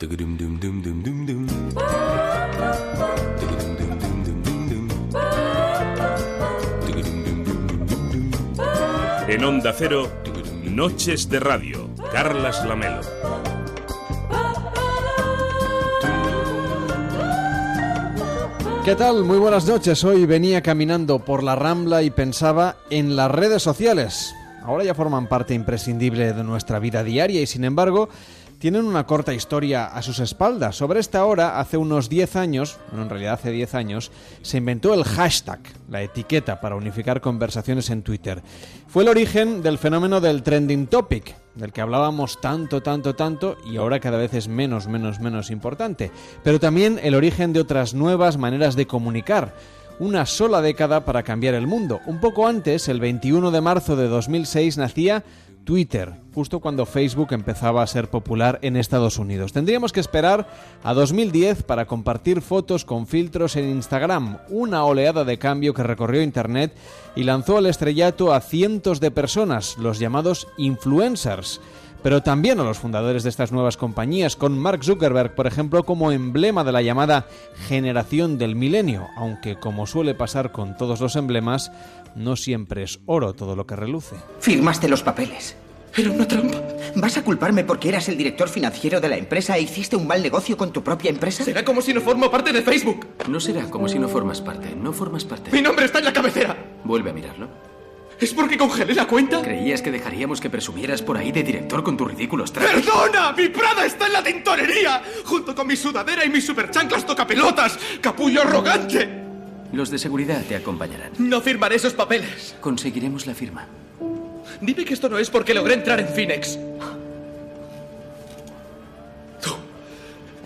En Onda Cero, Noches de Radio, Carlas Lamelo. ¿Qué tal? Muy buenas noches. Hoy venía caminando por la Rambla y pensaba en las redes sociales. Ahora ya forman parte imprescindible de nuestra vida diaria y sin embargo tienen una corta historia a sus espaldas. Sobre esta hora, hace unos 10 años, bueno, en realidad hace 10 años, se inventó el hashtag, la etiqueta para unificar conversaciones en Twitter. Fue el origen del fenómeno del trending topic, del que hablábamos tanto, tanto, tanto y ahora cada vez es menos, menos, menos importante. Pero también el origen de otras nuevas maneras de comunicar una sola década para cambiar el mundo. Un poco antes, el 21 de marzo de 2006, nacía Twitter, justo cuando Facebook empezaba a ser popular en Estados Unidos. Tendríamos que esperar a 2010 para compartir fotos con filtros en Instagram, una oleada de cambio que recorrió Internet y lanzó al estrellato a cientos de personas, los llamados influencers pero también a los fundadores de estas nuevas compañías, con Mark Zuckerberg, por ejemplo, como emblema de la llamada generación del milenio, aunque como suele pasar con todos los emblemas, no siempre es oro todo lo que reluce. Firmaste los papeles. Era una trampa. ¿Vas a culparme porque eras el director financiero de la empresa e hiciste un mal negocio con tu propia empresa? Será como si no formo parte de Facebook. No será como si no formas parte. No formas parte. Mi nombre está en la cabecera. Vuelve a mirarlo. ¿Es porque congelé la cuenta? ¿Creías que dejaríamos que presumieras por ahí de director con tus ridículos trajes? ¡Perdona! ¡Mi Prada está en la tintorería! Junto con mi sudadera y mis superchanclas tocapelotas. ¡Capullo arrogante! Los de seguridad te acompañarán. No firmaré esos papeles. Conseguiremos la firma. Dime que esto no es porque logré entrar en Phoenix. Tú.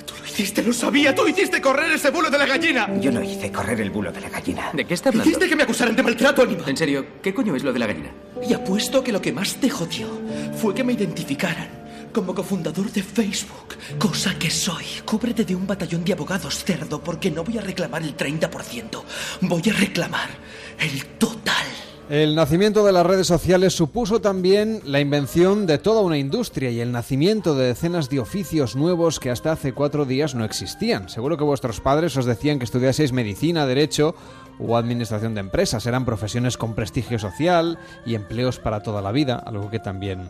Tú lo hiciste, lo sabía. Tú hiciste correr ese bulo de la gallina. Yo no hice correr el bulo de la gallina. ¿De qué está hablando? Hiciste que me acusaran de maltrato animal. En serio, ¿qué coño es lo de la gallina? Y apuesto que lo que más te jodió fue que me identificaran como cofundador de Facebook, cosa que soy. Cúbrete de un batallón de abogados cerdo porque no voy a reclamar el 30%, voy a reclamar el total. El nacimiento de las redes sociales supuso también la invención de toda una industria y el nacimiento de decenas de oficios nuevos que hasta hace cuatro días no existían. Seguro que vuestros padres os decían que estudiaseis medicina, derecho o administración de empresas. Eran profesiones con prestigio social y empleos para toda la vida, algo que también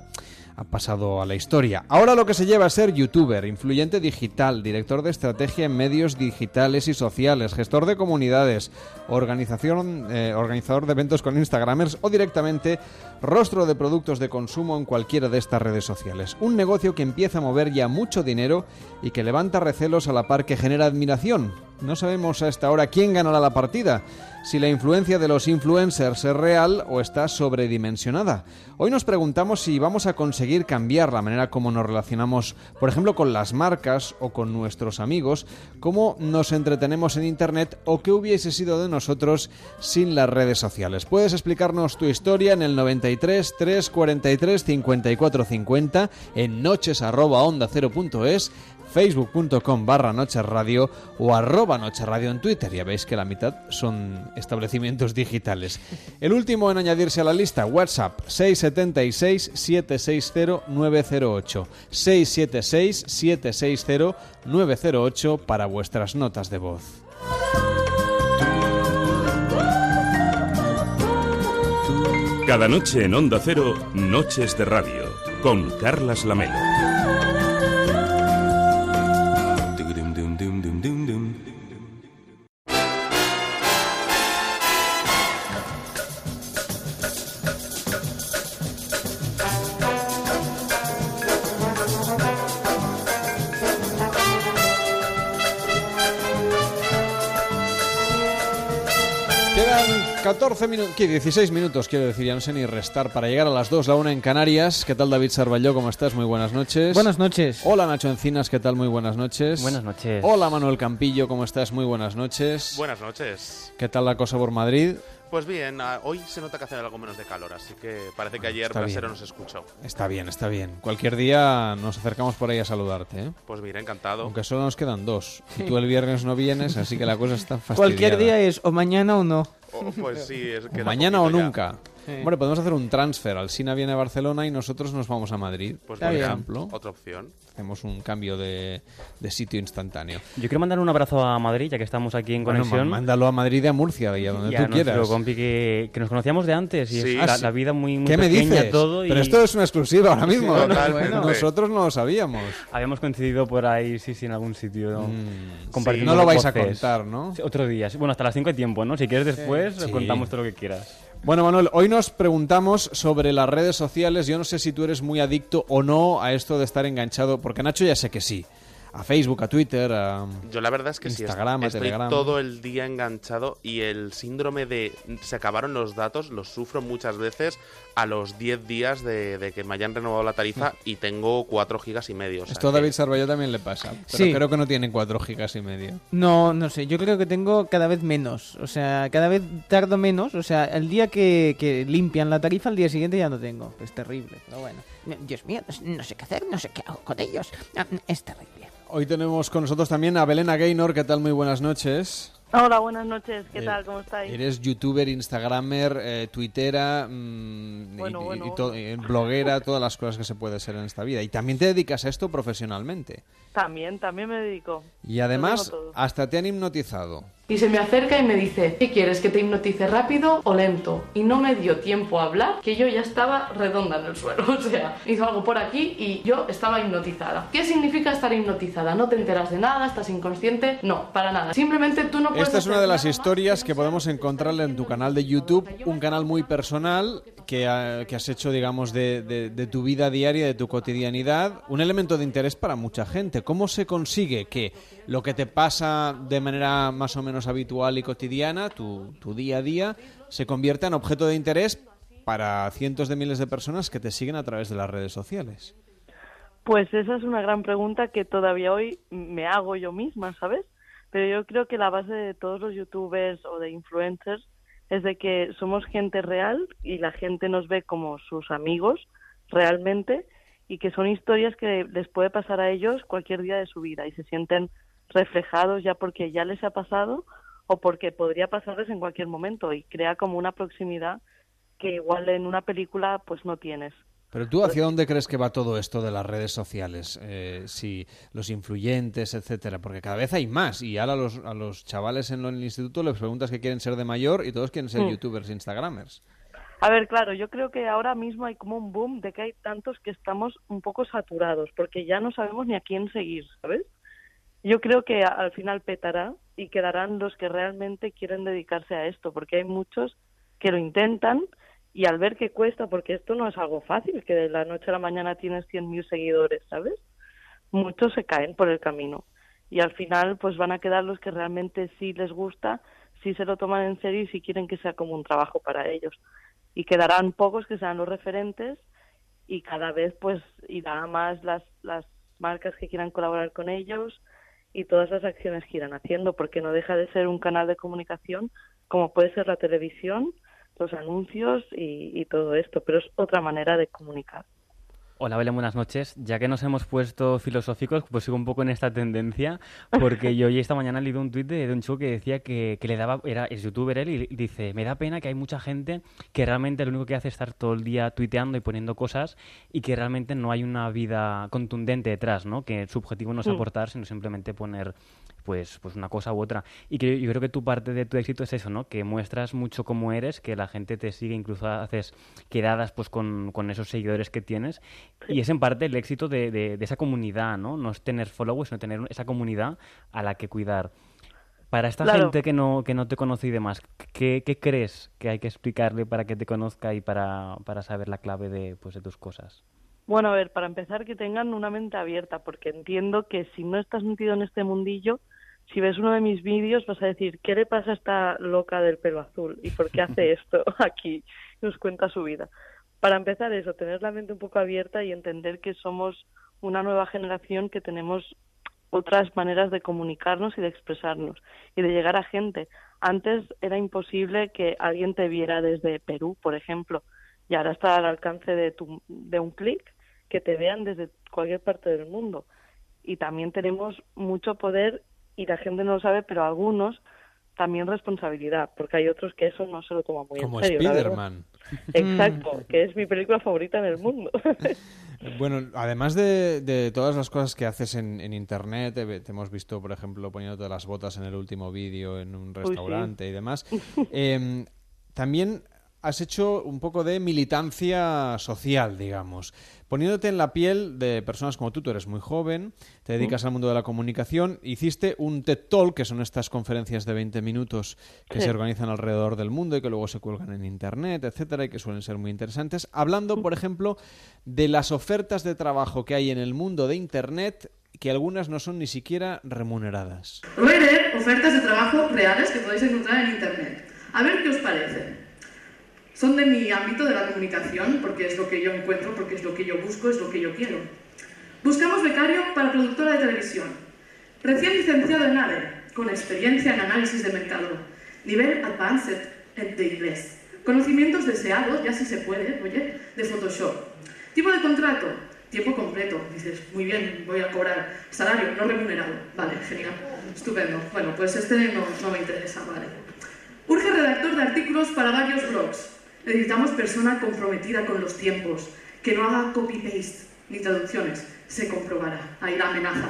ha pasado a la historia. Ahora lo que se lleva a ser youtuber, influyente digital, director de estrategia en medios digitales y sociales, gestor de comunidades, organización, eh, organizador de eventos con Instagramers o directamente rostro de productos de consumo en cualquiera de estas redes sociales. Un negocio que empieza a mover ya mucho dinero y que levanta recelos a la par que genera admiración. No sabemos a esta hora quién ganará la partida, si la influencia de los influencers es real o está sobredimensionada. Hoy nos preguntamos si vamos a conseguir cambiar la manera como nos relacionamos, por ejemplo, con las marcas o con nuestros amigos, cómo nos entretenemos en Internet o qué hubiese sido de nosotros sin las redes sociales. Puedes explicarnos tu historia en el 93 343 54 50 en noches arroba onda facebook.com barra Noche Radio o arroba Noche Radio en Twitter. Ya veis que la mitad son establecimientos digitales. El último en añadirse a la lista, WhatsApp 676-760-908. 676-760-908 para vuestras notas de voz. Cada noche en Onda Cero, Noches de Radio, con Carlas Lamelo. 14 minutos, 16 minutos quiero decir, ya no sé ni restar, para llegar a las 2, la 1 en Canarias. ¿Qué tal David Sarballó? ¿Cómo estás? Muy buenas noches. Buenas noches. Hola Nacho Encinas, ¿qué tal? Muy buenas noches. Buenas noches. Hola Manuel Campillo, ¿cómo estás? Muy buenas noches. Buenas noches. ¿Qué tal la cosa por Madrid? Pues bien, ah, hoy se nota que hace algo menos de calor, así que parece que ayer Está Brasero nos escuchó. Está bien, está bien. Cualquier día nos acercamos por ahí a saludarte, ¿eh? Pues mira, encantado. Aunque solo nos quedan dos. Y tú el viernes no vienes, así que la cosa está fastidiada. Cualquier día es o mañana o no. Oh, pues sí, es que Mañana o ya. Nunca. Bueno, podemos hacer un transfer. Alsina viene a Barcelona y nosotros nos vamos a Madrid, Pues por ejemplo. Otra opción. Hacemos un cambio de, de sitio instantáneo. Yo quiero mandar un abrazo a Madrid, ya que estamos aquí en Bueno, conexión. mándalo a Madrid y a Murcia y a donde y a tú quieras. compi que, que nos conocíamos de antes y Sí. es Ah, la, sí. la vida muy, muy ¿Qué me dices? todo y Pero esto es una exclusiva ahora mismo. Nosotros no lo sabíamos. habíamos coincidido por ahí, sí, sí, en algún sitio. ¿no? Mm, Compartiendo No lo vais a contar, ¿no? Sí, Otro día. sí. Bueno, hasta las 5 hay tiempo, ¿no? Si quieres después, Sí. contamos todo lo que quieras. Bueno, Manuel, hoy nos preguntamos sobre las redes sociales. Yo no sé si tú eres muy adicto o no a esto de estar enganchado, porque Nacho ya sé que sí. A Facebook, a Twitter, a... Yo la verdad es que sí, Instagram, a estoy Telegram. todo el día enganchado y el síndrome de se acabaron los datos lo sufro muchas veces a los 10 días de, de que me hayan renovado la tarifa y tengo 4 gigas y medio. o sea Esto a que- David Sarballo también le pasa. Pero Sí. creo que no tiene 4 gigas y medio. No, no sé, yo creo que tengo cada vez menos, o sea, cada vez tardo menos, o sea, el día que, que limpian la tarifa, al día siguiente ya no tengo, es terrible, pero bueno. Dios mío, no, no sé qué hacer, no sé qué hago con ellos. Ah, Es terrible. Hoy tenemos con nosotros también a Belena Gaynor. ¿Qué tal? Muy buenas noches. Hola, buenas noches. ¿Qué Eh, tal? ¿Cómo estáis? Eres youtuber, instagramer, eh, twittera, mm, y- Bueno, y, bueno. y to- y bloguera, todas las cosas que se puede ser en esta vida. Y también te dedicas a esto profesionalmente. También, también me dedico. Y además, hasta te han hipnotizado. Y se me acerca y me dice, ¿qué quieres? ¿Que te hipnotice rápido o lento? Y no me dio tiempo a hablar, que yo ya estaba redonda en el suelo. O sea, hizo algo por aquí y yo estaba hipnotizada. ¿Qué significa estar hipnotizada? ¿No te enteras de nada? ¿Estás inconsciente? No, para nada. Simplemente tú no puedes... Esta es una de las historias que podemos lo que encontrar estás en tu canal de YouTube, un canal muy personal que, ha- que has hecho, digamos, de, de- de tu vida diaria, de tu cotidianidad, un elemento de interés para mucha gente. ¿Cómo se consigue que lo que te pasa de manera más o menos habitual y cotidiana, tu, tu día a día, se convierta en objeto de interés para cientos de miles de personas que te siguen a través de las redes sociales? Pues esa es una gran pregunta que todavía hoy me hago yo misma, ¿sabes? Pero yo creo que la base de todos los youtubers o de influencers es de que somos gente real y la gente nos ve como sus amigos realmente y que son historias que les puede pasar a ellos cualquier día de su vida y se sienten reflejados ya porque ya les ha pasado o porque podría pasarles en cualquier momento y crea como una proximidad que igual en una película pues no tienes. Pero tú, ¿hacia dónde crees que va todo esto de las redes sociales? Eh, si los influyentes, etcétera, porque cada vez hay más y ahora a los, a los chavales en, lo- en el instituto les preguntas que quieren ser de mayor y todos quieren ser Mm. youtubers, instagramers. A ver, claro, yo creo que ahora mismo hay como un boom de que hay tantos que estamos un poco saturados, porque ya no sabemos ni a quién seguir, ¿sabes? Yo creo que al final petará y quedarán los que realmente quieren dedicarse a esto, porque hay muchos que lo intentan y al ver que cuesta, porque esto no es algo fácil, que de la noche a la mañana tienes 100.000 seguidores, ¿sabes? Muchos se caen por el camino y al final pues van a quedar los que realmente sí les gusta, sí se lo toman en serio y sí quieren que sea como un trabajo para ellos y quedarán pocos que sean los referentes y cada vez pues irá más las, las marcas que quieran colaborar con ellos y todas las acciones que irán haciendo porque no deja de ser un canal de comunicación como puede ser la televisión, los anuncios y, y todo esto, pero es otra manera de comunicar. Hola, Belén, buenas noches. Ya que nos hemos puesto filosóficos, pues sigo un poco en esta tendencia, porque yo hoy esta mañana he leído un tuit de, de un chico que decía que, que le daba, era, es youtuber él, y dice, me da pena que hay mucha gente que realmente lo único que hace es estar todo el día tuiteando y poniendo cosas y que realmente no hay una vida contundente detrás, ¿no? Que su objetivo no es Mm. aportar, sino simplemente poner pues, pues una cosa u otra. Y que yo creo que tu parte de tu éxito es eso, ¿no? Que muestras mucho cómo eres, que la gente te sigue, incluso haces quedadas pues con, con esos seguidores que tienes. Y es en parte el éxito de, de- de esa comunidad, ¿no? No es tener followers, sino tener esa comunidad a la que cuidar. Para esta Claro. gente que no, que no te conoce y demás, ¿qué, qué crees que hay que explicarle para que te conozca y para, para saber la clave de, pues, de tus cosas? Bueno, a ver, para empezar, que tengan una mente abierta, porque entiendo que si no estás metido en este mundillo, si ves uno de mis vídeos vas a decir, ¿qué le pasa a esta loca del pelo azul? ¿Y por qué hace esto aquí? Nos cuenta su vida. Para empezar eso, tener la mente un poco abierta y entender que somos una nueva generación que tenemos otras maneras de comunicarnos y de expresarnos y de llegar a gente. Antes era imposible que alguien te viera desde Perú, por ejemplo, y ahora está al alcance de, tu, de un clic que te vean desde cualquier parte del mundo. Y también tenemos mucho poder y la gente no lo sabe, pero algunos también responsabilidad, porque hay otros que eso no se lo toman muy Como en serio. verdad. Spiderman. Exacto, que es mi película favorita en el mundo. Bueno, además de, de todas las cosas que haces en, en Internet, te, te hemos visto, por ejemplo, poniéndote las botas en el último vídeo en un sí. restaurante y demás, em, también has hecho un poco de militancia social, digamos, poniéndote en la piel de personas como tú, tú eres muy joven, te dedicas al mundo de la comunicación, hiciste un TED Talk, que son estas conferencias de 20 minutos que Sí. se organizan alrededor del mundo y que luego se cuelgan en Internet, etcétera, y que suelen ser muy interesantes, hablando, por ejemplo, de las ofertas de trabajo que hay en el mundo de Internet, que algunas no son ni siquiera remuneradas. Voy a leer ofertas de trabajo reales que podéis encontrar en Internet. A ver qué os parece. Son de mi ámbito de la comunicación, porque es lo que yo encuentro, porque es lo que yo busco, es lo que yo quiero. Buscamos becario para productora de televisión. Recién licenciado en ADE, con experiencia en análisis de mercado. Nivel Advanced de inglés. Conocimientos deseados, ya si se puede, oye, de Photoshop. Tipo de contrato, tiempo completo. Dices, muy bien, voy a cobrar. Salario no remunerado. Vale, genial. Estupendo. Bueno, pues este no, no me interesa, vale. Urge redactor de artículos para varios blogs. Necesitamos persona comprometida con los tiempos, que no haga copy-paste ni traducciones. Se comprobará. Ahí la amenaza.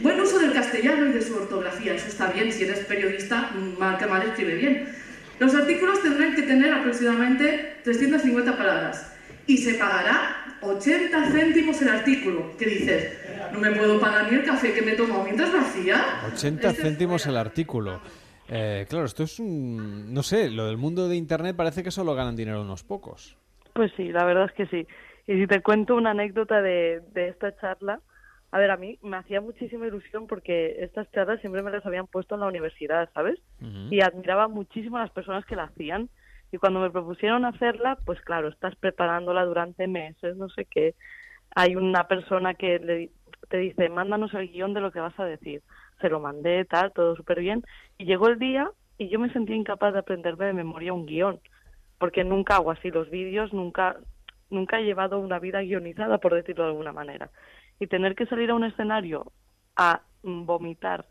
Buen uso del castellano y de su ortografía. Eso está bien. Si eres periodista, mal que mal escribe bien. Los artículos tendrán que tener aproximadamente 350 palabras. Y se pagará 80 céntimos el artículo. ¿Qué dices? No me puedo pagar ni el café que me tomo mientras lo hacía. 80 céntimos el artículo. Eh, claro, esto es un... No sé, lo del mundo de Internet parece que solo ganan dinero unos pocos. Pues sí, la verdad es que sí. Y si te cuento una anécdota de, de esta charla, a ver, a mí me hacía muchísima ilusión porque estas charlas siempre me las habían puesto en la universidad, ¿sabes? Y admiraba muchísimo a las personas que la hacían. Y cuando me propusieron hacerla, pues claro, estás preparándola durante meses, no sé qué. Hay una persona que le, te dice, mándanos el guion de lo que vas a decir. Se lo mandé, tal, todo súper bien. Y llegó el día y yo me sentía incapaz de aprenderme de memoria un guion. Porque nunca hago así los vídeos, nunca, nunca he llevado una vida guionizada, por decirlo de alguna manera. Y tener que salir a un escenario a vomitar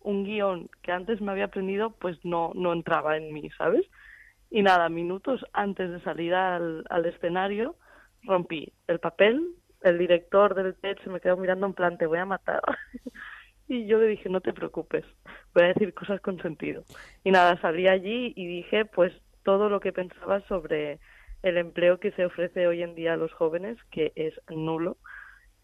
un guion que antes me había aprendido, pues no, no entraba en mí, ¿sabes? Y nada, minutos antes de salir al, al escenario, rompí el papel, el director del TED se me quedó mirando en plan, te voy a matar. y yo le dije, no te preocupes, voy a decir cosas con sentido. Y nada, salí allí y dije, pues, todo lo que pensaba sobre el empleo que se ofrece hoy en día a los jóvenes, que es nulo,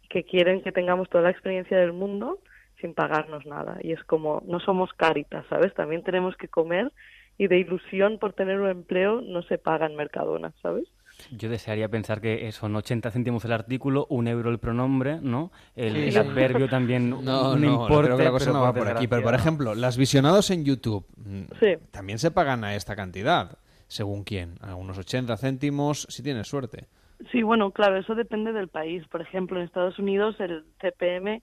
que quieren que tengamos toda la experiencia del mundo sin pagarnos nada. Y es como, no somos caritas, ¿sabes? También tenemos que comer y de ilusión por tener un empleo no se paga en Mercadona, ¿sabes? Yo desearía pensar que son 80 céntimos el artículo, un euro el pronombre, ¿no? El, Sí, el sí. adverbio también No, un no, creo que la cosa pero no va por por aquí. Pero, por desgracia- ejemplo, las visionados en YouTube mm, Sí. también se pagan a esta cantidad. ¿Según quién? A unos 80 céntimos, si tienes suerte. Sí, bueno, claro, eso depende del país. Por ejemplo, en Estados Unidos el CPM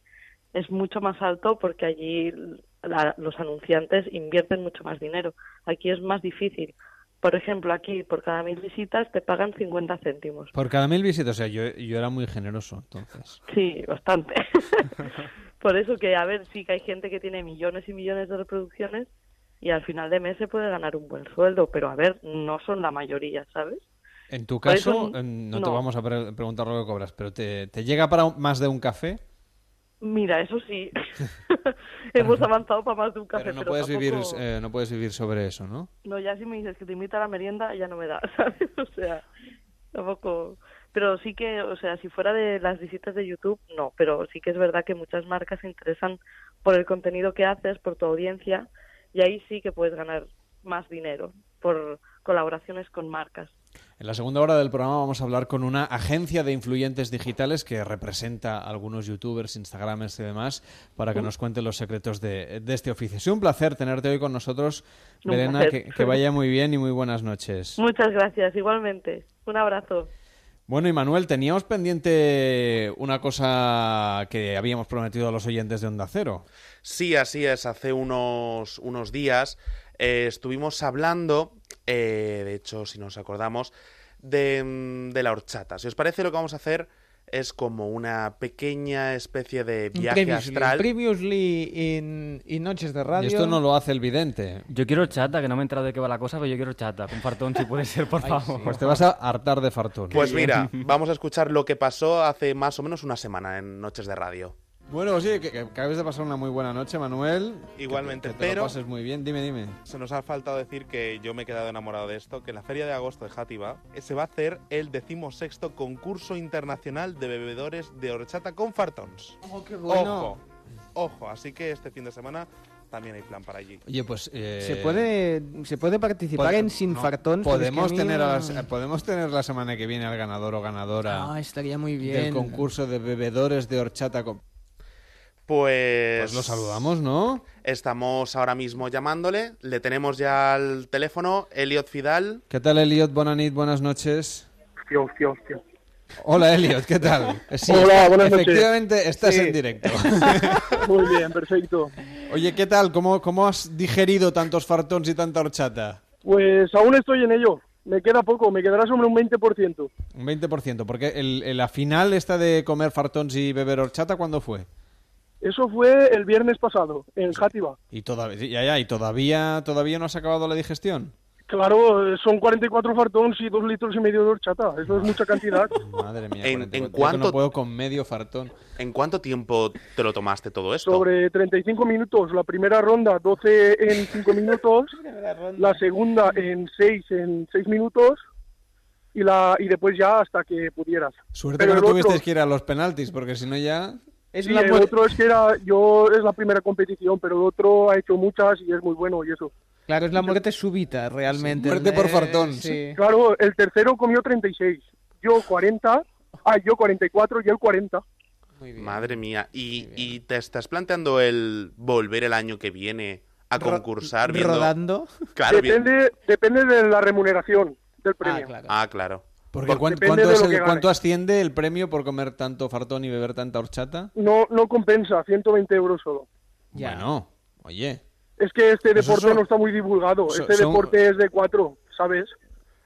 es mucho más alto porque allí la- los anunciantes invierten mucho más dinero. Aquí es más difícil. Por ejemplo, aquí por cada mil visitas te pagan 50 céntimos. Por cada mil visitas, o sea, yo, yo era muy generoso, entonces. Sí, bastante. por eso que, a ver, sí que hay gente que tiene millones y millones de reproducciones y al final de mes se puede ganar un buen sueldo, pero a ver, no son la mayoría, ¿sabes? En tu caso, eso, no, te vamos a pre- preguntar lo que cobras, pero ¿te, te llega para un- más de un café? Mira, eso sí. Hemos avanzado para más de un café, Pero no pero puedes, vivir, eh, no puedes vivir sobre eso, ¿no? No, ya si me dices que te invita a la merienda, ya no me da, ¿sabes? O sea, tampoco... Pero sí que, o sea, si fuera de las visitas de YouTube, no. Pero sí que es verdad que muchas marcas se interesan por el contenido que haces, por tu audiencia, y ahí sí que puedes ganar más dinero por colaboraciones con marcas. En la segunda hora del programa vamos a hablar con una agencia de influyentes digitales que representa a algunos youtubers, instagramers y demás para que nos cuente los secretos de, de este oficio. Es un placer tenerte hoy con nosotros, Un Belena, que vaya muy bien y muy buenas noches. Muchas gracias, igualmente. Un abrazo. Bueno, y Manuel, teníamos pendiente una cosa que habíamos prometido a los oyentes de Onda Cero. Sí, así es. Hace unos, unos días eh, estuvimos hablando, eh, de hecho, si nos acordamos, de, mm, de la horchata. Si os parece, lo que vamos a hacer es como una pequeña especie de viaje previously, astral. previously in, in Noches de Radio. Y esto no lo hace el vidente. Yo quiero chata, que no me he enterado de qué va la cosa, pero yo quiero chata. Un fartón si puede ser, por favor. Pues te vas a hartar de fartón. Pues mira, vamos a escuchar lo que pasó hace más o menos una semana en Noches de Radio. Bueno, oye, que, que acabes de pasar una muy buena noche, Manuel. Igualmente, que, que te pero- lo pases muy bien. Dime, dime. Se nos ha faltado decir que yo me he quedado enamorado de esto, que en la feria de agosto de Játiva eh, se va a hacer el decimosexto concurso internacional de bebedores de horchata con fartons. Oh, qué Ojo, ojo, así que este fin de semana también hay plan para allí. Oye, pues... eh, Se puede, se puede participar pod- en Sin no, Fartón. es que Podemos mí tener, no- a las- podemos tener la semana que viene al ganador o ganadora Ah, estaría muy bien. del concurso de bebedores de horchata con... Pues... Pues lo saludamos, ¿no? Estamos ahora mismo llamándole, le tenemos ya al teléfono, Elliot Fidal. ¿Qué tal, Elliot? Buenas noches, buenas noches. Hostia, hostia, hostia. Hola, Elliot, ¿qué tal? Sí, Hola, buenas noches. Efectivamente, estás Sí. en directo. Muy bien, perfecto. Oye, ¿qué tal? ¿Cómo, ¿Cómo has digerido tantos fartons y tanta horchata? Pues aún estoy en ello. Me queda poco, me quedará sobre un 20%. Un 20%, porque el, el- la final esta de comer fartons y beber horchata, ¿cuándo fue? Eso fue el viernes pasado, en Játiva. Y todavía, ya, ya, y todavía, todavía no has acabado la digestión. Claro, son 44 fartons y 2 litros y medio de horchata. Eso es mucha cantidad. Madre mía, ¿En- 44. en Yo que cuánto- no puedo con medio fartón. ¿En cuánto tiempo te lo tomaste todo esto? Sobre 35 minutos. La primera ronda, 12 en 5 minutos. La segunda en 6 en 6 minutos. Y, la, y después ya hasta que pudieras. Suerte Pero que no el tuviste otro- que ir a los penaltis, porque si no ya... Es Sí, la el otro es que era, yo es la primera competición, pero el otro ha hecho muchas y es muy bueno y eso. Claro, es la muerte súbita, realmente. muerte por Eh, fartón. sí. Claro, el tercero comió 36, yo 40, ah, yo 44 y él 40. Madre mía. ¿Y, y te estás planteando el volver el año que viene a Ro- concursar viendo... rodando. Claro, bien- depende, depende de la remuneración del premio. Ah, claro. Porque ¿cuán- Depende ¿cuánto, es el- asciende el premio por comer tanto fartón y beber tanta horchata? No, no compensa, 120 euros solo. Bueno, oye. Es que este Pues deporte eso- no está muy divulgado. so- este son- deporte es de cuatro, ¿sabes?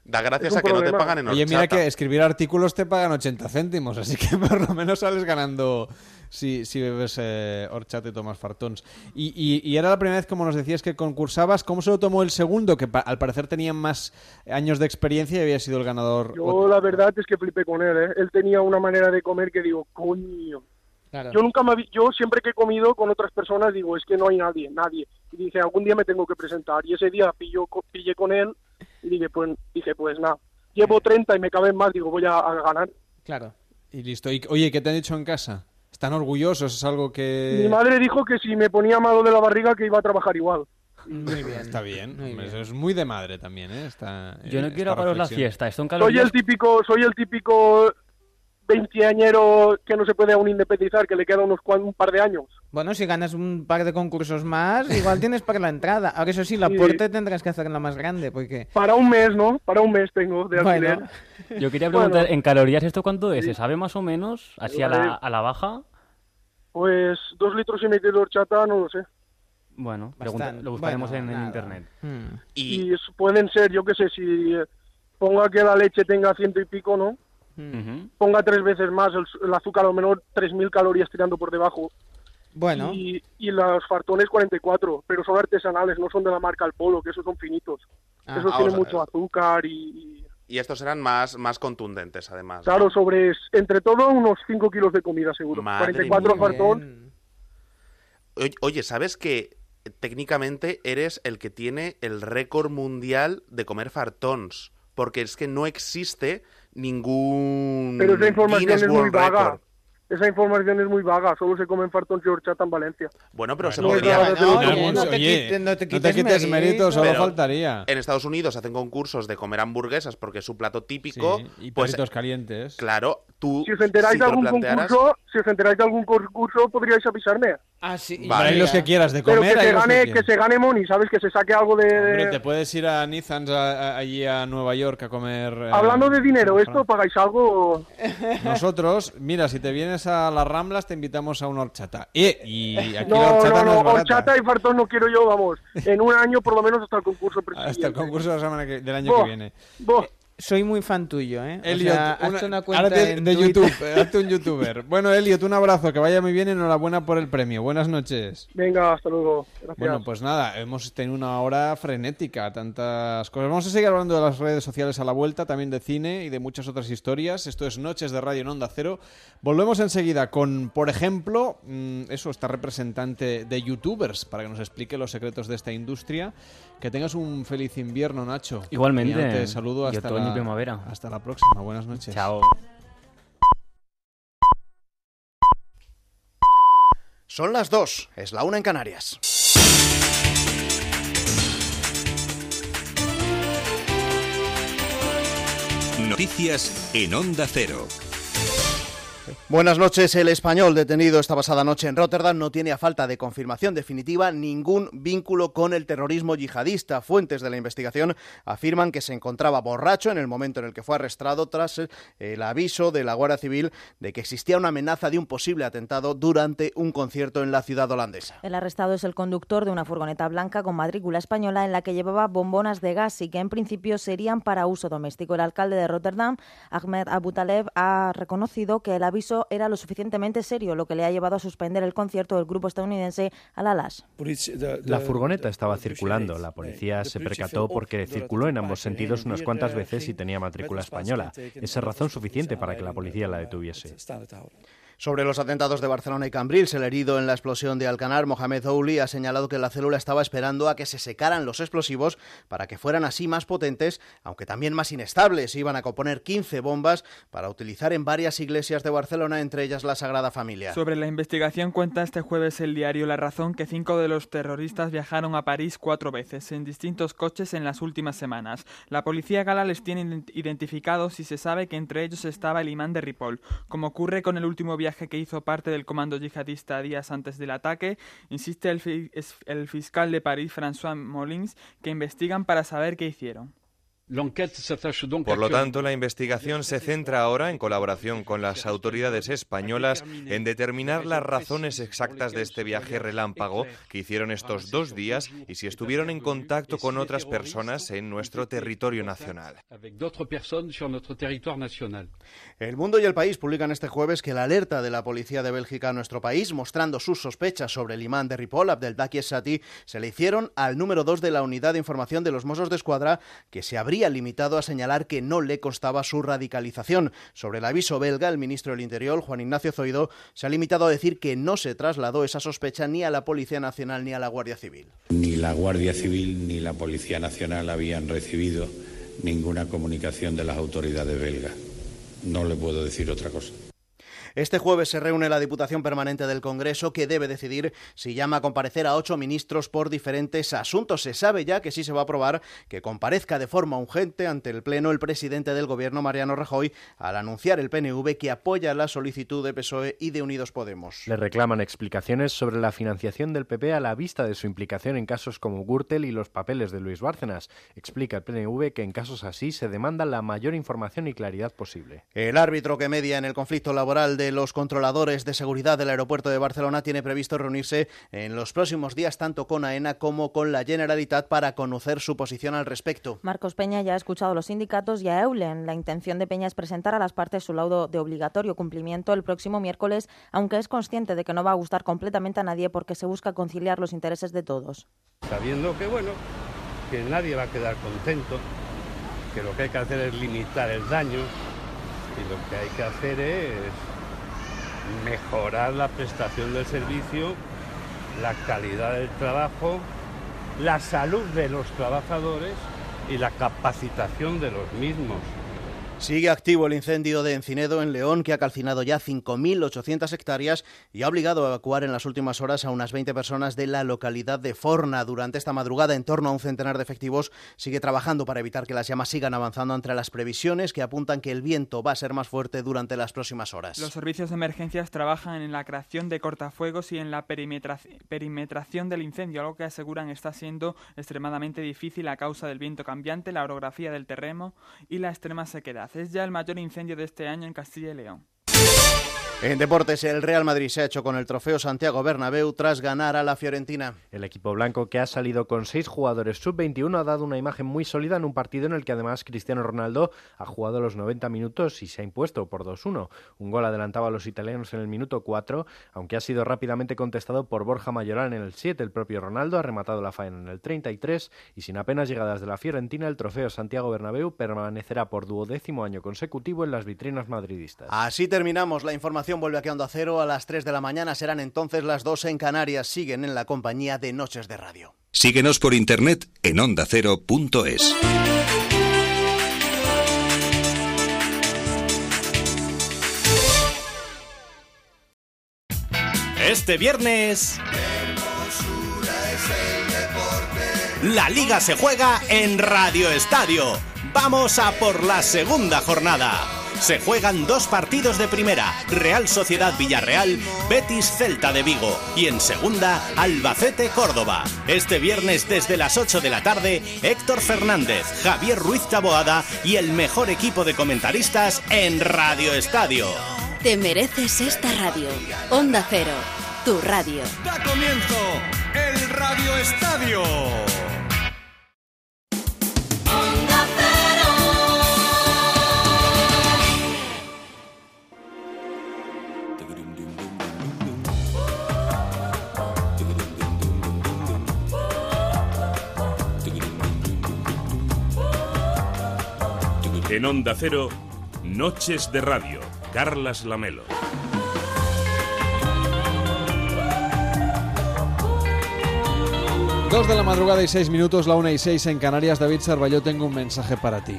Da gracias a que no te problema. pagan en Oye, mira horchata. que escribir artículos te pagan 80 céntimos, así que por lo menos sales ganando si, si bebes eh, horchata y tomas fartons. Y, y- y era la primera vez, como nos decías, que concursabas. ¿Cómo se lo tomó el segundo? Que pa- al parecer tenía más años de experiencia y había sido el ganador. Yo la verdad es que flipé con él, ¿eh? Él tenía una manera de comer que digo, coño. Claro. Yo nunca me yo siempre que he comido con otras personas digo, es que no hay nadie, nadie. Y dije, algún día me tengo que presentar. Y ese día pillo, pillé con él y dije, pues, dije, pues nada. Llevo 30 y me caben más, digo, voy a, a ganar. Claro. Y listo. Y, oye, ¿qué te han dicho en casa? ¿Están orgullosos? ¿Es algo que...? Mi madre dijo que si me ponía malo de la barriga que iba a trabajar igual. Muy bien. Está bien. Muy Hombre, bien. Eso es muy de madre también, ¿eh? Esta, Yo no esta quiero pararos la fiesta. Esto en Soy el típico, soy el típico veinteañero que no se puede aún independizar, que le queda unos cuan- un par de años. Bueno, si ganas un par de concursos más, igual tienes para la entrada. Ahora eso sí, la Sí. puerta tendrás que hacerla más grande, porque... Para un mes, ¿no? Para un mes tengo de alquiler. Bueno, Yo quería preguntar, Bueno. ¿en calorías esto cuánto es? ¿Se sabe más o menos? Así a la, a la baja. Pues dos litros y medio de horchata, no lo sé. Bueno, pregunta- lo buscaremos Bueno, en, en internet. hmm. Y, Y es- pueden ser, yo qué sé, si ponga que la leche tenga ciento y pico, ¿no? Ponga tres veces más, el, el azúcar a lo menor 3.000 calorías tirando por debajo. Bueno, Y, y los fartones 44, pero son artesanales, no son de la marca El Polo, que esos son finitos. Ah. esos Ah, tienen o mucho azúcar y, y- y estos eran más, más contundentes, además. ¿no? Claro, sobre, entre todo, unos 5 kilos de comida, seguro. Madre 44 mía. fartón. Oye, ¿sabes que técnicamente eres el que tiene el récord mundial de comer fartons? Porque es que no existe ningún Pero esa información Guinness es muy World vaga. Record. Esa información es muy vaga, solo se comen fartones y horchata en Valencia. Bueno, pero se Bueno, podría... no, No, no te quites- no te no quites quites mérito, solo Pero- faltaría. En Estados Unidos hacen concursos de comer hamburguesas porque es su plato típico. Sí, y pues calientes. claro, tú Si os enteráis si de algún plantearas- concurso, si os enteráis de algún concurso, podríais avisarme. Ah, sí. y Vale, hay los que quieras de Pero comer. que hay se gane, que se gane Moni, ¿sabes? Que se saque algo de... Hombre, te puedes ir a a- allí a Nueva York a comer. eh, Hablando de dinero, en ¿esto pagáis algo? Nosotros, mira, si te vienes a las Ramblas, te invitamos a una horchata. Eh, y aquí la No, horchata no, no, no, es horchata y fartón no quiero yo, vamos. En un año, por lo menos, hasta el concurso Hasta el concurso de la semana que- del año Buah. que viene. Buah. Soy muy fan tuyo, ¿eh? O Elliot, sea, una- hazte una ahora cuenta de, en de Twitter. YouTube, eh, hazte un youtuber. Bueno, Elliot, un abrazo, que vaya muy bien y enhorabuena por el premio. Buenas noches. Venga, hasta luego. Gracias. Bueno, pues nada, hemos tenido una hora frenética, tantas cosas. Vamos a seguir hablando de las redes sociales a la vuelta, también de cine y de muchas otras historias. Esto es Noches de Radio en Onda Cero. Volvemos enseguida con, por ejemplo, mm, eso, esta representante de youtubers, para que nos explique los secretos de esta industria. Que tengas un feliz invierno, Nacho. Igualmente. Y te saludo hasta y la, primavera. hasta la próxima. Buenas noches. Chao. Son las dos, es la una en Canarias. Noticias en Onda Cero. Buenas noches. El español detenido esta pasada noche en Rotterdam no tiene a falta de confirmación definitiva ningún vínculo con el terrorismo yihadista. Fuentes de la investigación afirman que se encontraba borracho en el momento en el que fue arrestado tras eh, el aviso de la Guardia Civil de que existía una amenaza de un posible atentado durante un concierto en la ciudad holandesa. El arrestado es el conductor de una furgoneta blanca con matrícula española en la que llevaba bombonas de gas y que en principio serían para uso doméstico. El alcalde de Rotterdam, Ahmed Abu Taleb, ha reconocido que el aviso era lo suficientemente serio, lo que le ha llevado a suspender el concierto del grupo estadounidense Al-Alash. La furgoneta estaba circulando. La policía se percató porque circuló en ambos sentidos unas cuantas veces y tenía matrícula española. Esa es razón suficiente para que la policía la detuviese. Sobre los atentados de Barcelona y Cambrils, el herido en la explosión de Alcanar, Mohamed Ouli, ha señalado que la célula estaba esperando a que se secaran los explosivos para que fueran así más potentes, aunque también más inestables. Iban a componer 15 bombas para utilizar en varias iglesias de Barcelona, entre ellas la Sagrada Familia. Sobre la investigación cuenta este jueves el diario La Razón que cinco de los terroristas viajaron a París cuatro veces en distintos coches en las últimas semanas. La policía gala les tiene ident- identificados y se sabe que entre ellos estaba el imán de Ripoll. Como ocurre con el último viaje que hizo parte del comando yihadista días antes del ataque, insiste el, el fiscal de París, François Molins, que investigan para saber qué hicieron. Por lo tanto, la investigación se centra ahora, en colaboración con las autoridades españolas, en determinar las razones exactas de este viaje relámpago que hicieron estos dos días y si estuvieron en contacto con otras personas en nuestro territorio nacional. El Mundo y el País publican este jueves que la alerta de la policía de Bélgica a nuestro país, mostrando sus sospechas sobre el imán de Ripoll, Abdelbaki Sati, se le hicieron al número 2 de la unidad de información de los Mossos de Escuadra, que se habría limitado a señalar que no le costaba su radicalización. Sobre el aviso belga, el ministro del Interior, Juan Ignacio Zoido, se ha limitado a decir que no se trasladó esa sospecha ni a la Policía Nacional ni a la Guardia Civil. Ni la Guardia Civil ni la Policía Nacional habían recibido ninguna comunicación de las autoridades belgas. No le puedo decir otra cosa. Este jueves se reúne la Diputación Permanente del Congreso que debe decidir si llama a comparecer a ocho ministros por diferentes asuntos. Se sabe ya que sí se va a aprobar que comparezca de forma urgente ante el Pleno el presidente del Gobierno, Mariano Rajoy, al anunciar el PNV que apoya la solicitud de PSOE y de Unidos Podemos. Le reclaman explicaciones sobre la financiación del PP a la vista de su implicación en casos como Gürtel y los papeles de Luis Bárcenas. Explica el PNV que en casos así se demanda la mayor información y claridad posible. El árbitro que media en el conflicto laboral de los controladores de seguridad del aeropuerto de Barcelona tiene previsto reunirse en los próximos días tanto con AENA como con la Generalitat para conocer su posición al respecto. Marcos Peña ya ha escuchado a los sindicatos y a Eulen. La intención de Peña es presentar a las partes su laudo de obligatorio cumplimiento el próximo miércoles, aunque es consciente de que no va a gustar completamente a nadie porque se busca conciliar los intereses de todos. sabiendo que bueno, que nadie va a quedar contento, que lo que hay que hacer es limitar el daño y lo que hay que hacer es mejorar la prestación del servicio, la calidad del trabajo, la salud de los trabajadores y la capacitación de los mismos. Sigue activo el incendio de Encinedo en León, que ha calcinado ya 5.800 hectáreas y ha obligado a evacuar en las últimas horas a unas 20 personas de la localidad de Forna. Durante esta madrugada, en torno a un centenar de efectivos sigue trabajando para evitar que las llamas sigan avanzando entre las previsiones que apuntan que el viento va a ser más fuerte durante las próximas horas. Los servicios de emergencias trabajan en la creación de cortafuegos y en la perimetra- perimetración del incendio, algo que aseguran está siendo extremadamente difícil a causa del viento cambiante, la orografía del terreno y la extrema sequedad. Es ya el mayor incendio de este año en Castilla y León. En deportes, el Real Madrid se ha hecho con el trofeo Santiago Bernabéu tras ganar a la Fiorentina. El equipo blanco, que ha salido con seis jugadores sub-21, ha dado una imagen muy sólida en un partido en el que además Cristiano Ronaldo ha jugado los 90 minutos y se ha impuesto por 2-1. Un gol adelantaba a los italianos en el minuto 4, aunque ha sido rápidamente contestado por Borja Mayoral en el 7. El propio Ronaldo ha rematado la faena en el 33 y sin apenas llegadas de la Fiorentina, el trofeo Santiago Bernabéu permanecerá por duodécimo año consecutivo en las vitrinas madridistas. Así terminamos la información vuelve aquí a Onda Cero a las 3 de la mañana. Serán entonces las 2 en Canarias. Siguen en la compañía de Noches de Radio. Síguenos por internet en ondacero.es. Este viernes... La liga se juega en Radio Estadio. Vamos a por la segunda jornada se juegan dos partidos de primera, Real Sociedad Villarreal, Betis Celta de Vigo y en segunda, Albacete Córdoba. Este viernes desde las 8 de la tarde, Héctor Fernández, Javier Ruiz Taboada y el mejor equipo de comentaristas en Radio Estadio. Te mereces esta radio. Onda Cero, tu radio. Da comienzo el Radio Estadio. En Onda Cero, Noches de Radio, Carlas Lamelo. Dos de la madrugada y seis minutos, la una y seis en Canarias. David Sarvalló, tengo un mensaje para ti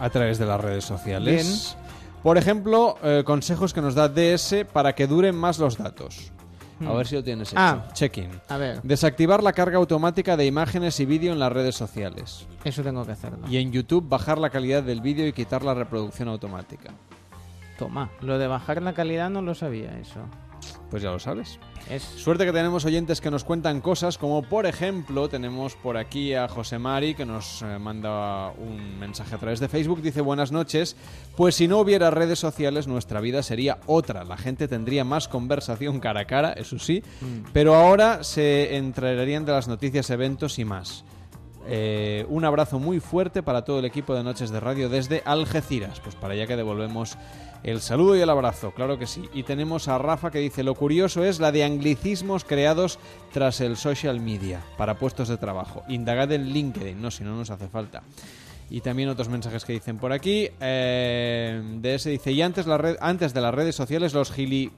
a través de las redes sociales. Por ejemplo, eh, consejos que nos da DS para que duren más los datos. A Hmm. ver si lo tienes hecho. Ah. Check-in. A ver. Desactivar la carga automática de imágenes y vídeo en las redes sociales. Eso tengo que hacerlo. Y en YouTube bajar la calidad del vídeo y quitar la reproducción automática. Toma, lo de bajar la calidad no lo sabía eso. Pues ya lo sabes. Es... Suerte que tenemos oyentes que nos cuentan cosas, como por ejemplo tenemos por aquí a José Mari que nos eh, manda un mensaje a través de Facebook. Dice buenas noches, pues si no hubiera redes sociales nuestra vida sería otra. La gente tendría más conversación cara a cara, eso sí, Mm. pero ahora se entrarían de las noticias, eventos y más. Eh, un abrazo muy fuerte para todo el equipo de Noches de Radio desde Algeciras. Pues para allá que devolvemos el saludo y el abrazo, claro que sí. Y tenemos a Rafa que dice, lo curioso es la de anglicismos creados tras el social media para puestos de trabajo. Indagad en LinkedIn, no, si no nos hace falta. Y también otros mensajes que dicen por aquí. Eh, de ese dice, y antes, la antes de las redes sociales los gili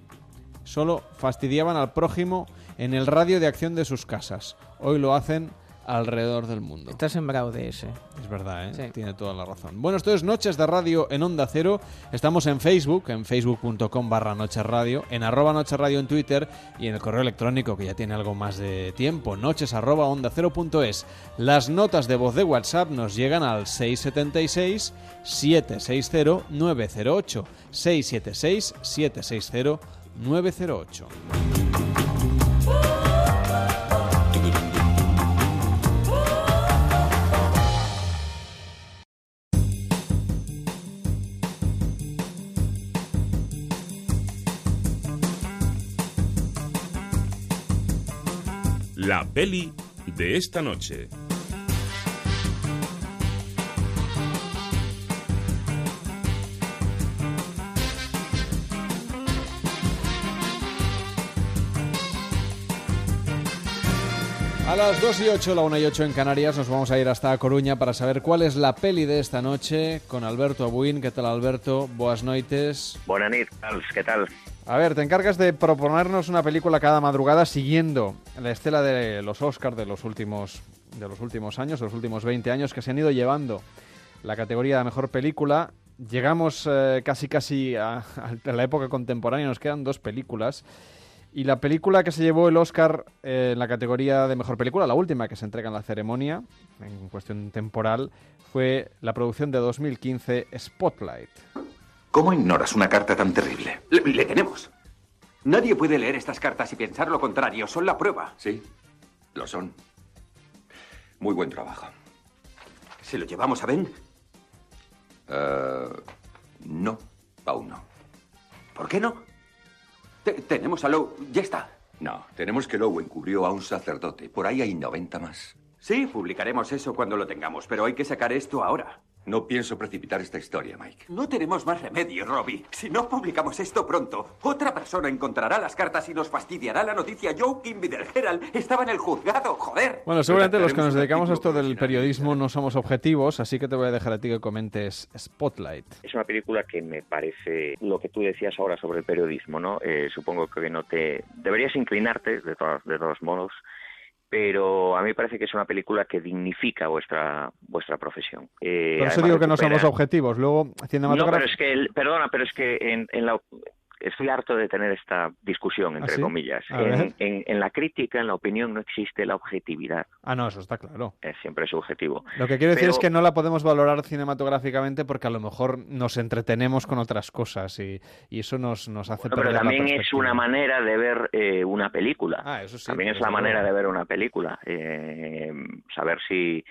solo fastidiaban al prójimo en el radio de acción de sus casas. Hoy lo hacen alrededor del mundo. Está sembrado de ese. Es verdad, ¿eh? Sí. Tiene toda la razón. Bueno, esto es Noches de Radio en Onda Cero. Estamos en Facebook, en facebook.com barra Noches Radio, en arroba Noches Radio en Twitter y en el correo electrónico que ya tiene algo más de tiempo, noches arroba onda cero punto es. Las notas de voz de WhatsApp nos llegan al 676 760 908 676 760 908. La peli de esta noche. A las 2 y 8, la 1 y 8 en Canarias, nos vamos a ir hasta Coruña para saber cuál es la peli de esta noche con Alberto Abuin. ¿Qué tal, Alberto? Boas noites. Buenas noches, ¿qué tal? A ver, te encargas de proponernos una película cada madrugada siguiendo la estela de los Oscars de los últimos, de los últimos años, de los últimos 20 años, que se han ido llevando la categoría de mejor película. Llegamos eh, casi casi a, a la época contemporánea, nos quedan dos películas. Y la película que se llevó el Oscar eh, en la categoría de mejor película, la última que se entrega en la ceremonia, en cuestión temporal, fue la producción de 2015 Spotlight. ¿Cómo ignoras una carta tan terrible? Le, le tenemos. Nadie puede leer estas cartas y pensar lo contrario. Son la prueba. Sí, lo son. Muy buen trabajo. ¿Se lo llevamos a Ben? Eh, no, aún no. ¿Por qué no? Tenemos a Lowe. Ya está. No, tenemos que Lowe encubrió a un sacerdote. Por ahí hay 90 más. Sí, publicaremos eso cuando lo tengamos, pero hay que sacar esto ahora. No pienso precipitar esta historia, Mike. No tenemos más remedio, Robbie. Si no publicamos esto pronto, otra persona encontrará las cartas y nos fastidiará la noticia. Joe Kimby del Herald estaba en el juzgado, joder. Bueno, seguramente los que nos dedicamos a esto del periodismo no somos objetivos, así que te voy a dejar a ti que comentes Spotlight. Es una película que me parece lo que tú decías ahora sobre el periodismo, ¿no? Eh, supongo que no te... Deberías inclinarte, de todos, de todos modos, pero a mí me parece que es una película que dignifica vuestra vuestra profesión. Eh, Por eso digo que no somos objetivos. Luego, No, pero es que, perdona, pero es que en, en la, estoy harto de tener esta discusión, entre ¿Ah, comillas. En, en, en, la crítica, en la opinión, no existe la objetividad. Ah, no, eso está claro. Es siempre subjetivo. Lo que quiero decir es que no la podemos valorar cinematográficamente porque a lo mejor nos entretenemos con otras cosas y, y eso nos, nos hace bueno, Pero también es una manera de ver eh, una película. Ah, eso sí. También es la manera de ver una película. Eh, saber si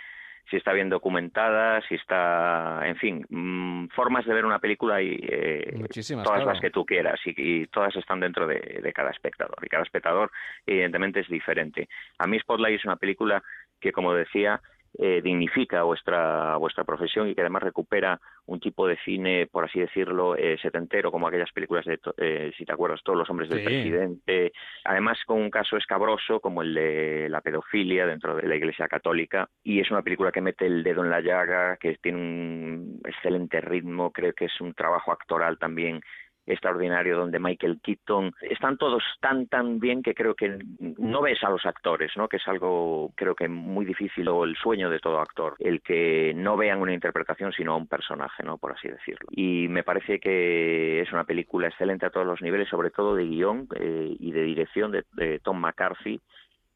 si está bien documentada, si está, en fin, mmm, formas de ver una película y eh, Muchísimas, todas claro. las que tú quieras y, y todas están dentro de, de, cada espectador y cada espectador evidentemente es diferente. A mí Spotlight es una película que, como decía, eh, dignifica vuestra vuestra profesión y que además recupera un tipo de cine, por así decirlo, eh, setentero, como aquellas películas de, eh, si te acuerdas, todos los hombres del Sí. presidente. Además, con un caso escabroso como el de la pedofilia dentro de la Iglesia Católica. Y es una película que mete el dedo en la llaga, que tiene un excelente ritmo, creo que es un trabajo actoral también extraordinario donde Michael Keaton están todos tan tan bien que creo que no ves a los actores no que es algo creo que muy difícil o el sueño de todo actor el que no vean una interpretación sino a un personaje no por así decirlo. Y me parece que es una película excelente a todos los niveles sobre todo de guion eh, y de dirección de, de, Tom McCarthy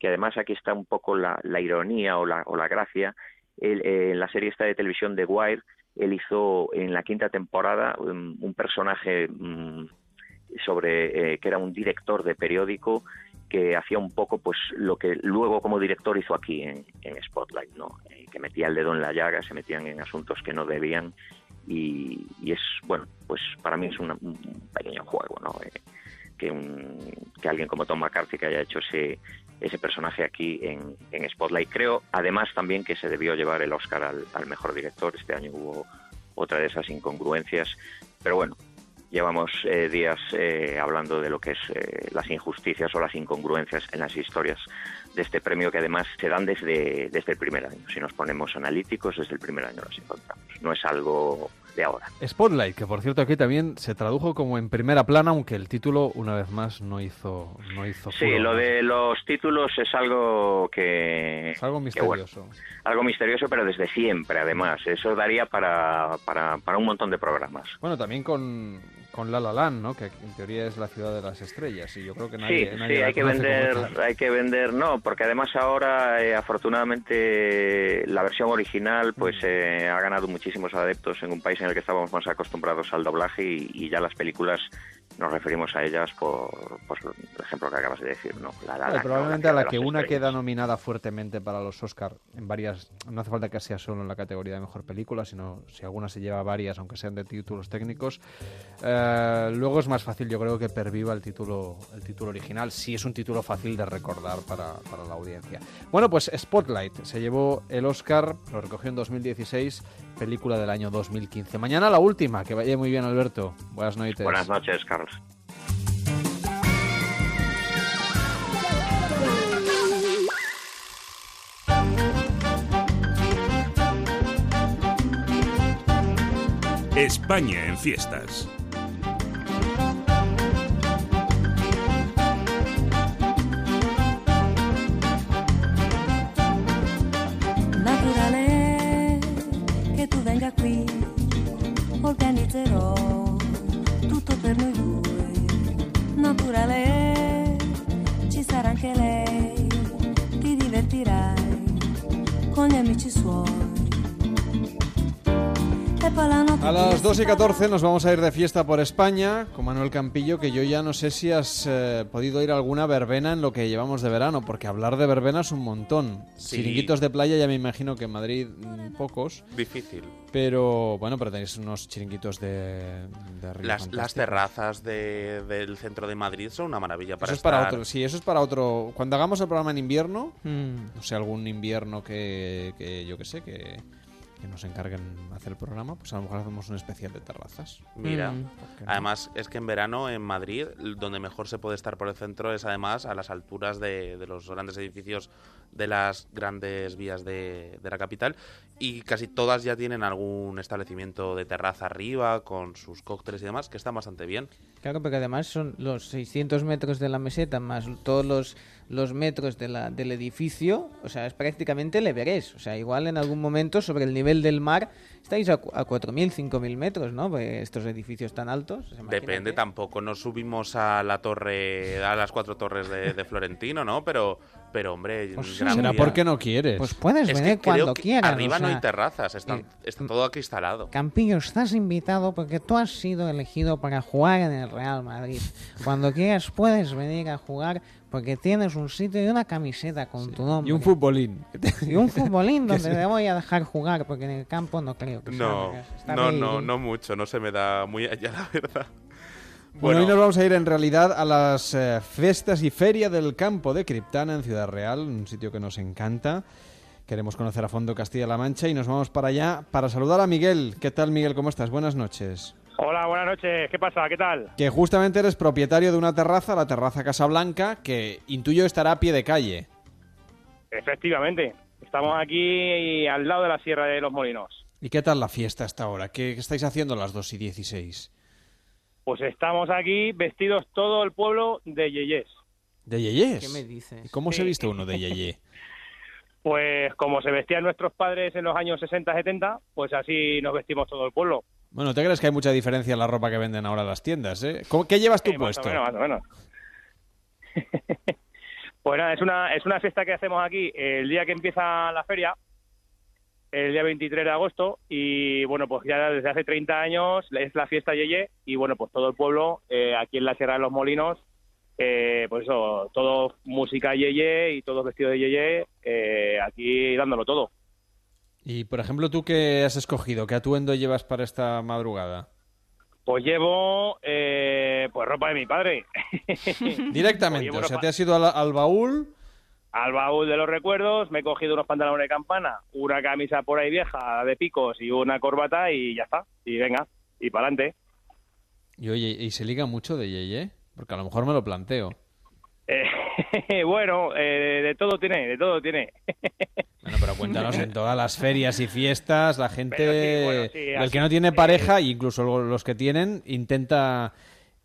que además aquí está un poco la, ironía o la, o la gracia. Eh, en la serie esta de televisión de Wire él hizo en la quinta temporada um, un personaje um, sobre eh, que era un director de periódico que hacía un poco pues lo que luego como director hizo aquí en, en Spotlight no eh, que metía el dedo en la llaga se metían en asuntos que no debían y, es bueno pues para mí es una, un pequeño juego no eh, que un que alguien como Tom McCarthy que haya hecho ese ese personaje aquí en, en, Spotlight. Creo, además, también que se debió llevar el Oscar al, al, mejor director. Este año hubo otra de esas incongruencias. Pero bueno, llevamos eh, días eh, hablando de lo que es eh, las injusticias o las incongruencias en las historias de este premio que además se dan desde, desde el primer año. Si nos ponemos analíticos, desde el primer año las encontramos. No es algo de ahora. Spotlight, que por cierto aquí también se tradujo como en primera plana, aunque el título una vez más no hizo no hizo Sí, lo de los títulos es algo que es algo misterioso. Bueno, algo misterioso, pero desde siempre además. Eso daría para, para, para un montón de programas. Bueno, también con con La La Land, ¿no? Que en teoría es la ciudad de las estrellas y yo creo que nadie, sí, nadie sí, hay que vender, hay que vender, no, porque además ahora eh, afortunadamente la versión original pues Mm. eh, ha ganado muchísimos adeptos en un país en el que estábamos más acostumbrados al doblaje y, y ya las películas nos referimos a ellas por, por, el ejemplo que acabas de decir, ¿no? La, la, la, probablemente a la que una queda nominada fuertemente para los Oscar en varias, no hace falta que sea solo en la categoría de mejor película, sino si alguna se lleva varias, aunque sean de títulos técnicos, eh, luego es más fácil, yo creo, que perviva el título, el título original, si es un título fácil de recordar para, para la audiencia. Bueno, pues Spotlight se llevó el Oscar, lo recogió en 2016, película del año 2015. Mañana la última, que vaya muy bien, Alberto. Buenas noches. Buenas noches, Carlos. España en fiestas. A las 2 y 14 nos vamos a ir de fiesta por España con Manuel Campillo, que yo ya no sé si has eh, podido ir a alguna verbena en lo que llevamos de verano, porque hablar de verbena es un montón. Sí. Chiringuitos de playa ya me imagino que en Madrid mm, pocos, Difícil. pero bueno, pero tenéis unos chiringuitos de, de río Las, terrazas de- del centro de Madrid son una maravilla para Eso es para otro, sí, eso es para otro. Cuando hagamos el programa en invierno, Mm. no sé, algún invierno que, que yo que sé, que, que nos encarguen hacer el programa, pues a lo mejor hacemos un especial de terrazas. Mira, Mm. Además es que en verano en Madrid, donde mejor se puede estar por el centro es además a las alturas de, de los grandes edificios de las grandes vías de, de la capital y casi todas ya tienen algún establecimiento de terraza arriba con sus cócteles y demás que están bastante bien. Claro, porque además son los 600 metros de la meseta más todos los, los metros de la, del edificio, o sea, es prácticamente el Everest. O sea, igual en algún momento sobre el nivel del mar estáis a, a 4.000, 5.000 metros, ¿no? Pues estos edificios tan altos. Depende, tampoco nos subimos a la torre, a las cuatro torres de, de Florentino, ¿no? Pero, pero hombre, Pues Gran Será porque no quieres. Pues puedes Es que venir creo cuando que quieras. Arriba o no sea, hay terrazas, está, eh, está todo aquí instalado. Campillo, estás invitado porque tú has sido elegido para jugar en el Real Madrid. Cuando quieras puedes venir a jugar porque tienes un sitio y una camiseta con tu nombre. Y un futbolín. Y un futbolín donde te voy a dejar jugar porque en el campo no creo que No, no, no, no mucho, no se me da muy allá, la verdad. Bueno, hoy nos vamos a ir en realidad a las eh, fiestas y feria del campo de Criptana en Ciudad Real, un sitio que nos encanta. Queremos conocer a fondo Castilla-La Mancha y nos vamos para allá para saludar a Miguel. ¿Qué tal, Miguel? ¿Cómo estás? Buenas noches. Hola, buenas noches. ¿Qué pasa? ¿Qué tal? Que justamente eres propietario de una terraza, la terraza Casablanca, que intuyo estará a pie de calle. Efectivamente. Estamos aquí al lado de la Sierra de los Molinos. ¿Y qué tal la fiesta hasta ahora? ¿Qué, estáis haciendo a las 2 y 16? Pues estamos aquí vestidos todo el pueblo de Yeyés. ¿De Yeyes? ¿Qué me dices? ¿Y cómo se Sí. viste uno de Yeye? Pues como se vestían nuestros padres en los años 60-70, pues así nos vestimos todo el pueblo. Bueno, ¿te crees que hay mucha diferencia en la ropa que venden ahora las tiendas? Eh? ¿Cómo- ¿Qué llevas tú Sí, más o puesto? menos, más o menos. pues nada, es una, es una fiesta que hacemos aquí el día que empieza la feria, el día 23 de agosto, y bueno, pues ya desde hace 30 años es la fiesta Yeye, y bueno, pues todo el pueblo, eh, aquí en la Sierra de los Molinos, eh, pues eso, todo música Yeye y todos vestidos de Yeye, eh, aquí dándolo todo. Y, por ejemplo, ¿tú qué has escogido? ¿Qué atuendo llevas para esta madrugada? Pues llevo eh, pues ropa de mi padre. Directamente, Pues o sea, ropa- te has ido al, al baúl al baúl de los recuerdos, me he cogido unos pantalones de campana, una camisa por ahí vieja de picos y una corbata y ya está. Y venga, y para adelante. y, oye, ¿y se liga mucho de Yeye? Porque a lo mejor me lo planteo. bueno, eh, de todo tiene, de todo tiene. Bueno, pero cuéntanos, en todas las ferias y fiestas, la gente, Pero sí, bueno, sí, el así- que no tiene pareja, e incluso lo- los que tienen, intenta,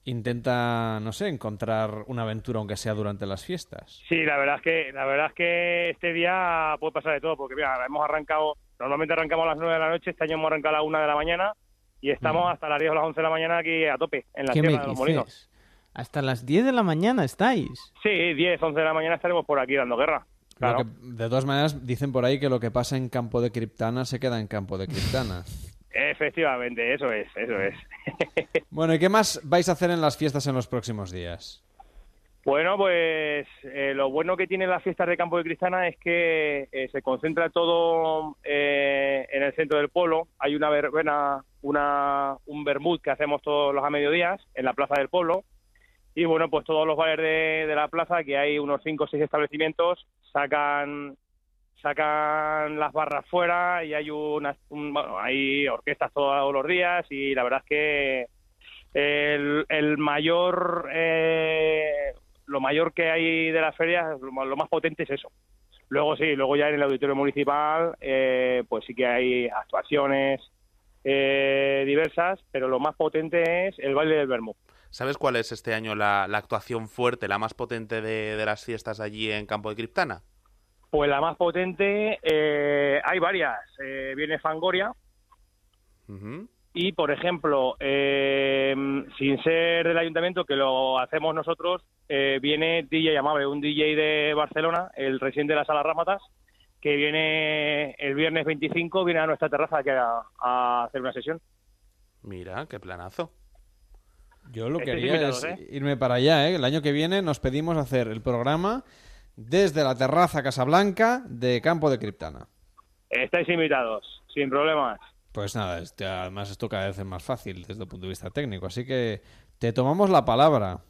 intenta, no sé, encontrar una aventura, aunque sea durante las fiestas. Sí, la verdad es que la verdad es que este día puede pasar de todo, porque mira, hemos arrancado, normalmente arrancamos a las 9 de la noche, este año hemos arrancado a las 1 de la mañana y estamos hasta las 10 o las 11 de la mañana aquí a tope, en la ¿Qué me Sierra de los Molinos. Hasta las 10 de la mañana estáis. Sí, 10, 11 de la mañana estaremos por aquí dando guerra. Claro. que- de todas maneras, dicen por ahí que lo que pasa en campo de Criptana se queda en campo de Criptana. Efectivamente, eso es, eso es. bueno, ¿y qué más vais a hacer en las fiestas en los próximos días? Bueno, pues eh, lo bueno que tiene las fiestas de Campo de Cristana es que eh, se concentra todo eh, en el centro del pueblo. Hay una verbena, una, un vermut que hacemos todos los a mediodías en la plaza del pueblo. Y bueno, pues todos los bares de, la plaza, que hay unos cinco o seis establecimientos, sacan sacan las barras fuera y hay unas un- bueno, hay orquestas todos los días y la verdad es que el, mayor eh, lo mayor que hay de las ferias lo, lo más potente es eso. Luego sí luego ya en el auditorio municipal eh, pues sí que hay actuaciones eh, diversas pero lo más potente es el baile del vermú ¿Sabes cuál es este año la, la actuación fuerte, la más potente de, de las fiestas allí en Campo de Criptana? pues la más potente eh, hay varias Eh, viene Fangoria. Y, por ejemplo, eh, sin ser del ayuntamiento, que lo hacemos nosotros, viene DJ Amable, un DJ de Barcelona, el residente de la Sala Rámatas, que viene el viernes 25, viene a nuestra terraza aquí a, a hacer una sesión. Mira, qué planazo. Yo lo que Estáis haría invitados, es ¿eh? irme para allá, ¿eh? El año que viene nos pedimos hacer el programa desde la terraza Casablanca de Campo de Criptana. Estáis invitados, sin problemas. Pues nada, este, además esto cada vez es más fácil desde el punto de vista técnico, así que te tomamos la palabra.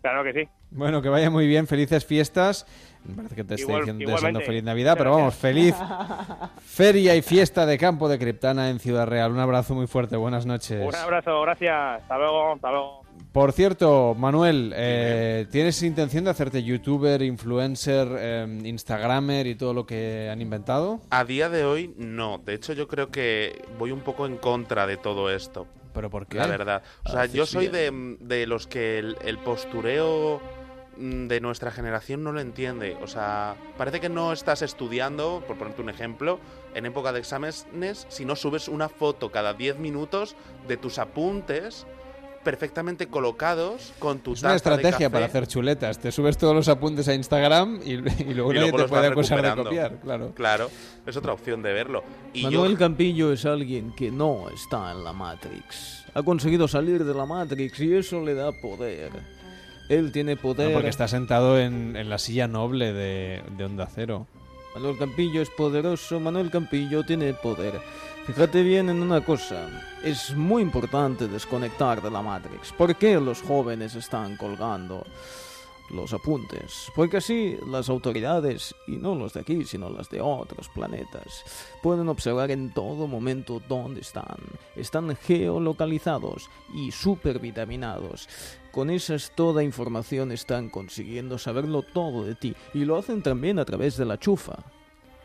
Claro que sí. Bueno, que vaya muy bien, felices fiestas. Me parece que te estoy Igual- diciendo, deseando feliz Navidad, pero vamos, feliz feria y fiesta de Campo de Criptana en Ciudad Real. Un abrazo muy fuerte, buenas noches. Un abrazo, gracias. Hasta luego, hasta luego. Por cierto, Manuel, eh, ¿tienes intención de hacerte youtuber, influencer, eh, instagramer y todo lo que han inventado? A día de hoy, no. De hecho, yo creo que voy un poco en contra de todo esto. ¿Pero por qué? La verdad. O sea, yo soy de, de los que el, el postureo mm, de nuestra generación no lo entiende. O sea, parece que no estás estudiando, por ponerte un ejemplo, en época de exámenes, si no subes una foto cada 10 minutos de tus apuntes perfectamente colocados con tu Es una taza de estrategia café. para hacer chuletas. Te subes todos los apuntes a Instagram y, y luego y nadie luego te los puede vas acusar de recuperando. copiar. Claro. Claro, es otra opción de verlo. Y Manuel yo, Campillo es alguien que no está en la Matrix. Ha conseguido salir de la Matrix y eso le da poder. Él tiene poder. No, porque está sentado en, en la silla noble de, de Onda Cero. Manuel Campillo es poderoso, Manuel Campillo tiene poder. Fíjate bien en una cosa, es muy importante desconectar de la Matrix. ¿Por qué los jóvenes están colgando los apuntes? Porque así las autoridades, y no los de aquí, sino las de otros planetas, pueden observar en todo momento dónde están. Están geolocalizados y supervitaminados. Con esas toda información están consiguiendo saberlo todo de ti. Y lo hacen también a través de la chufa.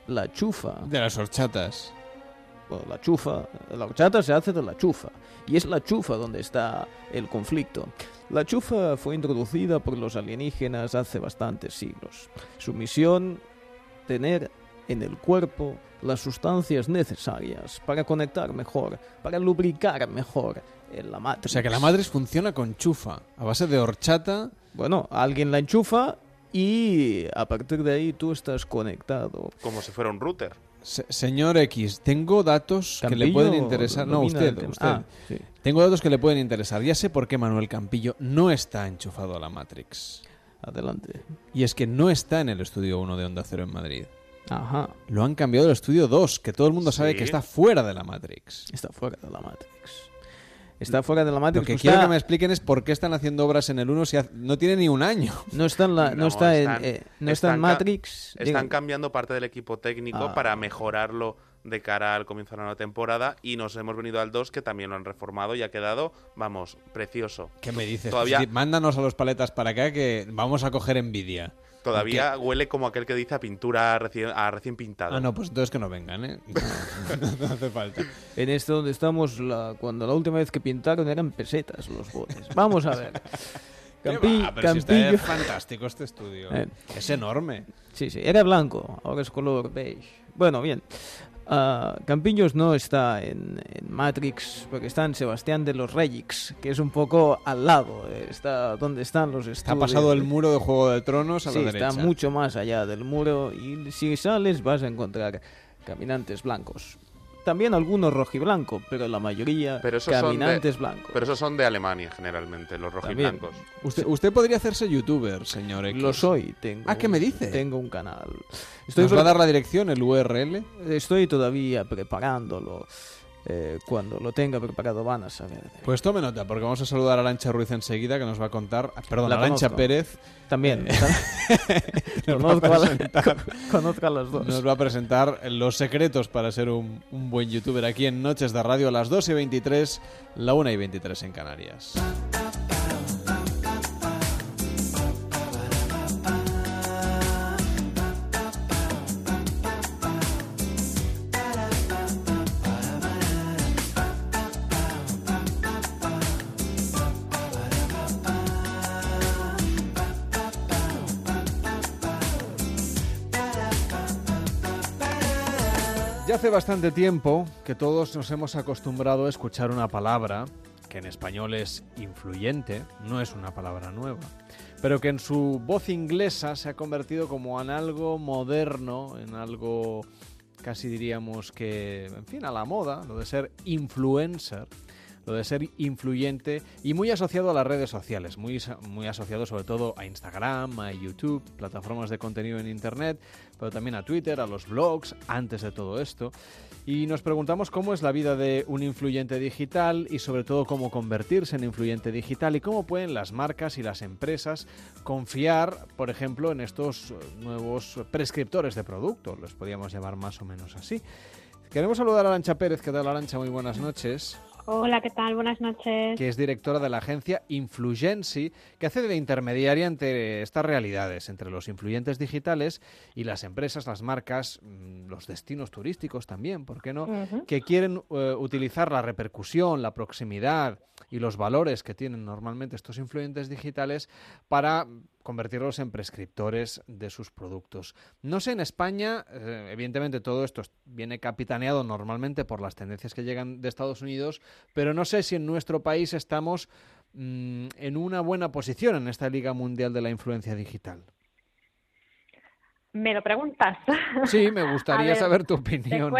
La chufa. De las horchatas. Bueno, la chufa. La horchata se hace de la chufa. Y es la chufa donde está el conflicto. La chufa fue introducida por los alienígenas hace bastantes siglos. Su misión, tener en el cuerpo las sustancias necesarias para conectar mejor, para lubricar mejor en la Matrix. O sea que la Matrix funciona con chufa, a base de horchata. Bueno, alguien la enchufa y a partir de ahí tú estás conectado. como si fuera un router. Se- señor X, tengo datos que le pueden interesar. No, usted, usted. Ah, sí. Tengo datos que le pueden interesar. Ya sé por qué Manuel Campillo no está enchufado a la Matrix. Adelante. Y es que no está en el estudio 1 de Onda Cero en Madrid. Ajá. Lo han cambiado al estudio 2, que todo el mundo sabe que está fuera de la Matrix. Está fuera de la Matrix. Está fuera de la Matrix. Lo que quiero está- que me expliquen es por qué están haciendo obras en el 1 si ha- no tiene ni un año. No está en, la, no, está en, están- eh, no está en Matrix. Están cambiando parte del equipo técnico Ah. para mejorarlo de cara al comienzo de la nueva temporada y nos hemos venido al 2 que también lo han reformado y ha quedado, vamos, precioso. ¿Qué me dices? Todavía, sí, mándanos a los paletas para acá que vamos a coger envidia. Todavía huele como aquel que dice a pintura recién, a recién pintada. Ah, no, pues entonces que no vengan, ¿eh? No, hace falta. En este donde estamos, la, cuando la última vez que pintaron eran pesetas los botes. Vamos a ver. ¿Qué Campi- va? Pero si está Campillo- fantástico este estudio. Eh. Es enorme. Sí, sí, era blanco, ahora es color beige. Bueno, bien. Ah, Campillos no está en, en Matrix porque está en Sebastián de los Reyes, que es un poco al lado, está donde están los estudios. Ha pasado el muro de Juego de Tronos a Sí, la derecha. está mucho más allá del muro y si sales vas a encontrar caminantes blancos. También algunos rojiblanco, pero la mayoría Pero esos son de- caminantes blancos. Pero esos son de Alemania generalmente, los rojiblancos. Usted, usted podría hacerse youtuber, señor X. Lo soy, tengo. Ah, ¿qué me dice? Tengo un canal. ¿Nos va a dar la dirección, el URL? Estoy todavía preparándolo. Eh, cuando lo tenga preparado van a saber. Pues tome nota, porque vamos a saludar a Arancha Ruiz enseguida, que nos va a contar... ah, Perdón, La Arancha. Pérez. También. a Conozco a la- presentar, conozco a las dos. nos va a presentar los secretos para ser un, un buen youtuber aquí en Noches de Radio a las 2 y 23, la 1 y 23 en Canarias. Hace bastante tiempo que todos nos hemos acostumbrado a escuchar una palabra que en español es influyente, no es una palabra nueva, pero que en su voz inglesa se ha convertido como en algo moderno, en algo casi diríamos que, en fin, a la moda, lo de ser influencer. lo de ser influyente y muy asociado a las redes sociales, muy, muy asociado sobre todo a Instagram, a YouTube, plataformas de contenido en Internet, pero también a Twitter, a los blogs, antes de todo esto. Y nos preguntamos cómo es la vida de un influyente digital y sobre todo cómo convertirse en influyente digital y cómo pueden las marcas y las empresas confiar, por ejemplo, en estos nuevos prescriptores de productos, los podríamos llamar más o menos así. Queremos saludar a Arancha Pérez. ¿Qué tal, Arancha? Muy buenas noches. Hola, ¿qué tal? Buenas noches. Que es directora de la agencia Influency, que hace de intermediaria entre estas realidades, entre los influyentes digitales y las empresas, las marcas, mm, los destinos turísticos también, ¿por qué no? Que quieren eh, utilizar la repercusión, la proximidad y los valores que tienen normalmente estos influyentes digitales para convertirlos en prescriptores de sus productos. No sé, en España, eh, evidentemente todo esto viene capitaneado normalmente por las tendencias que llegan de Estados Unidos, pero no sé si en nuestro país estamos mm, en una buena posición en esta Liga Mundial de la Influencia Digital. ¿Me lo preguntas? Sí, me gustaría saber tu opinión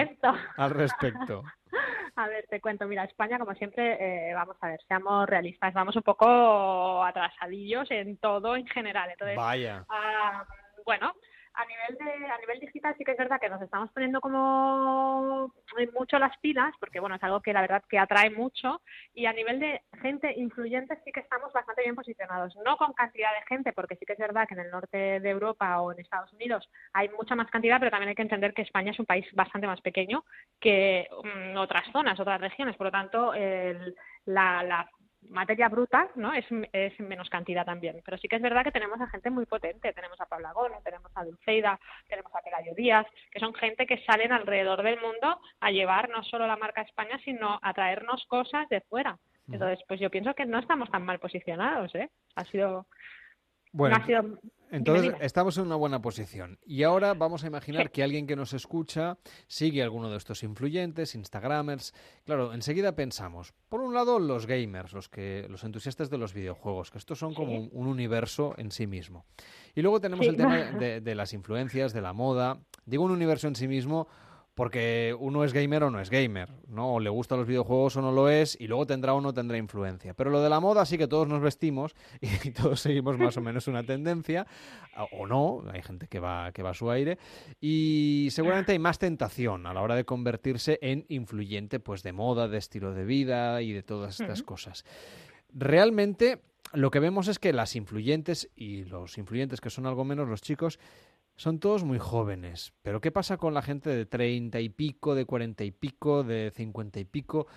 al respecto. A ver, te cuento. Mira, España, como siempre, eh, vamos a ver, seamos realistas, vamos un poco atrasadillos en todo en general. Entonces, Vaya. Ah, bueno, a nivel de a nivel digital sí que es verdad que nos estamos poniendo como mucho las pilas porque bueno es algo que la verdad que atrae mucho y a nivel de gente influyente sí que estamos bastante bien posicionados. No con cantidad de gente porque sí que es verdad que en el norte de Europa o en Estados Unidos hay mucha más cantidad pero también hay que entender que España es un país bastante más pequeño que mm, otras zonas otras regiones. Por lo tanto el, la, la materia bruta, ¿no? Es, es menos cantidad también. Pero sí que es verdad que tenemos a gente muy potente. Tenemos a Paula Gono, tenemos a Dulceida, tenemos a Pelayo Díaz, que son gente que salen alrededor del mundo a llevar no solo la marca España, sino a traernos cosas de fuera. Entonces, pues yo pienso que no estamos tan mal posicionados, ¿eh? Ha sido... Bueno, entonces estamos en una buena posición. Y ahora vamos a imaginar que alguien que nos escucha sigue alguno de estos influyentes, Instagramers. Claro, enseguida pensamos, por un lado, los gamers, los que, los entusiastas de los videojuegos, que estos son como un, universo en sí mismo. Y luego tenemos el tema de, de las influencias, de la moda. Digo un universo en sí mismo porque uno es gamer o no es gamer, ¿no? O le gustan los videojuegos o no lo es, y luego tendrá o no tendrá influencia. Pero lo de la moda sí que todos nos vestimos y todos seguimos más o menos una tendencia, o no, hay gente que va, que va a su aire, y seguramente hay más tentación a la hora de convertirse en influyente pues de moda, de estilo de vida y de todas estas cosas. Realmente lo que vemos es que las influyentes y los influyentes que son algo menos los chicos son todos muy jóvenes, pero ¿qué pasa con la gente de treinta y pico, de cuarenta y pico, de cincuenta y pico?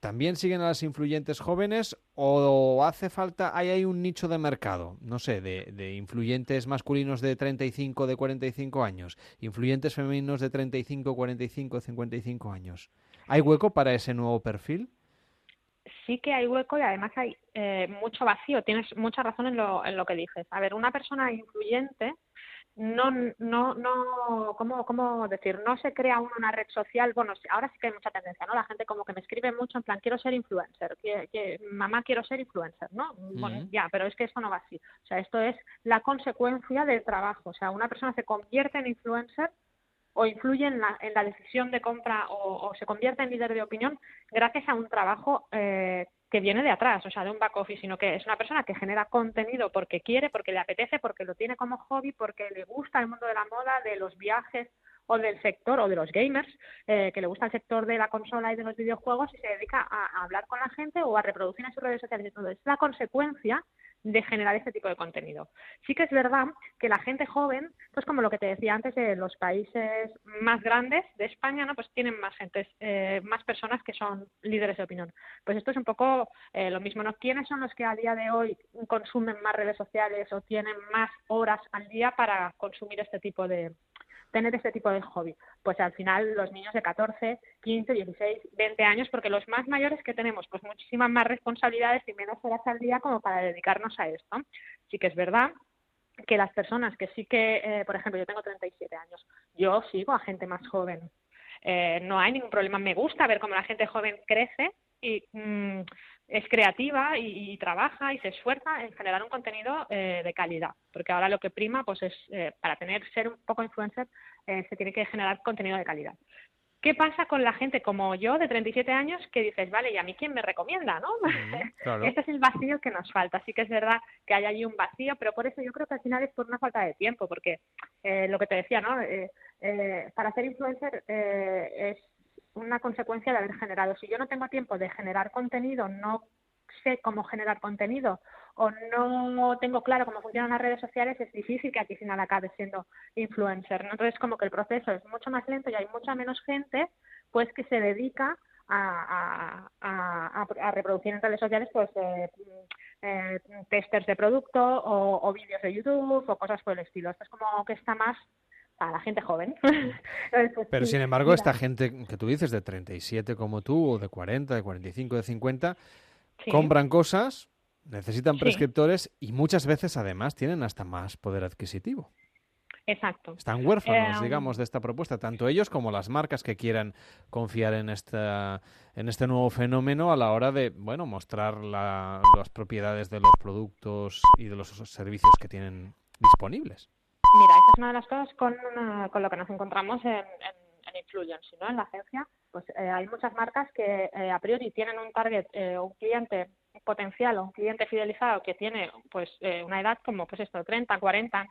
¿También siguen a las influyentes jóvenes o hace falta, hay, hay un nicho de mercado, no sé, de, de influyentes masculinos de 35, de 45 años, influyentes femeninos de 35, 45, 55 años? ¿Hay hueco para ese nuevo perfil? sí que hay hueco y además hay eh, mucho vacío. Tienes mucha razón en lo, en lo que dices. A ver, una persona influyente no, no, no, ¿cómo, ¿cómo decir? No se crea uno una red social, bueno, ahora sí que hay mucha tendencia, ¿no? La gente como que me escribe mucho en plan, quiero ser influencer, que, mamá quiero ser influencer, ¿no? Bueno, ya, pero es que esto no va así. O sea, esto es la consecuencia del trabajo. O sea, una persona se convierte en influencer o influye en la, en la decisión de compra o, o, se convierte en líder de opinión gracias a un trabajo eh, que viene de atrás, o sea, de un back office, sino que es una persona que genera contenido porque quiere, porque le apetece, porque lo tiene como hobby, porque le gusta el mundo de la moda, de los viajes o del sector o de los gamers, eh, que le gusta el sector de la consola y de los videojuegos y se dedica a, a hablar con la gente o a reproducir en sus redes sociales y. Es la consecuencia de generar este tipo de contenido. Sí que es verdad que la gente joven, pues como lo que te decía antes, de los países más grandes de España, ¿no? Pues tienen más gentes, eh, más personas que son líderes de opinión. Pues esto es un poco eh, lo mismo, ¿no? ¿Quiénes son los que a día de hoy consumen más redes sociales o tienen más horas al día para consumir este tipo de, tener este tipo de hobby? Pues al final los niños de 14, 15, 16, 20 años, porque los más mayores que tenemos, pues muchísimas más responsabilidades y menos horas al día como para dedicarnos a esto. Sí que es verdad que las personas que sí que, eh, por ejemplo, yo tengo 37 años, yo sigo a gente más joven. Eh, no hay ningún problema. Me gusta ver cómo la gente joven crece y mm, es creativa y, trabaja y se esfuerza en generar un contenido eh, de calidad, porque ahora lo que prima pues es eh, para tener ser un poco influencer eh, se tiene que generar contenido de calidad. ¿Qué pasa con la gente como yo de 37 años que dices, vale, ¿y a mí quién me recomienda, no? claro. Este es el vacío que nos falta. Sí que es verdad que hay allí un vacío, pero por eso yo creo que al final es por una falta de tiempo, porque eh, lo que te decía, ¿no? Eh, eh, para ser influencer eh, es una consecuencia de haber generado. Si yo no tengo tiempo de generar contenido, no sé cómo generar contenido o no tengo claro cómo funcionan las redes sociales, es difícil que aquí al final acabe siendo influencer. Entonces, como que el proceso es mucho más lento y hay mucha menos gente pues que se dedica a, a, a, a reproducir en redes sociales pues eh, eh, testers de producto o, o vídeos de YouTube o cosas por el estilo. Esto es como que está más para la gente joven. Entonces, pues, Pero sí, sin embargo, mira, esta gente que tú dices de 37 como tú, o de 40, de 45, de 50, Sí. compran cosas, necesitan Sí. prescriptores y muchas veces además tienen hasta más poder adquisitivo. Exacto. Están huérfanos, Eh, digamos, de esta propuesta, tanto ellos como las marcas que quieran confiar en esta en este nuevo fenómeno a la hora de, bueno, mostrar la- las propiedades de los productos y de los servicios que tienen disponibles. Mira, esta es una de las cosas con, una- con lo que nos encontramos en, en, en ¿no? En la agencia, pues eh, hay muchas marcas que eh, a priori tienen un target, eh, un cliente potencial o un cliente fidelizado que tiene pues eh, una edad como pues esto, 30, 40,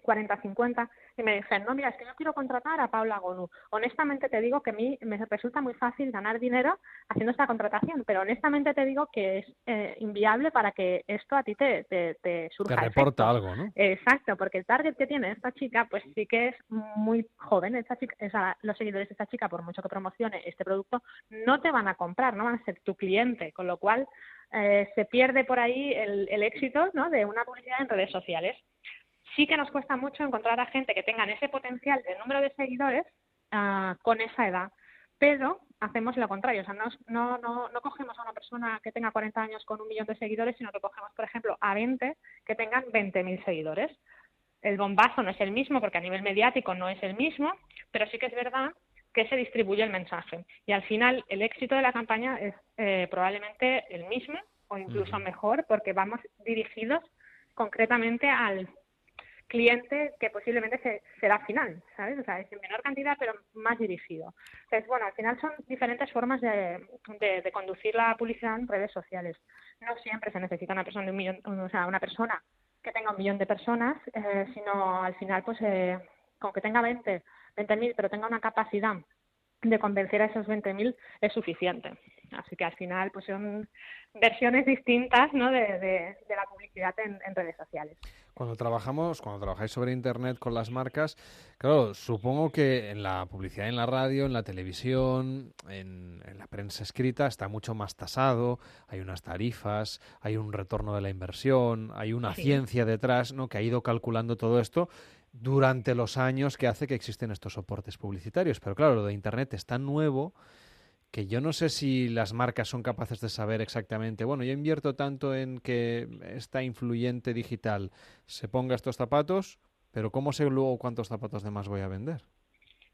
40, 50, y me dicen, no, mira, es que yo quiero contratar a Paula Gonu. Honestamente te digo que a mí me resulta muy fácil ganar dinero haciendo esta contratación, pero honestamente te digo que es eh, inviable para que esto a ti te, te, te surja Te reporta efecto. algo, ¿no? Exacto, porque el target que tiene esta chica, pues sí que es muy joven. Esta chica, o sea, los seguidores de esta chica, por mucho que promocione este producto, no te van a comprar, no van a ser tu cliente, con lo cual eh, se pierde por ahí el, el éxito ¿no? de una publicidad en redes sociales. Sí que nos cuesta mucho encontrar a gente que tengan ese potencial de número de seguidores ah, con esa edad, pero hacemos lo contrario, o sea, no, no, no, no cogemos a una persona que tenga 40 años con un millón de seguidores, sino que cogemos, por ejemplo, a 20 que tengan 20.000 seguidores. El bombazo no es el mismo porque a nivel mediático no es el mismo, pero sí que es verdad que se distribuye el mensaje. Y al final el éxito de la campaña es eh, probablemente el mismo o incluso mejor porque vamos dirigidos concretamente al cliente que posiblemente se- será final, ¿sabes? O sea, es en menor cantidad pero más dirigido. Entonces, bueno, al final son diferentes formas de, conducir la publicidad en redes sociales. No siempre se necesita una persona de un millón, o sea, una persona que tenga un millón de personas, eh, sino al final, pues, eh, con que tenga 20, 20.000, pero tenga una capacidad de convencer a esos 20.000 es suficiente. Así que al final, pues son versiones distintas, ¿no? De, la publicidad en redes sociales. Cuando trabajamos, cuando trabajáis sobre internet con las marcas, claro, supongo que en la publicidad en la radio, en la televisión, en, en la prensa escrita está mucho más tasado, hay unas tarifas, hay un retorno de la inversión, hay una Sí. ciencia detrás, ¿no? que ha ido calculando todo esto durante los años que hace que existen estos soportes publicitarios. Pero claro, lo de internet es tan nuevo que yo no sé si las marcas son capaces de saber exactamente, bueno, yo invierto tanto en que esta influyente digital se ponga estos zapatos, pero ¿cómo sé luego cuántos zapatos de más voy a vender?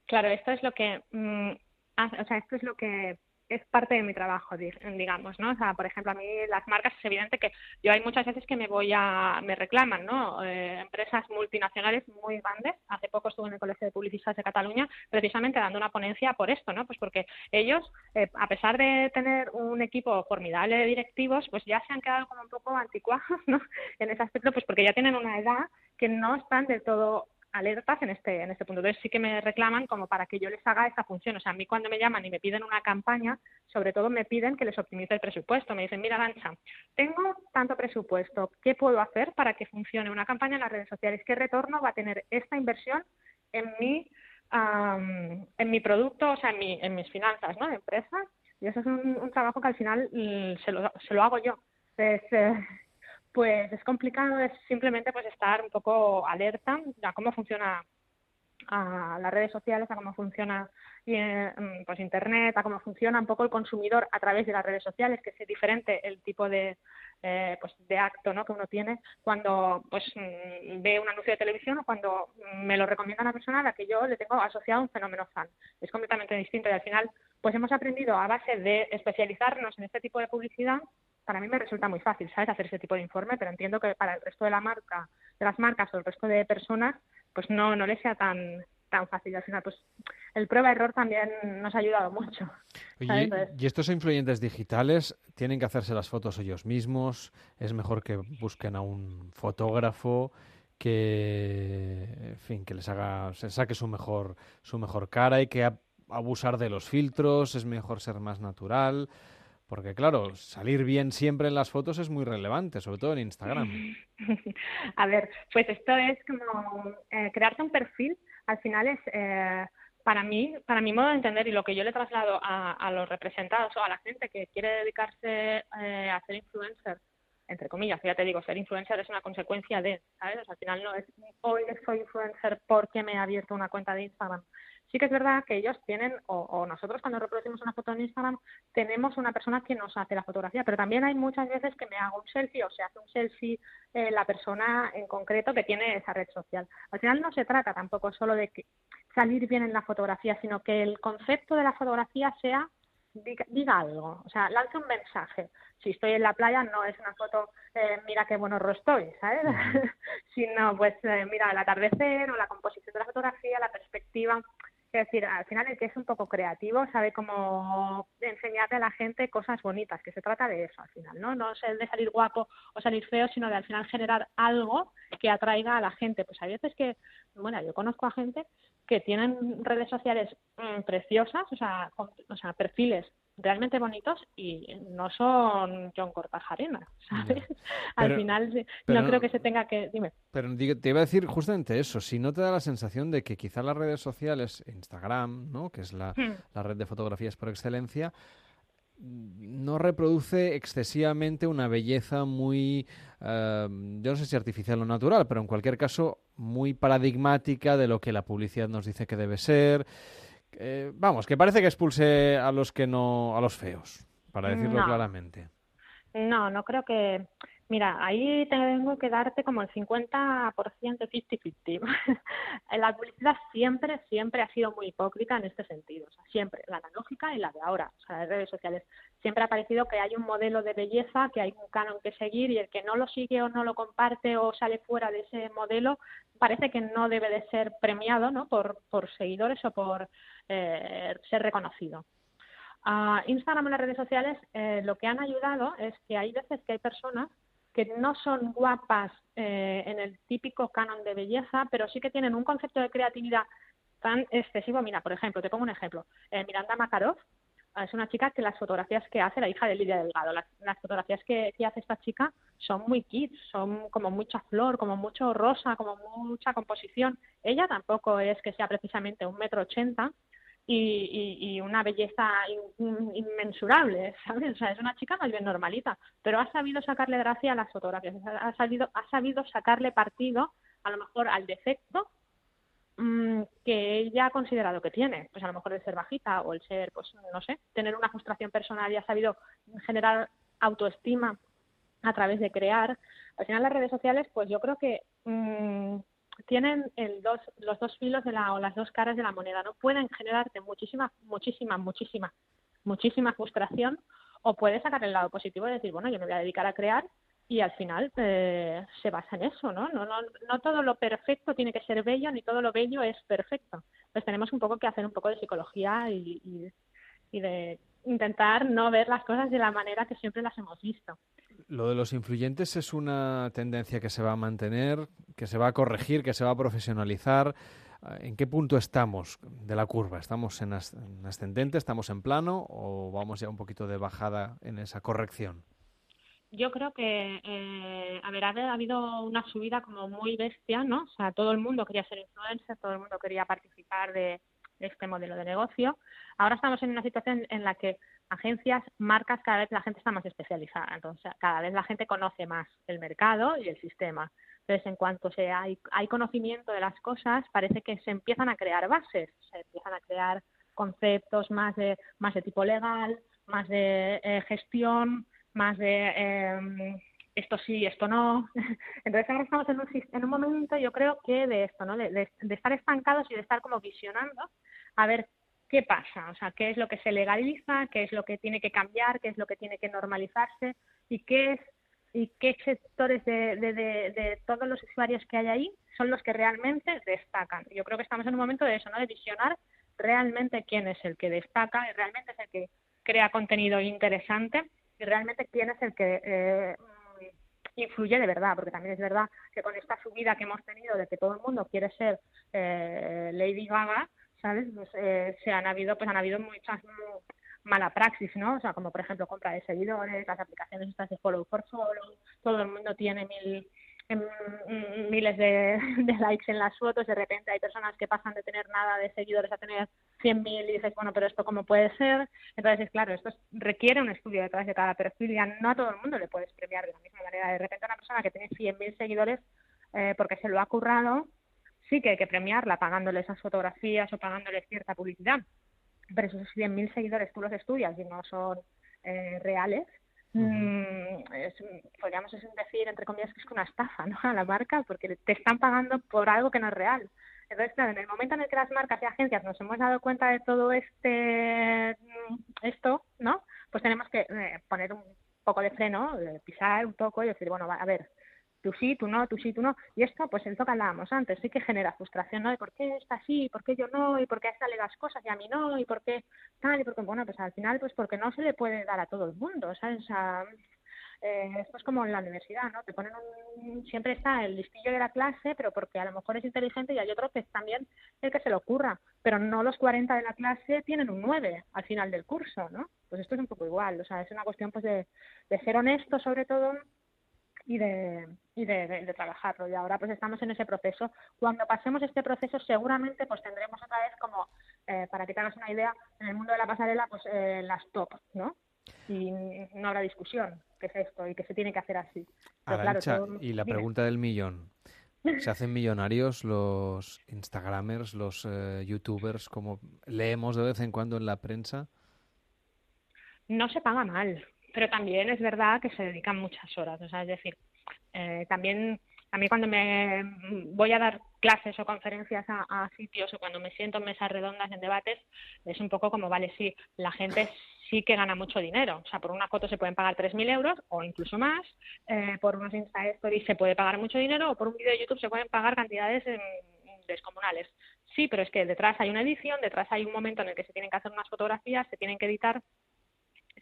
Claro, esto es lo que, mm, o sea, esto es lo que es parte de mi trabajo, di- digamos, ¿no? O sea, por ejemplo, a mí las marcas es evidente que yo hay muchas veces que me voy a, me reclaman, ¿no? Eh, empresas multinacionales muy grandes. Hace poco estuve en el Colegio de Publicistas de Cataluña precisamente dando una ponencia por esto, ¿no? Pues porque ellos, eh, a pesar de tener un equipo formidable de directivos, pues ya se han quedado como un poco anticuados, ¿no? En ese aspecto, pues porque ya tienen una edad que no están del todo alertas en este en este punto. Entonces sí que me reclaman como para que yo les haga esa función. O sea, a mí cuando me llaman y me piden una campaña, sobre todo me piden que les optimice el presupuesto. Me dicen, mira, Lancha, tengo tanto presupuesto, ¿qué puedo hacer para que funcione una campaña en las redes sociales? ¿Qué retorno va a tener esta inversión en mi, am, en mi producto, o sea, en, mi, en mis finanzas, ¿no? De empresa. Y eso es un, un trabajo que al final mm, se, lo, se lo hago yo. Entonces, eh, pues es complicado, es simplemente pues estar un poco alerta a cómo funciona las redes sociales, a cómo funciona eh, pues internet, a cómo funciona un poco el consumidor a través de las redes sociales, que es diferente el tipo de eh, pues de acto ¿no? que uno tiene cuando pues mm, ve un anuncio de televisión o cuando me lo recomienda una persona a la que yo le tengo asociado un fenómeno fan. Es completamente distinto y al final pues hemos aprendido a base de especializarnos en este tipo de publicidad para mí me resulta muy fácil, ¿sabes? Hacer ese tipo de informe, pero entiendo que para el resto de la marca, de las marcas o el resto de personas, pues no, no les sea tan, tan fácil. Al final, pues el prueba-error también nos ha ayudado mucho. Oye, ¿y estos influyentes digitales tienen que hacerse las fotos ellos mismos? ¿Es mejor que busquen a un fotógrafo? que en fin que les haga se saque su mejor su mejor cara y que abusar de los filtros es mejor ser más natural porque claro salir bien siempre en las fotos es muy relevante sobre todo en Instagram a ver pues esto es como eh, un perfil al final es eh, para mí, para mi modo de entender y lo que yo le traslado a, a los representados o a la gente que quiere dedicarse eh, a ser influencer entre comillas, ya te digo, ser influencer es una consecuencia de, ¿sabes? al final no es hoy soy influencer porque me he abierto una cuenta de Instagram. Sí que es verdad que ellos tienen, o, nosotros cuando reproducimos una foto en Instagram, tenemos una persona que nos hace la fotografía, pero también hay muchas veces que me hago un selfie o se hace un selfie eh, la persona en concreto que tiene esa red social. Al final no se trata tampoco solo de que salir bien en la fotografía, sino que el concepto de la fotografía sea diga, algo, o sea, lance un mensaje. Si estoy en la playa no es una foto, eh, mira qué bueno estoy, ¿sabes? Sino, pues, eh, mira el atardecer o la composición de la fotografía, la perspectiva. Es decir, al final el que es un poco creativo sabe cómo enseñarle a la gente cosas bonitas, que se trata de eso al final, ¿no? No es de salir guapo o salir feo, sino de al final generar algo que atraiga a la gente. Pues hay veces que, bueno, yo conozco a gente que tienen redes sociales mm, preciosas, o sea, o sea, perfiles realmente bonitos y no son John Cortajarena, ¿sabes? Al final no creo que se tenga que... Dime. Pero te iba a decir justamente eso, si no te da la sensación de que quizá las redes sociales, Instagram, ¿no? que es la, hmm. la red de fotografías por excelencia, no reproduce excesivamente una belleza muy, eh, yo no sé si artificial o natural, pero en cualquier caso muy paradigmática de lo que la publicidad nos dice que debe ser. Eh, vamos, que parece que expulse a los que no, a los feos, para decirlo claramente. No, no creo que Mira, ahí tengo que darte como el 50% 50-50. la publicidad siempre, siempre ha sido muy hipócrita en este sentido. O sea, siempre, la analógica y la de ahora, o sea, las redes sociales. Siempre ha parecido que hay un modelo de belleza, que hay un canon que seguir y el que no lo sigue o no lo comparte o sale fuera de ese modelo, parece que no debe de ser premiado ¿no? por, por seguidores o por eh, ser reconocido. A Instagram y las redes sociales eh, lo que han ayudado es que hay veces que hay personas que no son guapas eh, en el típico canon de belleza, pero sí que tienen un concepto de creatividad tan excesivo. Mira, por ejemplo, te pongo un ejemplo. Eh, Miranda Makarov es una chica que las fotografías que hace, la hija de Lidia Delgado, las, fotografías que, hace esta chica son muy kids, son como mucha flor, como mucho rosa, como mucha composición. Ella tampoco es que sea precisamente un metro ochenta, y, y, una belleza inmensurable, ¿sabes? O sea, es una chica más bien normalita, pero ha sabido sacarle gracia a las fotografías, ha sabido, ha sabido sacarle partido, a lo mejor al defecto mm, que ella ha considerado que tiene, pues a lo mejor el ser bajita o el ser, pues no sé, tener una frustración personal y ha sabido generar autoestima a través de crear. Al final las redes sociales, pues yo creo que mm, tienen el dos, los dos filos de la, o las dos caras de la moneda, ¿no? Pueden generarte muchísima, muchísima, muchísima, muchísima frustración o puedes sacar el lado positivo y decir, bueno, yo me voy a dedicar a crear y al final eh, se basa en eso, ¿no? No, ¿no? no todo lo perfecto tiene que ser bello ni todo lo bello es perfecto. Pues tenemos un poco que hacer un poco de psicología y, y, y de intentar no ver las cosas de la manera que siempre las hemos visto. Lo de los influyentes es una tendencia que se va a mantener, que se va a corregir, que se va a profesionalizar. ¿En qué punto estamos de la curva? ¿Estamos en ascendente, estamos en plano o vamos ya un poquito de bajada en esa corrección? Yo creo que, eh, a ver, ha habido una subida como muy bestia, ¿no? O sea, todo el mundo quería ser influencer, todo el mundo quería participar de este modelo de negocio. Ahora estamos en una situación en la que agencias, marcas, cada vez la gente está más especializada. Entonces, cada vez la gente conoce más el mercado y el sistema. Entonces, en cuanto se hay, hay conocimiento de las cosas, parece que se empiezan a crear bases, se empiezan a crear conceptos más de, más de tipo legal, más de eh, gestión, más de eh, esto sí, esto no. Entonces ahora estamos en un, en un momento, yo creo que de esto, ¿no? De, de, estar estancados y de estar como visionando a ver qué pasa, o sea, qué es lo que se legaliza, qué es lo que tiene que cambiar, qué es lo que tiene que normalizarse y qué es y qué sectores de, de, de, de todos los usuarios que hay ahí son los que realmente destacan. Yo creo que estamos en un momento de eso, ¿no? De visionar realmente quién es el que destaca y realmente es el que crea contenido interesante y realmente quién es el que eh, influye de verdad, porque también es verdad que con esta subida que hemos tenido de que todo el mundo quiere ser eh, Lady Gaga, ¿sabes? Pues, eh, se han habido, pues han habido muchas mala praxis, ¿no? O sea, como por ejemplo compra de seguidores, las aplicaciones estas de follow for follow, todo el mundo tiene mil en miles de, likes en las fotos, de repente hay personas que pasan de tener nada de seguidores a tener 100.000 y dices, bueno, pero esto cómo puede ser. Entonces, claro, esto requiere un estudio detrás de cada perfil y no a todo el mundo le puedes premiar de la misma manera. De repente una persona que tiene 100.000 seguidores eh, porque se lo ha currado, sí que hay que premiarla pagándole esas fotografías o pagándole cierta publicidad. Pero esos 100.000 seguidores tú los estudias y no son eh, reales, Mm, es, podríamos decir, entre comillas, que es una estafa ¿no? a la marca porque te están pagando por algo que no es real. Entonces, claro, en el momento en el que las marcas y agencias nos hemos dado cuenta de todo este mm, esto, ¿no? Pues tenemos que eh, poner un poco de freno, pisar un poco y decir, bueno, a ver, tú sí, tú no, tú sí, tú no. Y esto, pues el toque hablábamos antes, sí que genera frustración, ¿no? De por qué está así, por qué yo no, y por qué a esta le das cosas y a mí no, y por qué tal, y porque, bueno, pues al final, pues porque no se le puede dar a todo el mundo, ¿sabes? Sea, eh, esto es como en la universidad, ¿no? Te ponen un, siempre está el listillo de la clase, pero porque a lo mejor es inteligente y hay otro que es también el que se le ocurra, pero no los 40 de la clase tienen un 9 al final del curso, ¿no? Pues esto es un poco igual, o sea, es una cuestión pues de, de ser honesto sobre todo y de, y de, trabajarlo. Y ahora pues estamos en ese proceso. Cuando pasemos este proceso seguramente pues tendremos otra vez como, eh, para que te hagas una idea, en el mundo de la pasarela pues eh, las top, ¿no? Y no habrá discusión qué es esto y que se tiene que hacer así. y la pregunta del millón. ¿Se hacen millonarios los Instagramers, los eh, YouTubers, como leemos de vez en cuando en la prensa? No se paga mal pero también es verdad que se dedican muchas horas, o sea, es decir, eh, también a mí cuando me voy a dar clases o conferencias a, sitios o cuando me siento en mesas redondas en debates, es un poco como, vale, sí, la gente sí que gana mucho dinero. O sea, por una foto se pueden pagar 3.000 euros o incluso más, eh, por unos Insta Stories se puede pagar mucho dinero o por un vídeo de YouTube se pueden pagar cantidades descomunales. Sí, pero es que detrás hay una edición, detrás hay un momento en el que se tienen que hacer unas fotografías, se tienen que editar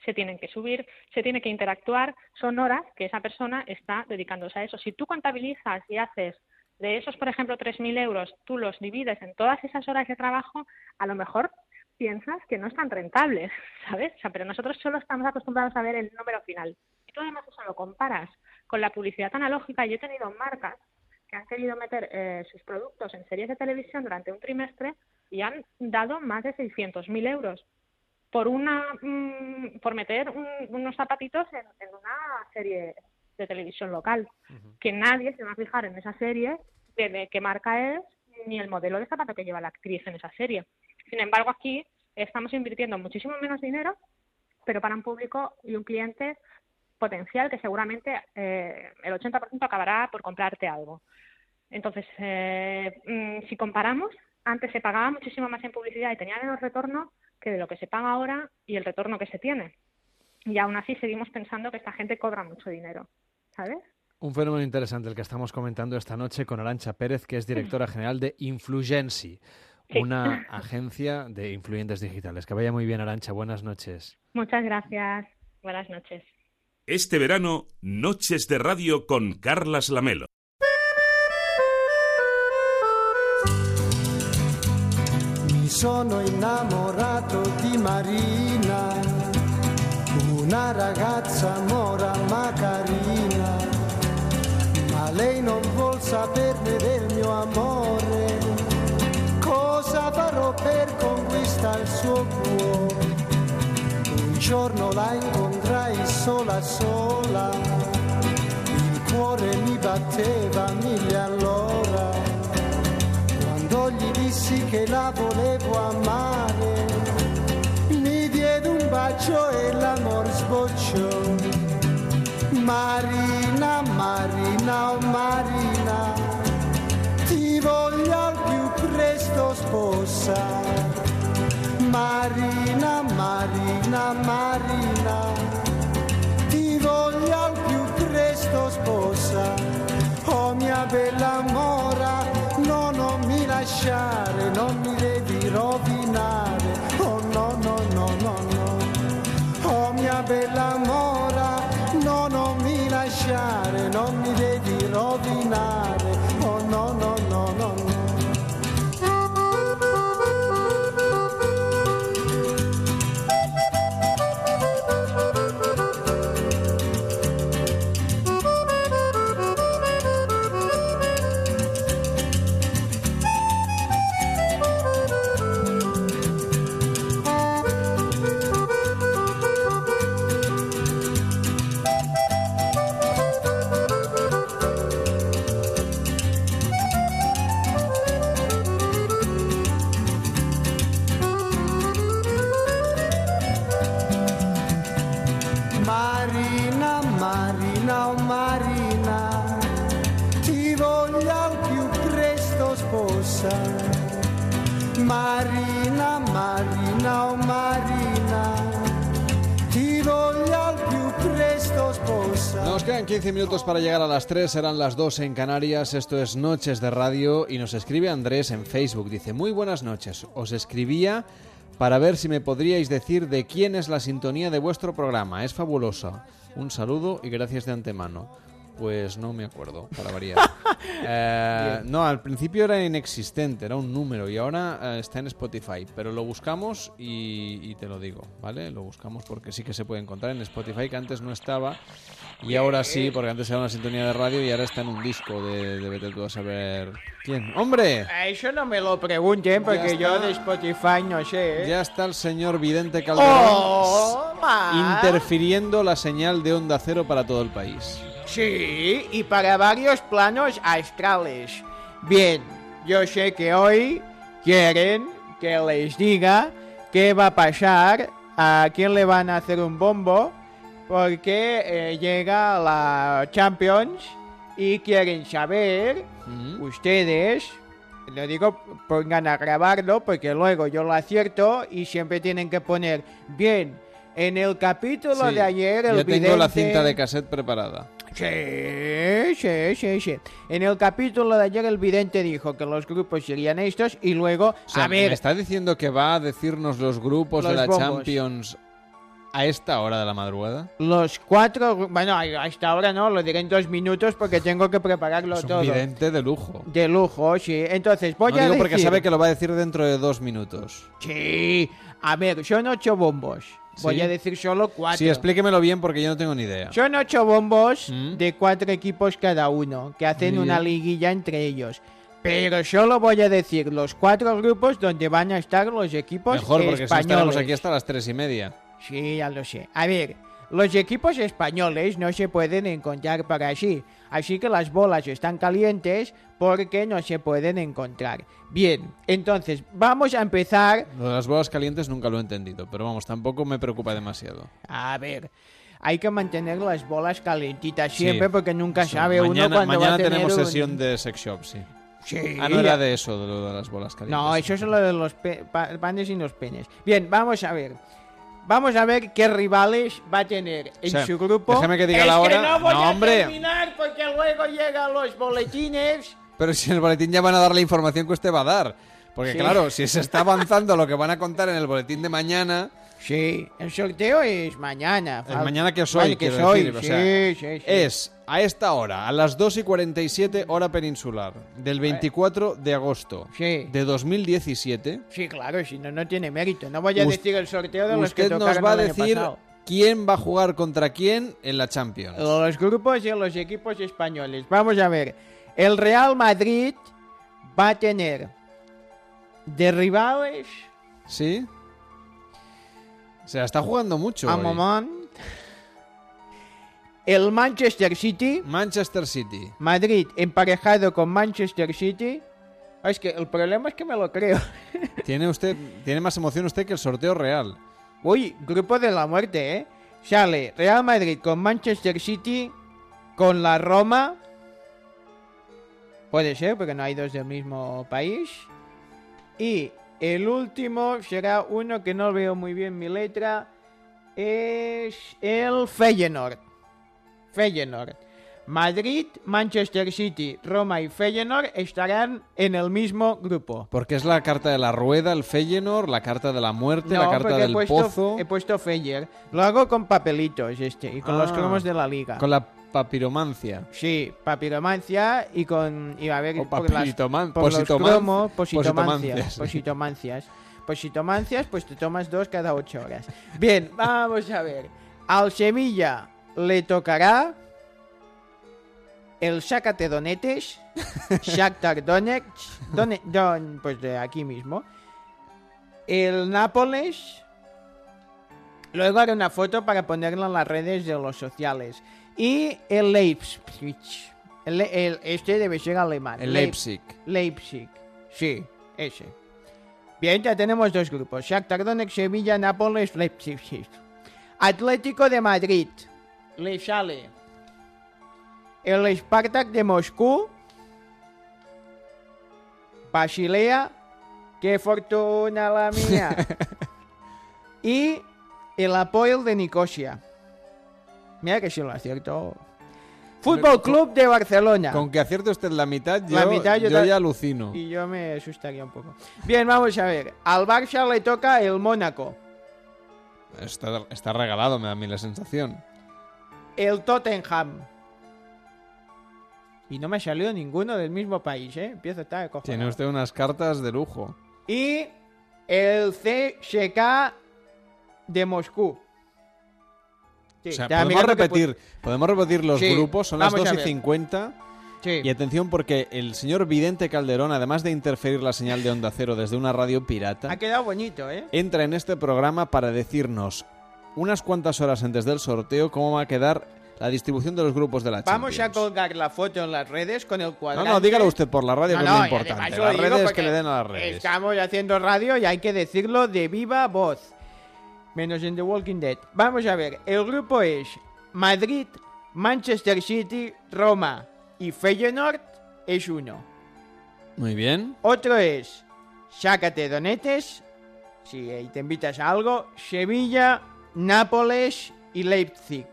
se tienen que subir, se tiene que interactuar, son horas que esa persona está dedicándose a eso. Si tú contabilizas y haces de esos, por ejemplo, 3.000 euros, tú los divides en todas esas horas de trabajo, a lo mejor piensas que no es tan rentable, ¿sabes? Pero nosotros solo estamos acostumbrados a ver el número final. Y tú además eso lo comparas con la publicidad analógica. Yo he tenido marcas que han querido meter eh, sus productos en series de televisión durante un trimestre y han dado más de 600.000 euros por una mm, por meter unos zapatitos en, una serie de televisión local. Que nadie se va a fijar en esa serie de, qué marca es ni el modelo de zapato que lleva la actriz en esa serie. Sin embargo aquí estamos invirtiendo muchísimo menos dinero pero para un público y un cliente potencial que seguramente eh, el 80% acabará por comprarte algo. Entonces eh, mm, si comparamos antes se pagaba muchísimo más en publicidad y tenía menos retorno que de lo que se paga ahora y el retorno que se tiene. Y aún así seguimos pensando que esta gente cobra mucho dinero, ¿sabes? Un fenómeno interesante el que estamos comentando esta noche con Arancha Pérez, que es directora general de Influency, una agencia de influyentes digitales. Que vaya muy bien, Arancha. Buenas noches. Muchas gracias. Buenas noches. Este verano, Noches de Radio con Carlas Lamelo. Sono innamorato di Marina, una ragazza mora ma carina, ma lei non vuol saperne del mio amore, cosa farò per conquistare il suo cuore? Un giorno la incontrai sola sola, il cuore mi batteva mille all'ora gli dissi che la volevo amare, mi diede un bacio e l'amor sbocciò. Marina, Marina, oh Marina, ti voglio al più presto sposare. Marina, Marina, Marina, ti voglio al più presto sposa. Oh mia bella mora, no, non mi lasciare, non mi devi rovinare. Oh no, no, no, no, no. Oh mia bella mora, no, non mi lasciare, non mi devi rovinare. Nos quedan 15 minutos para llegar a las 3, serán las 2 en Canarias, esto es Noches de Radio y nos escribe Andrés en Facebook, dice, muy buenas noches, os escribía para ver si me podríais decir de quién es la sintonía de vuestro programa, es fabulosa. Un saludo y gracias de antemano. Pues no me acuerdo, para variar. Eh, no, al principio era inexistente, era un número y ahora eh, está en Spotify. Pero lo buscamos y, y te lo digo, ¿vale? Lo buscamos porque sí que se puede encontrar en Spotify, que antes no estaba. Y ahora sí, porque antes era una sintonía de radio y ahora está en un disco de, de vete tú a saber quién. ¡Hombre! Eso no me lo pregunten porque yo de Spotify no sé. ¿eh? Ya está el señor Vidente Calderón Oh, interfiriendo la señal de onda cero para todo el país. Sí, y para varios planos astrales. Bien, yo sé que hoy quieren que les diga qué va a pasar, a quién le van a hacer un bombo, porque eh, llega la Champions y quieren saber ustedes, lo digo, pongan a grabarlo porque luego yo lo acierto y siempre tienen que poner bien. En el capítulo Sí, de ayer, el ya tengo la vidente- cinta de cassette preparada. Sí, sí, sí, sí. En el capítulo de ayer el vidente dijo que los grupos serían estos y luego, O sea, a ver, ¿me está diciendo que va a decirnos los grupos de la bombos. Champions a esta hora de la madrugada? los cuatro, bueno, hasta ahora no, lo diré en dos minutos porque tengo que prepararlo Es un todo. vidente de lujo. De lujo, sí. Entonces, voy no a digo decir... porque sabe que lo va a decir dentro de dos minutos. Sí, a ver, son ocho bombos. Voy a decir solo cuatro. Sí, explíquemelo bien porque yo no tengo ni idea. Son ocho bombos de cuatro equipos cada uno, que hacen Mm. Una liguilla entre ellos. Pero solo voy a decir los cuatro grupos donde van a estar los equipos Mejor porque si no españoles. estaremos aquí hasta las tres y media. Sí, ya lo sé. A ver, los equipos españoles no se pueden encontrar para así. Así que las bolas están calientes porque no se pueden encontrar. Bien, entonces vamos a empezar. Lo de las bolas calientes nunca lo he entendido, pero vamos, tampoco me preocupa demasiado. A ver, hay que mantener las bolas calentitas Sí. siempre porque nunca Eso, sabe uno mañana, cuándo va mañana a tener tenemos un- sesión de sex shop, sí. Sí. Ah, no era de eso, de lo de las bolas calientes. No, eso es lo de los panes y los penes. Bien, vamos a ver. Vamos a ver qué rivales va a tener en O sea, su grupo. déjame que diga Es la hora. no voy No, a hombre. terminar porque luego llegan los boletines. Pero si en el boletín ya van a dar la información que usted va a dar. Porque Sí. claro, si se está avanzando lo que van a contar en el boletín de mañana... Sí, el sorteo es mañana. Fal- mañana que os Vale, que soy, decir, o sí, sea, sí, sí. Es a esta hora, a las 2 y 47 hora peninsular, del 24 de agosto Sí. de 2017. Sí, claro, si no, no tiene mérito. No voy a decir el sorteo de los que Usted nos va a decir pasado. quién va a jugar contra quién en la Champions. Los grupos y los equipos españoles. Vamos a ver. El Real Madrid va a tener de rivales ¿Sí? Se la está jugando mucho. a. Momón, el Manchester City, Manchester City. Madrid emparejado con Manchester City. Ah, Es que el problema es que me lo creo. Tiene usted, tiene más emoción usted que el sorteo real. Uy, grupo de la muerte, ¿eh? Sale Real Madrid con Manchester City, con la Roma. Puede ser, porque no hay dos del mismo país. Y el último será uno que no veo muy bien mi letra. Es el Feyenoord. Feyenoord. Madrid, Manchester City, Roma y Feyenoord estarán en el mismo grupo. Porque es la carta de la rueda, el Feyenoord, la carta de la muerte, la carta porque he del puesto, pozo, he puesto Feyer. Lo hago con papelitos este y con los Ah, cromos de la liga. con la papiromancia. Sí, papiromancia y con... Y a ver, O por, las, por los cromos, positomancias. positomancias. Positomancias. Positomancias, pues te tomas dos cada ocho horas. Bien, vamos a ver. Al Sevilla le tocará el Sácate Donetes, Shakhtar Donetsk, Done- Don, pues de aquí mismo, el Nápoles, luego haré una foto para ponerla en las redes de los sociales, y el Leipzig, el, el- este debe ser alemán. El Leip- Leipzig. Leipzig, sí, ese. Bien, ya tenemos dos grupos, Shakhtar Donetsk, Sevilla, Nápoles, Leipzig. Atlético de Madrid, le sale el Spartak de Moscú, Basilea, qué fortuna la mía, y el Apoel de Nicosia. Mira que si lo acierto. Fútbol Club de Barcelona. Con que acierte usted la mitad, yo, La mitad yo yo ta- ya alucino. Y yo me asustaría un poco. Bien, vamos a ver. Al Barça le toca el Mónaco, Está, está regalado, me da a mí la sensación. El Tottenham. Y no me salió ninguno del mismo país, ¿eh? Empiezo a estar cojonado. Tiene usted unas cartas de lujo. Y el CSK de Moscú. Sí, o sea, podemos que repetir, podemos repetir los Sí, grupos, son las vamos a 2 y ver. 50. Sí. Y atención porque el señor Vidente Calderón, además de interferir la señal de onda cero desde una radio pirata, Ha quedado bonito, ¿eh? entra en este programa para decirnos unas cuantas horas antes del sorteo cómo va a quedar la distribución de los grupos de la Vamos a colgar la foto en las redes con el No, cuadrante. no, dígalo usted por la radio, No, que es no, lo importante. Las redes que le den a las redes. Estamos haciendo radio y hay que decirlo de viva voz. Menos en The Walking Dead. Vamos a ver, el grupo es Madrid, Manchester City, Roma y Feyenoord es uno. Muy bien. Otro es Sácate Donetes, si te invitas a algo, Sevilla, Nápoles y Leipzig.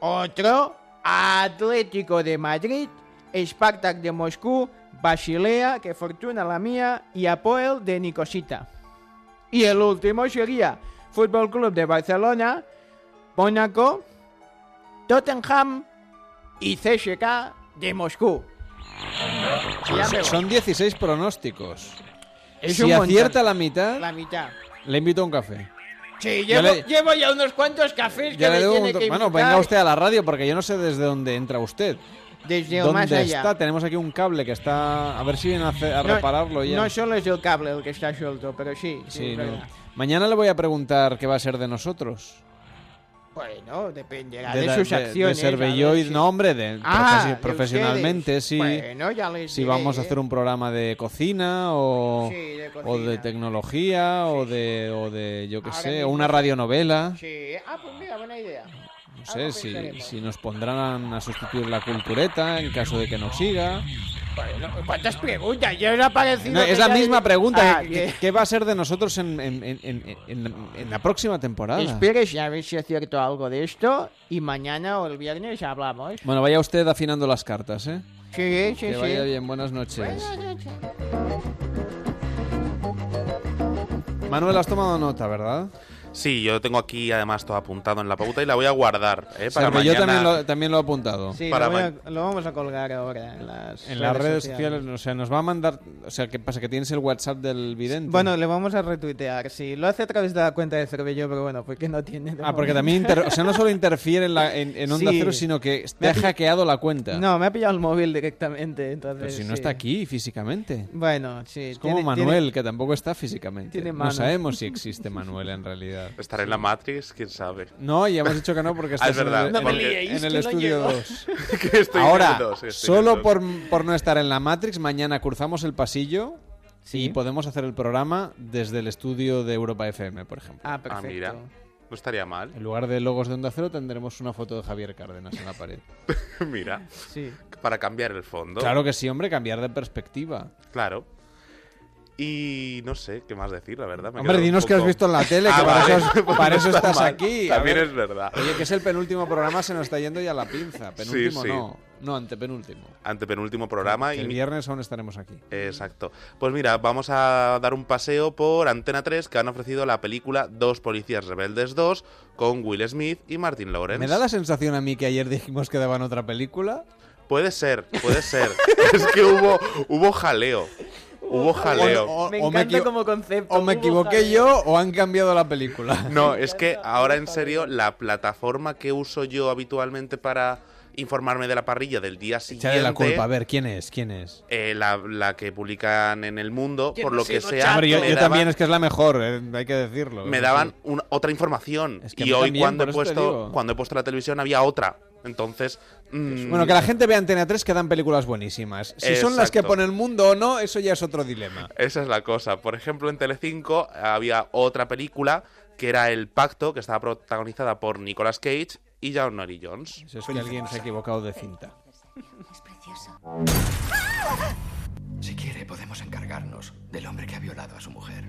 Otro, Atlético de Madrid, Spartak de Moscú, Basilea, que fortuna la mía, y Apoel de Nicosita. Y el último sería Fútbol Club de Barcelona, Mónaco, Tottenham y CSK de Moscú. Voy. Son 16 pronósticos. Es si acierta la mitad, La mitad. le invito a un café. Sí, llevo, le- llevo ya unos cuantos cafés que le me tiene un que Bueno, venga usted a la radio porque yo no sé desde dónde entra usted. desde ¿Dónde más allá. está? Tenemos aquí un cable que está... A ver si viene a, hacer- a No- repararlo ya. No solo es el cable el que está suelto, pero sí. sí, no. Mañana le voy a preguntar qué va a ser de nosotros. Bueno, dependerá De de, la- sus de- acciones. De Cervelloid, si- no, hombre, de, Ah, profesionalmente, sí. Bueno, ya les si diré, vamos a hacer un programa de cocina o, Sí, de o de cocina. tecnología o de, o de, yo qué sé, o mismo una sí. radionovela. Sí, ah, pues mira, buena idea. No sé, si, si nos pondrán a sustituir la cultureta en caso de que nos siga. ¿Cuántas preguntas? Ya no. No, es la misma pregunta. Ah, ¿qué- bien. ¿Qué, qué va a ser de nosotros en, en- en- en- en- en la próxima temporada? Esperes a ver si acierto algo de esto y mañana o el viernes hablamos. Bueno, vaya usted afinando las cartas, ¿eh? Sí, sí, que sí. vaya bien, buenas noches. Manuel, has tomado nota, ¿verdad? Sí, yo tengo aquí además todo apuntado en la pauta y la voy a guardar ¿eh? para yo mañana. también lo, también lo he apuntado. Sí, Para lo, a- vamos a colgar ahora en las, En las redes sociales, o sea, nos va a mandar... O sea, ¿qué pasa? ¿Que tienes el WhatsApp del vidente? Bueno, le vamos a retuitear. Sí, lo hace a través de la cuenta de Cervello, pero bueno, porque no tiene. Ah, porque también... inter- O sea, no solo interfiere en, la- en- en Onda Sí. Cero, sino que te ha hackeado la cuenta. No, me ha pillado el móvil directamente. Entonces, Pero si no está aquí físicamente. Bueno, sí. Es como tiene- Manuel, tiene- que tampoco está físicamente. tiene no sabemos si existe Manuel en realidad. Estar en la Matrix, quién sabe. No, ya hemos dicho que no porque Ah, estás es verdad, en el, en en estudio llego. 2. Que estoy en Ahora, el dos, sí, estoy en el solo dos. por, por no estar en la Matrix, mañana cruzamos el pasillo Sí. y podemos hacer el programa desde el estudio de Europa FM, por ejemplo. Ah, Ah, perfecto. mira. No estaría mal. En lugar de logos de Onda Cero tendremos una foto de Javier Cárdenas en la pared. mira. Sí. Para cambiar el fondo. Claro que sí, hombre, cambiar de perspectiva. Claro. Y no sé qué más decir, la verdad. me Hombre, dinos que has visto en la tele, que Ah, para, vale, eso, pues para no eso está estás mal. aquí. También ver. es verdad. Oye, que es el penúltimo programa, se nos está yendo ya la pinza. Penúltimo sí. no. No, antepenúltimo. Antepenúltimo programa. Que y el viernes aún estaremos aquí. Exacto. Pues mira, vamos a dar un paseo por Antena 3 que han ofrecido la película Dos Policías Rebeldes 2 con Will Smith y Martin Lawrence. Me da la sensación a mí que ayer dijimos que daban otra película. Puede ser, puede ser. es que hubo, hubo jaleo. Hubo jaleo. O- o- Me o me encanta como concepto. O me equivoqué jaleo. yo o han cambiado la película. No, es que ahora en serio, la plataforma que uso yo habitualmente para informarme de la parrilla del día siguiente. Echarle la culpa. A ver, ¿quién es? ¿Quién es? eh, la, la que publican en el mundo, por lo que sea. Hombre, yo, me yo daban- también es que es la mejor, eh, hay que decirlo. me daban una- otra información. Es que a y hoy también, he puesto cuando he puesto la televisión había otra. Entonces. Mm, Bueno, que la gente vea Antena 3 que dan películas buenísimas. Si son las que pone el mundo o no, eso ya es otro dilema. Esa es la cosa. Por ejemplo, en Telecinco había otra película que era El Pacto, que estaba protagonizada por Nicolas Cage y John Nori Jones. Eso es que alguien se ha equivocado de cinta. Si quiere, podemos encargarnos del hombre que ha violado a su mujer.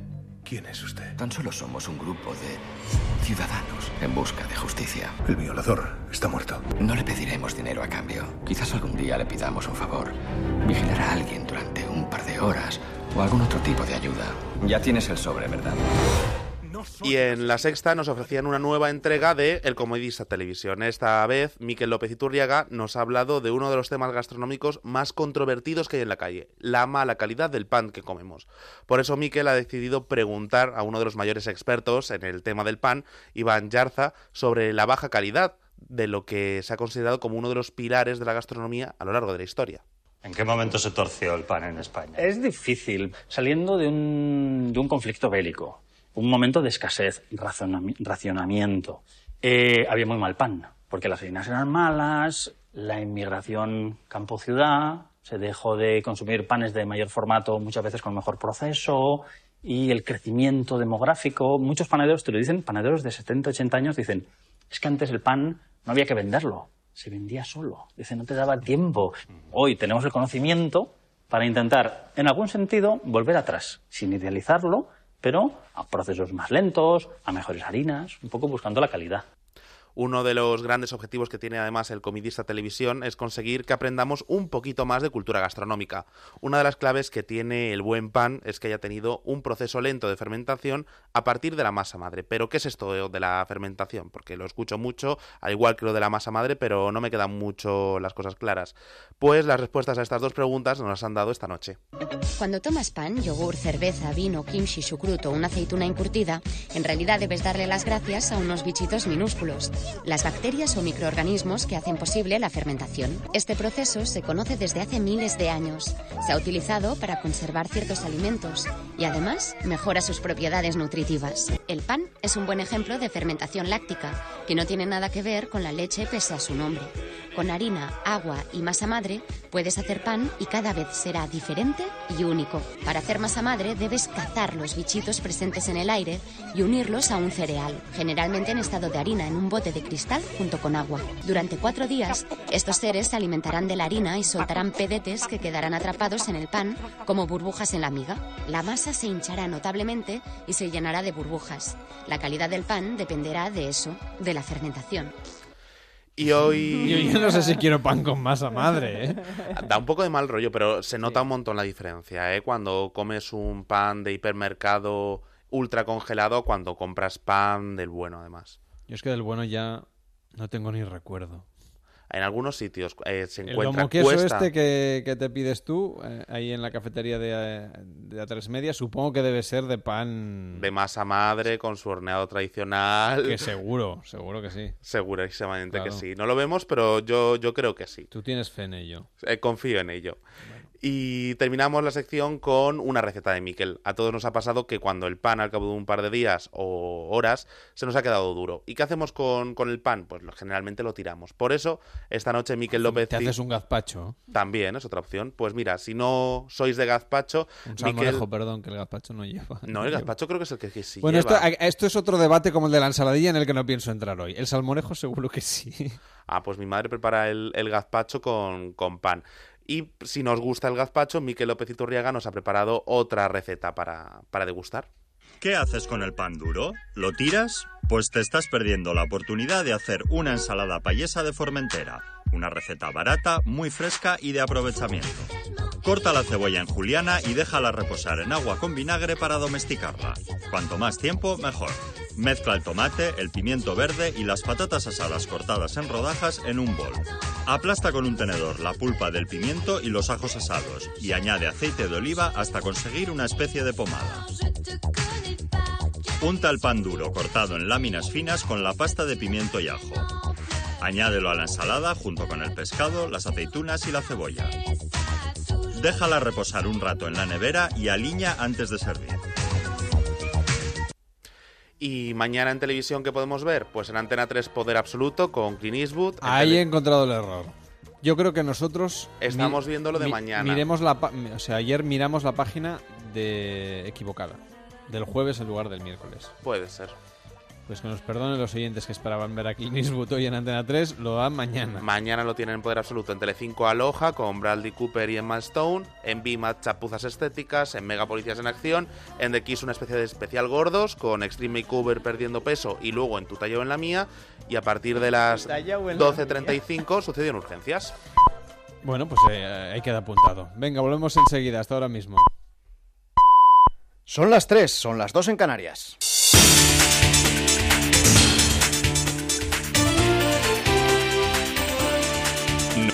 ¿Quién es usted? Tan solo somos un grupo de ciudadanos en busca de justicia. El violador está muerto. No le pediremos dinero a cambio. Quizás algún día le pidamos un favor. Vigilar a alguien durante un par de horas o algún otro tipo de ayuda. Ya tienes el sobre, ¿verdad? Y en la sexta nos ofrecían una nueva entrega de El Comedista Televisión. Esta vez, Miquel López Iturriaga nos ha hablado de uno de los temas gastronómicos más controvertidos que hay en la calle, la mala calidad del pan que comemos. Por eso Miquel ha decidido preguntar a uno de los mayores expertos en el tema del pan, Iván Yarza, sobre la baja calidad de lo que se ha considerado como uno de los pilares de la gastronomía a lo largo de la historia. ¿En qué momento se torció el pan en España? Es difícil, saliendo de un, de un conflicto bélico, un momento de escasez, racionamiento. Eh, había muy mal pan, porque las harinas eran malas, la inmigración campo-ciudad, se dejó de consumir panes de mayor formato, muchas veces con mejor proceso, y el crecimiento demográfico. Muchos panaderos, te lo dicen, panaderos de 70, 80 años, dicen, es que antes el pan no había que venderlo, se vendía solo. Dice, no te daba tiempo. Hoy tenemos el conocimiento para intentar, en algún sentido, volver atrás, sin idealizarlo, pero a procesos más lentos, a mejores harinas, un poco buscando la calidad. Uno de los grandes objetivos que tiene además el Comidista Televisión es conseguir que aprendamos un poquito más de cultura gastronómica. Una de las claves que tiene el buen pan es que haya tenido un proceso lento de fermentación a partir de la masa madre. Pero ¿qué es esto de la fermentación? Porque lo escucho mucho, al igual que lo de la masa madre, pero no me quedan mucho las cosas claras. Pues las respuestas a estas dos preguntas nos las han dado esta noche. Cuando tomas pan, yogur, cerveza, vino, kimchi, chucrut o una aceituna encurtida, en realidad debes darle las gracias a unos bichitos minúsculos, las bacterias o microorganismos que hacen posible la fermentación. Este proceso se conoce desde hace miles de años. Se ha utilizado para conservar ciertos alimentos y además mejora sus propiedades nutritivas. El pan es un buen ejemplo de fermentación láctica, que no tiene nada que ver con la leche pese a su nombre. Con harina, agua y masa madre puedes hacer pan y cada vez será diferente y único. Para hacer masa madre debes cazar los bichitos presentes en el aire y unirlos a un cereal, generalmente en estado de harina en un bote de cristal junto con agua. Durante cuatro días, estos seres se alimentarán de la harina y soltarán pedetes que quedarán atrapados en el pan como burbujas en la miga. La masa se hinchará notablemente y se llenará de burbujas. La calidad del pan dependerá de eso, de la fermentación. Y hoy... Yo, yo no sé si quiero pan con masa madre, ¿eh? Da un poco de mal rollo, pero se nota un montón la diferencia, ¿eh? Cuando comes un pan de hipermercado ultra congelado, cuando compras pan del bueno, además. Yo es que del bueno ya no tengo ni recuerdo. En algunos sitios eh, se El encuentra lomo queso cuesta. este que, que te pides tú, eh, ahí en la cafetería de, de A3 Media, supongo que debe ser de pan... de masa madre con su horneado tradicional. Que seguro, seguro que sí. Segurísimamente que sí. No lo vemos, pero yo, yo creo que sí. Tú tienes fe en ello. Eh, confío en ello. Y terminamos la sección con una receta de Miquel. A todos nos ha pasado que cuando el pan al cabo de un par de días o horas se nos ha quedado duro. ¿Y qué hacemos con, con el pan? Pues generalmente lo tiramos. Por eso, esta noche Miquel López... Te haces un gazpacho. También es otra opción. Pues mira, si no sois de gazpacho... Un Miquel- salmorejo, perdón, que el gazpacho no lleva. No, el gazpacho creo que es el que, que sí Bueno, esto, lleva. esto es otro debate como el de la ensaladilla en el que no pienso entrar hoy. El salmorejo seguro que sí. Ah, pues mi madre prepara el, el gazpacho con, con pan. Y si nos gusta el gazpacho, Miquel López Iturriaga nos ha preparado otra receta para, para degustar. ¿Qué haces con el pan duro? ¿Lo tiras? Pues te estás perdiendo la oportunidad de hacer una ensalada payesa de Formentera. Una receta barata, muy fresca y de aprovechamiento. Corta la cebolla en juliana y déjala reposar en agua con vinagre para domesticarla. Cuanto más tiempo, mejor. Mezcla el tomate, el pimiento verde y las patatas asadas cortadas en rodajas en un bol. Aplasta con un tenedor la pulpa del pimiento y los ajos asados y añade aceite de oliva hasta conseguir una especie de pomada. Unta el pan duro cortado en láminas finas con la pasta de pimiento y ajo. Añádelo a la ensalada junto con el pescado, las aceitunas y la cebolla. Déjala reposar un rato en la nevera y aliña antes de servir. Y mañana en televisión, ¿qué podemos ver? Pues en Antena 3 Poder Absoluto con Clint Eastwood. Ahí tele- he encontrado el error. Yo creo que nosotros... Estamos viendo lo de mañana. Miremos la pa- o sea, ayer miramos la página de equivocada. Del jueves en lugar del miércoles. Puede ser. Pues que nos perdonen los oyentes que esperaban ver a Clint Eastwood hoy en Antena 3, lo dan mañana. Mañana lo tienen en Poder Absoluto en Telecinco Aloha con Bradley Cooper y Emma Stone, en Bima Chapuzas Estéticas, en Mega Policías en Acción, en The Kiss una especie de especial gordos con Extreme Makeover perdiendo peso y luego en Tu talla o en la mía y a partir de las talla o en la 12.35 sucedió en Urgencias. Bueno, pues eh, ahí queda apuntado. Venga, volvemos enseguida, hasta ahora mismo. Son las 3, son las 2 en Canarias.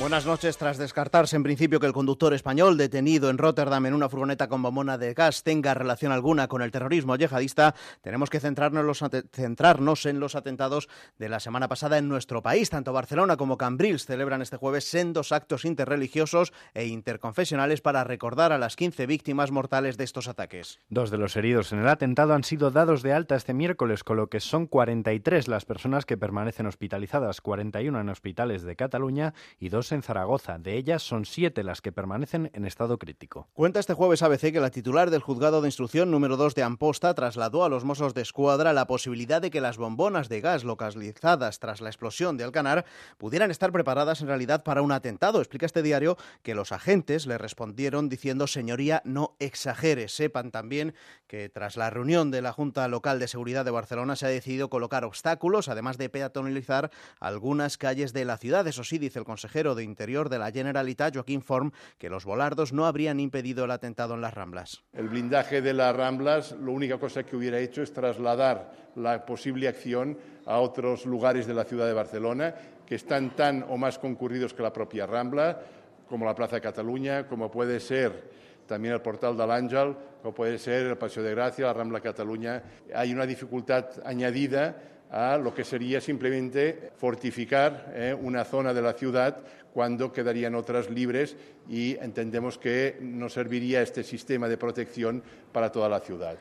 Buenas noches. Tras descartarse en principio que el conductor español detenido en Rotterdam en una furgoneta con bombona de gas tenga relación alguna con el terrorismo yihadista, tenemos que centrarnos, centrarnos en los atentados de la semana pasada en nuestro país. Tanto Barcelona como Cambrils celebran este jueves sendos actos interreligiosos e interconfesionales para recordar a las 15 víctimas mortales de estos ataques. Dos de los heridos en el atentado han sido dados de alta este miércoles, con lo que son 43 las personas que permanecen hospitalizadas, 41 en hospitales de Cataluña y dos en Zaragoza. De ellas son siete las que permanecen en estado crítico. Cuenta este jueves ABC que la titular del juzgado de instrucción número 2 de Amposta trasladó a los Mossos de Escuadra la posibilidad de que las bombonas de gas localizadas tras la explosión de Alcanar pudieran estar preparadas en realidad para un atentado. Explica este diario que los agentes le respondieron diciendo señoría no exagere. Sepan también que tras la reunión de la Junta Local de Seguridad de Barcelona se ha decidido colocar obstáculos, además de peatonalizar algunas calles de la ciudad. Eso sí, dice el consejero de Interior de la Generalitat, Joaquín Form, que los volardos no habrían impedido el atentado en las Ramblas. El blindaje de las Ramblas, la única cosa que hubiera hecho es trasladar la posible acción a otros lugares de la ciudad de Barcelona que están tan o más concurridos que la propia Rambla, como la Plaza de Cataluña, como puede ser también el Portal del Ángel, como puede ser el Paseo de Gracia, la Rambla Cataluña. Hay una dificultad añadida a lo que sería simplemente fortificar eh, una zona de la ciudad cuando quedarían otras libres y entendemos que nos serviría este sistema de protección para toda la ciudad.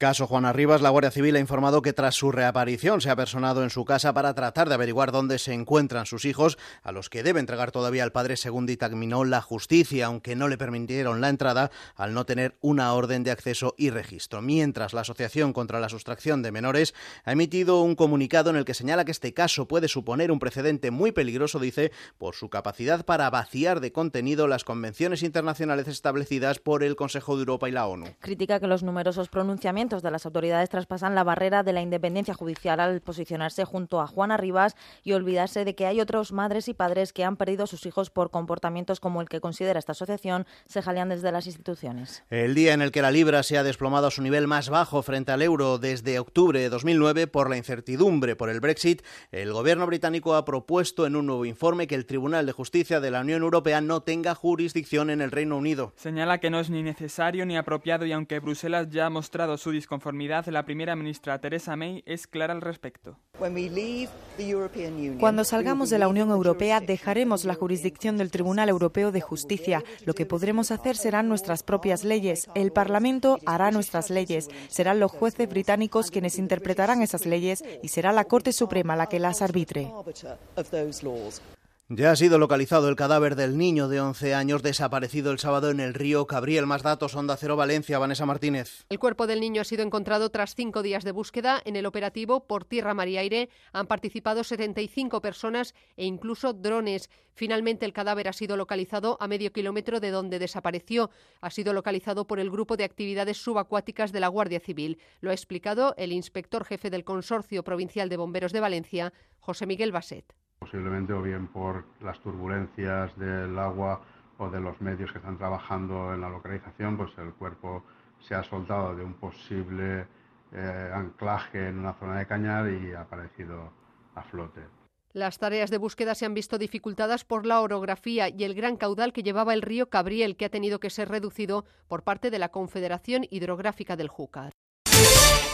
Caso Juana Rivas, la Guardia Civil ha informado que tras su reaparición se ha personado en su casa para tratar de averiguar dónde se encuentran sus hijos, a los que debe entregar todavía al padre según dictaminó la justicia, aunque no le permitieron la entrada al no tener una orden de acceso y registro. Mientras la Asociación contra la Sustracción de Menores ha emitido un comunicado en el que señala que este caso puede suponer un precedente muy peligroso, dice, por su capacidad para vaciar de contenido las convenciones internacionales establecidas por el Consejo de Europa y la ONU. Critica que los numerosos pronunciamientos de las autoridades traspasan la barrera de la independencia judicial al posicionarse junto a Juana Rivas y olvidarse de que hay otros madres y padres que han perdido a sus hijos por comportamientos como el que considera esta asociación se jalean desde las instituciones. El día en el que la libra se ha desplomado a su nivel más bajo frente al euro desde octubre de 2009 por la incertidumbre por el Brexit, el gobierno británico ha propuesto en un nuevo informe que el Tribunal de Justicia de la Unión Europea no tenga jurisdicción en el Reino Unido. Señala que no es ni necesario ni apropiado y aunque Bruselas ya ha mostrado su disconformidad, la primera ministra Theresa May es clara al respecto. Cuando salgamos de la Unión Europea dejaremos la jurisdicción del Tribunal Europeo de Justicia. Lo que podremos hacer serán nuestras propias leyes. El Parlamento hará nuestras leyes. Serán los jueces británicos quienes interpretarán esas leyes y será la Corte Suprema la que las arbitre. Ya ha sido localizado el cadáver del niño de 11 años desaparecido el sábado en el río Cabriel. Más datos, Onda Cero Valencia, Vanessa Martínez. El cuerpo del niño ha sido encontrado tras cinco días de búsqueda. En el operativo por tierra, mar y aire han participado 75 personas e incluso drones. Finalmente, el cadáver ha sido localizado a medio kilómetro de donde desapareció. Ha sido localizado por el Grupo de Actividades Subacuáticas de la Guardia Civil. Lo ha explicado el inspector jefe del Consorcio Provincial de Bomberos de Valencia, José Miguel Baset posiblemente o bien por las turbulencias del agua o de los medios que están trabajando en la localización, pues el cuerpo se ha soltado de un posible eh, anclaje en una zona de cañar y ha aparecido a flote. Las tareas de búsqueda se han visto dificultadas por la orografía y el gran caudal que llevaba el río Cabriel, que ha tenido que ser reducido por parte de la Confederación Hidrográfica del Júcar.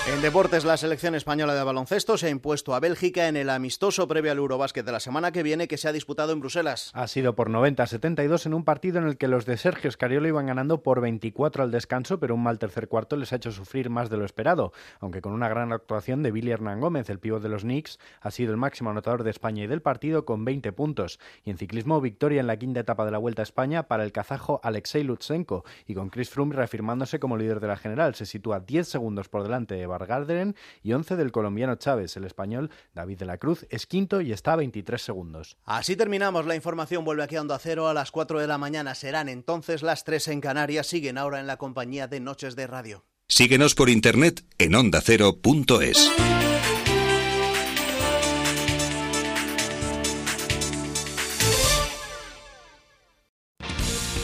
En deportes, la selección española de baloncesto se ha impuesto a Bélgica en el amistoso previo al Eurobásquet de la semana que viene que se ha disputado en Bruselas. Ha sido por 90-72 en un partido en el que los de Sergio Scariolo iban ganando por 24 al descanso, pero un mal tercer cuarto les ha hecho sufrir más de lo esperado, aunque con una gran actuación de Billy Hernán Gómez, el pívot de los Knicks, ha sido el máximo anotador de España y del partido con 20 puntos. Y en ciclismo, victoria en la quinta etapa de la Vuelta a España para el kazajo Alexei Lutsenko y con Chris Froome reafirmándose como líder de la general. Se sitúa 10 segundos por delante de Garderen y 11 del colombiano Chávez. El español David de la Cruz es quinto y está a 23 segundos. Así terminamos. La información vuelve aquí a Onda Cero a las 4 de la mañana. Serán entonces las 3 en Canarias. Siguen ahora en la compañía de Noches de Radio. Síguenos por internet en ondacero.es.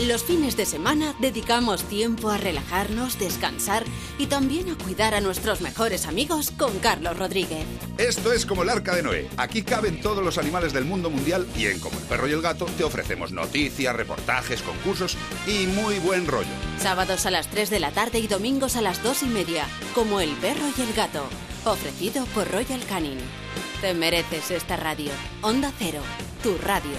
Los fines de semana dedicamos tiempo a relajarnos, descansar y también a cuidar a nuestros mejores amigos con Carlos Rodríguez. Esto es como el arca de Noé. Aquí caben todos los animales del mundo mundial y en Como el perro y el gato te ofrecemos noticias, reportajes, concursos y muy buen rollo. Sábados a las 3 de la tarde y domingos a las 2 y media. Como el perro y el gato. Ofrecido por Royal Canin. Te mereces esta radio. Onda Cero, tu radio.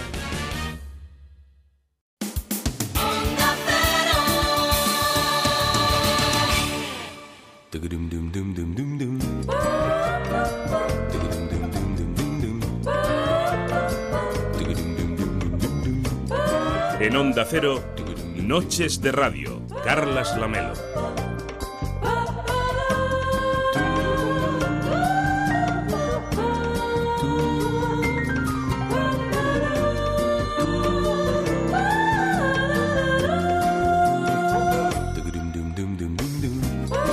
En Onda Cero, Noches de Radio, Carlas Lamelo.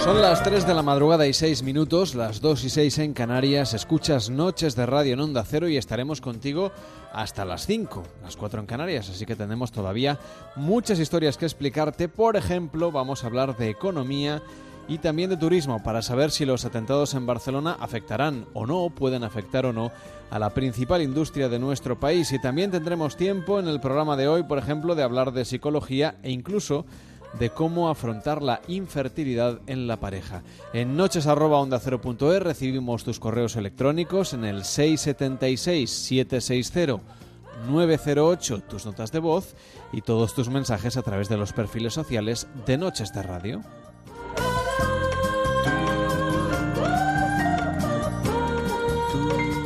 Son las 3 de la madrugada y 6 minutos, las 2 y 6 en Canarias. Escuchas Noches de Radio en Onda Cero y estaremos contigo hasta las 5, las 4 en Canarias. Así que tenemos todavía muchas historias que explicarte. Por ejemplo, vamos a hablar de economía y también de turismo para saber si los atentados en Barcelona afectarán o no, pueden afectar o no a la principal industria de nuestro país. Y también tendremos tiempo en el programa de hoy, por ejemplo, de hablar de psicología e incluso de cómo afrontar la infertilidad en la pareja. En noches@onda0.es recibimos tus correos electrónicos en el 676 760 908 tus notas de voz y todos tus mensajes a través de los perfiles sociales de Noches de Radio.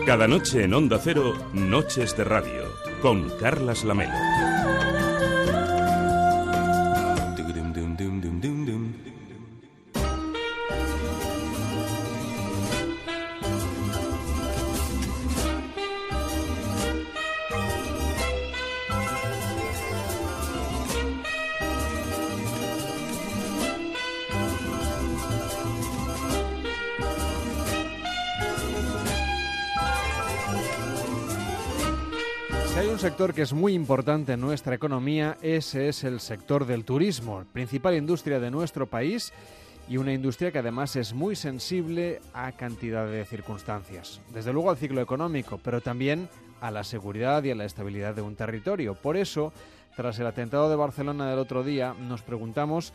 Cada noche en Onda Cero, Noches de Radio, con Carlas Lamelo. Si hay un sector que es muy importante en nuestra economía, ese es el sector del turismo, principal industria de nuestro país y una industria que además es muy sensible a cantidad de circunstancias. Desde luego al ciclo económico, pero también a la seguridad y a la estabilidad de un territorio. Por eso, tras el atentado de Barcelona del otro día, nos preguntamos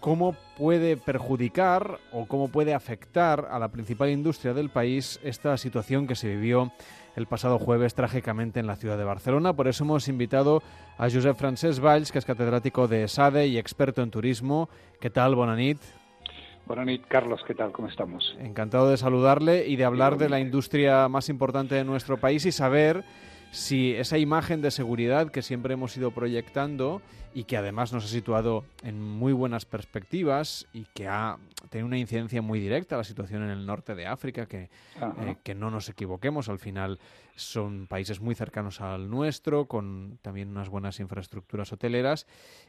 cómo puede perjudicar o cómo puede afectar a la principal industria del país esta situación que se vivió el pasado jueves trágicamente en la ciudad de Barcelona. Por eso hemos invitado a Josep Francesc Valls, que es catedrático de SADE y experto en turismo. ¿Qué tal? Bonanit. Bonanit, Carlos, ¿qué tal? ¿Cómo estamos? Encantado de saludarle y de hablar de la industria más importante de nuestro país y saber si esa imagen de seguridad que siempre hemos ido proyectando y que además nos ha situado en muy buenas perspectivas y que ha tenido una incidencia muy directa a la situación en el norte de África, que, eh, que no nos equivoquemos, al final son países muy cercanos al nuestro, con también unas buenas infraestructuras hoteleras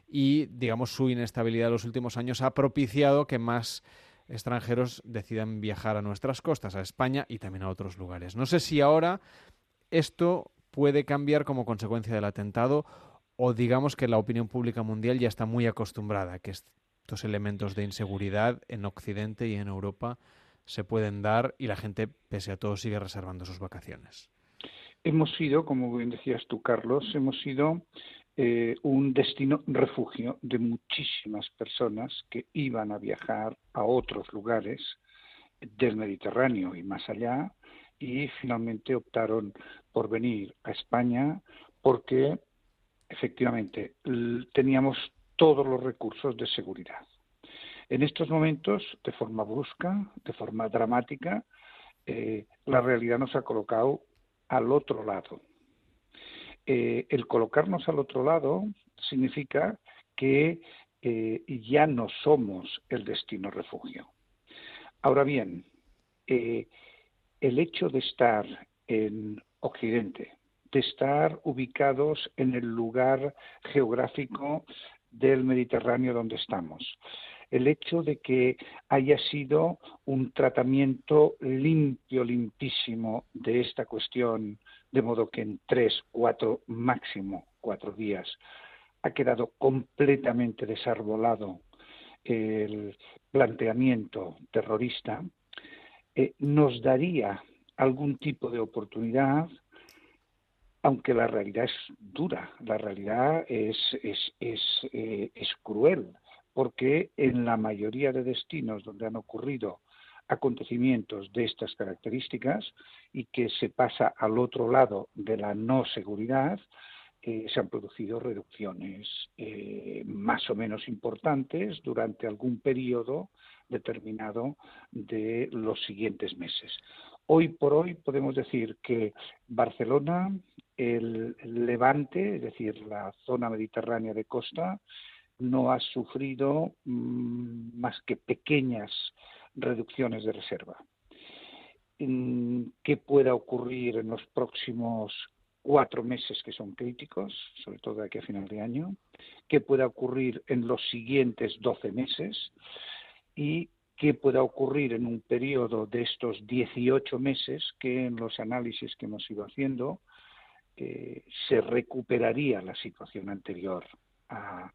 y, digamos, su inestabilidad de los últimos años ha propiciado que más extranjeros decidan viajar a nuestras costas, a España y también a otros lugares. No sé si ahora esto puede cambiar como consecuencia del atentado o digamos que la opinión pública mundial ya está muy acostumbrada a que estos elementos de inseguridad en Occidente y en Europa se pueden dar y la gente, pese a todo, sigue reservando sus vacaciones. Hemos sido, como bien decías tú, Carlos, hemos sido eh, un destino refugio de muchísimas personas que iban a viajar a otros lugares del Mediterráneo y más allá y finalmente optaron por venir a España porque efectivamente teníamos todos los recursos de seguridad. En estos momentos, de forma brusca, de forma dramática, eh, la realidad nos ha colocado al otro lado. Eh, el colocarnos al otro lado significa que eh, ya no somos el destino refugio. Ahora bien, el hecho de estar en Occidente, de estar ubicados en el lugar geográfico del Mediterráneo donde estamos. El hecho de que haya sido un tratamiento limpio, limpísimo de esta cuestión, de modo que en tres, cuatro, máximo cuatro días ha quedado completamente desarbolado el planteamiento terrorista, eh, nos daría algún tipo de oportunidad aunque la realidad es dura, la realidad es, es, es, eh, es cruel, porque en la mayoría de destinos donde han ocurrido acontecimientos de estas características y que se pasa al otro lado de la no seguridad, eh, se han producido reducciones eh, más o menos importantes durante algún periodo determinado de los siguientes meses. Hoy por hoy podemos decir que Barcelona, el levante, es decir, la zona mediterránea de costa, no ha sufrido mm, más que pequeñas reducciones de reserva. Mm, ¿Qué pueda ocurrir en los próximos cuatro meses que son críticos, sobre todo de aquí a final de año? ¿Qué pueda ocurrir en los siguientes doce meses? Y qué pueda ocurrir en un periodo de estos 18 meses que en los análisis que hemos ido haciendo eh, se recuperaría la situación anterior a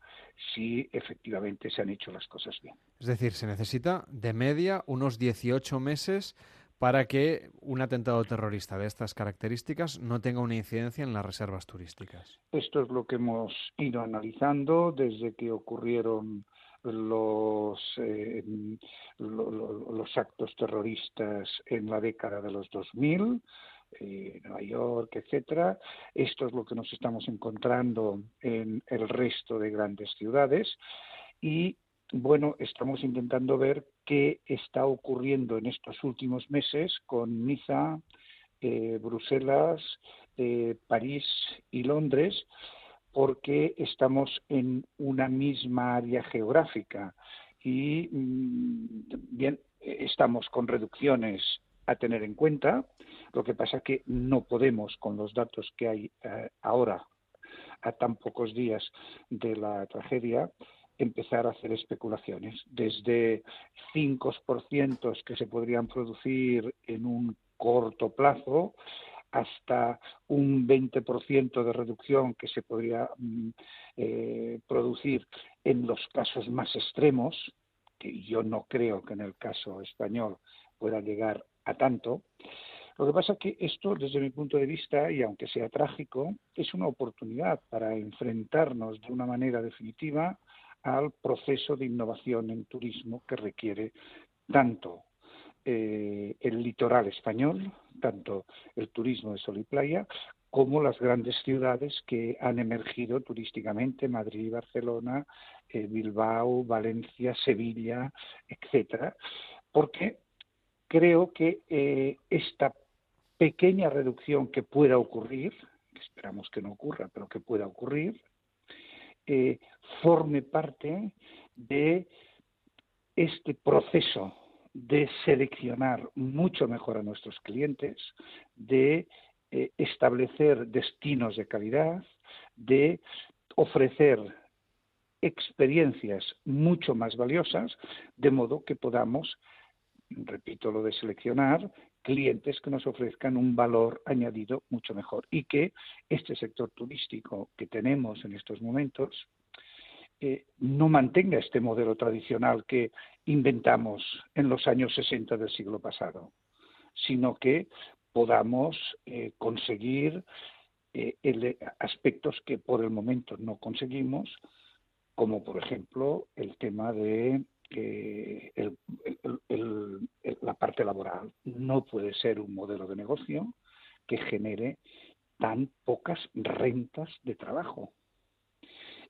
si efectivamente se han hecho las cosas bien. Es decir, se necesita de media unos 18 meses para que un atentado terrorista de estas características no tenga una incidencia en las reservas turísticas. Esto es lo que hemos ido analizando desde que ocurrieron los, eh, los actos terroristas en la década de los 2000, eh, Nueva York, etcétera. Esto es lo que nos estamos encontrando en el resto de grandes ciudades y bueno, estamos intentando ver qué está ocurriendo en estos últimos meses con Niza, eh, Bruselas, París y Londres porque estamos en una misma área geográfica y mm, bien estamos con reducciones a tener en cuenta. Lo que pasa que no podemos, con los datos que hay eh, ahora, a tan pocos días de la tragedia, empezar a hacer especulaciones. Desde 5% que se podrían producir en un corto plazo hasta un 20% de reducción que se podría mm, eh, producir en los casos más extremos, que yo no creo que en el caso español pueda llegar a tanto. Lo que pasa es que esto, desde mi punto de vista, y aunque sea trágico, es una oportunidad para enfrentarnos de una manera definitiva al proceso de innovación en turismo que requiere tanto eh, el litoral español, tanto el turismo de sol y playa, como las grandes ciudades que han emergido turísticamente, Madrid, Barcelona, eh, Bilbao, Valencia, Sevilla, etcétera, porque creo que eh, esta pequeña reducción que pueda ocurrir, que esperamos que no ocurra, pero que pueda ocurrir, eh, forme parte de este proceso de seleccionar mucho mejor a nuestros clientes, de eh, establecer destinos de calidad, de ofrecer experiencias mucho más valiosas, de modo que podamos, repito lo de seleccionar, clientes que nos ofrezcan un valor añadido mucho mejor y que este sector turístico que tenemos en estos momentos eh, no mantenga este modelo tradicional que inventamos en los años 60 del siglo pasado, sino que podamos eh, conseguir eh, aspectos que por el momento no conseguimos, como por ejemplo el tema de la parte laboral. No puede ser un modelo de negocio que genere tan pocas rentas de trabajo.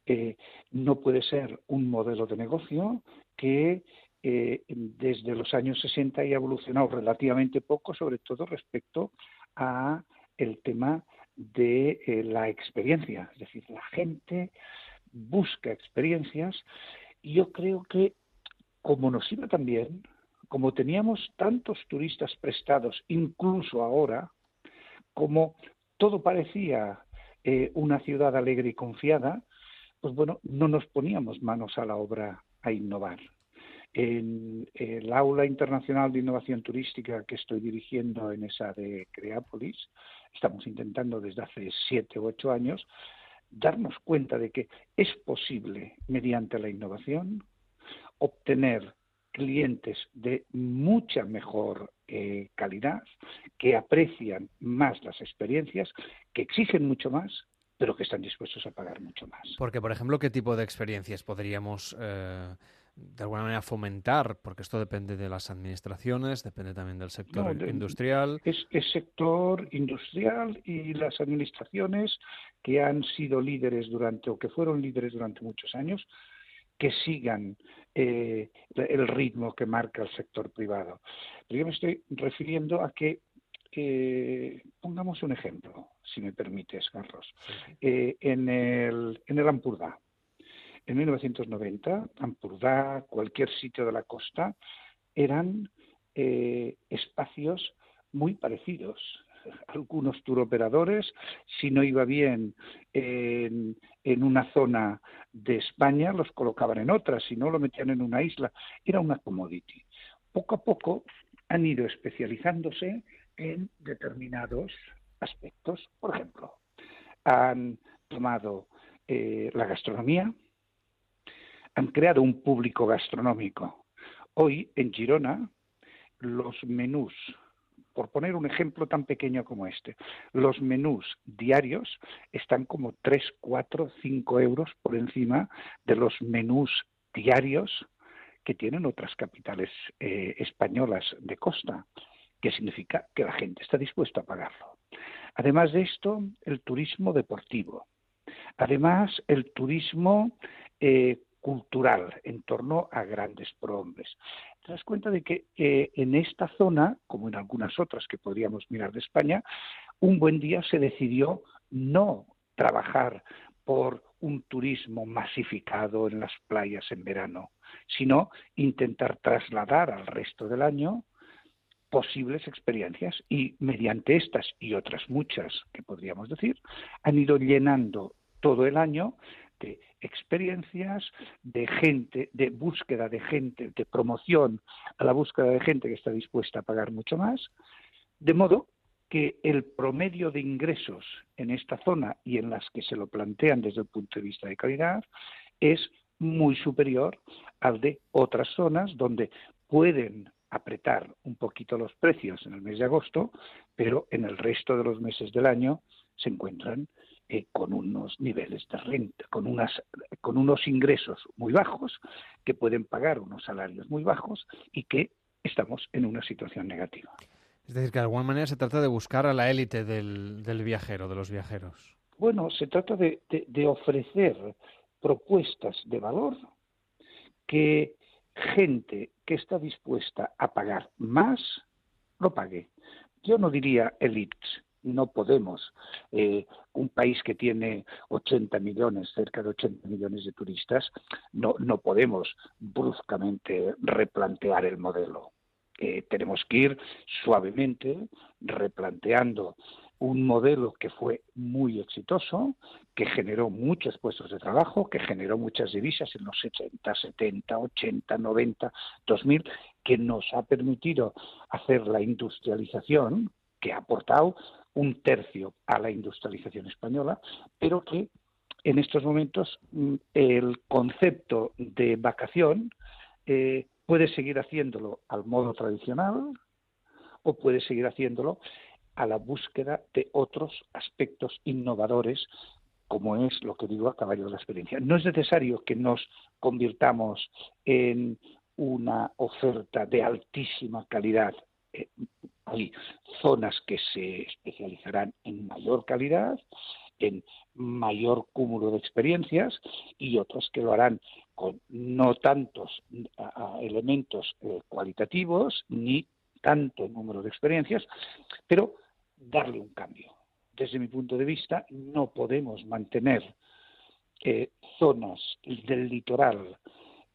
Eh, no puede ser un modelo de negocio que eh, desde los años 60 haya evolucionado relativamente poco, sobre todo respecto a el tema de eh, la experiencia. Es decir, la gente busca experiencias y yo creo que como nos iba también, como teníamos tantos turistas prestados, incluso ahora, como todo parecía una ciudad alegre y confiada, pues bueno, no nos poníamos manos a la obra a innovar. En el aula internacional de innovación turística que estoy dirigiendo en esa de Creápolis, estamos intentando desde hace siete u ocho años darnos cuenta de que es posible, mediante la innovación, obtener clientes de mucha mejor eh, calidad, que aprecian más las experiencias, que exigen mucho más pero que están dispuestos a pagar mucho más. Porque, por ejemplo, ¿qué tipo de experiencias podríamos eh, de alguna manera fomentar? Porque esto depende de las administraciones, depende también del sector industrial. Es, es sector industrial y las administraciones que han sido líderes durante o que fueron líderes durante muchos años que sigan eh, el ritmo que marca el sector privado. Pero yo me estoy refiriendo a que pongamos un ejemplo, si me permites, Carlos. Eh, en, el, en el Ampurdá, en 1990, Ampurdá, cualquier sitio de la costa, eran eh, espacios muy parecidos. Algunos turoperadores, si no iba bien en, una zona de España, los colocaban en otra, si no lo metían en una isla. Era una commodity. Poco a poco han ido especializándose en determinados aspectos. Por ejemplo, han tomado eh, la gastronomía, han creado un público gastronómico. Hoy en Girona los menús, por poner un ejemplo tan pequeño como este, los menús diarios están como 3, 4, 5 euros por encima de los menús diarios que tienen otras capitales eh, españolas de costa que significa que la gente está dispuesta a pagarlo. Además de esto, el turismo deportivo. Además, el turismo eh, cultural en torno a grandes prohombres. Te das cuenta de que eh, en esta zona, como en algunas otras que podríamos mirar de España, un buen día se decidió no trabajar por un turismo masificado en las playas en verano, sino intentar trasladar al resto del año posibles experiencias y mediante estas y otras muchas que podríamos decir, han ido llenando todo el año de experiencias, de gente, de búsqueda de gente, de promoción a la búsqueda de gente que está dispuesta a pagar mucho más, de modo que el promedio de ingresos en esta zona y en las que se lo plantean desde el punto de vista de calidad es muy superior al de otras zonas donde pueden apretar un poquito los precios en el mes de agosto, pero en el resto de los meses del año se encuentran eh, con unos niveles de renta, con, unas, con unos ingresos muy bajos, que pueden pagar unos salarios muy bajos y que estamos en una situación negativa. Es decir, que de alguna manera se trata de buscar a la élite del, del viajero, de los viajeros. Bueno, se trata de, de ofrecer propuestas de valor que gente que está dispuesta a pagar más, lo pague. Yo no diría elites, no podemos. Eh, un país que tiene 80 millones, cerca de 80 millones de turistas, no, no podemos bruscamente replantear el modelo. Eh, tenemos que ir suavemente replanteando un modelo que fue muy exitoso, que generó muchos puestos de trabajo, que generó muchas divisas en los 70, 70, 80, 90, 2000, que nos ha permitido hacer la industrialización, que ha aportado un tercio a la industrialización española, pero que en estos momentos mm, el concepto de vacación eh, puede seguir haciéndolo al modo tradicional o puede seguir haciéndolo a la búsqueda de otros aspectos innovadores, como es lo que digo a caballo de la experiencia. No es necesario que nos convirtamos en una oferta de altísima calidad. Eh, hay zonas que se especializarán en mayor calidad, en mayor cúmulo de experiencias y otras que lo harán con no tantos elementos eh, cualitativos ni tanto número de experiencias, pero darle un cambio. Desde mi punto de vista, no podemos mantener eh, zonas del litoral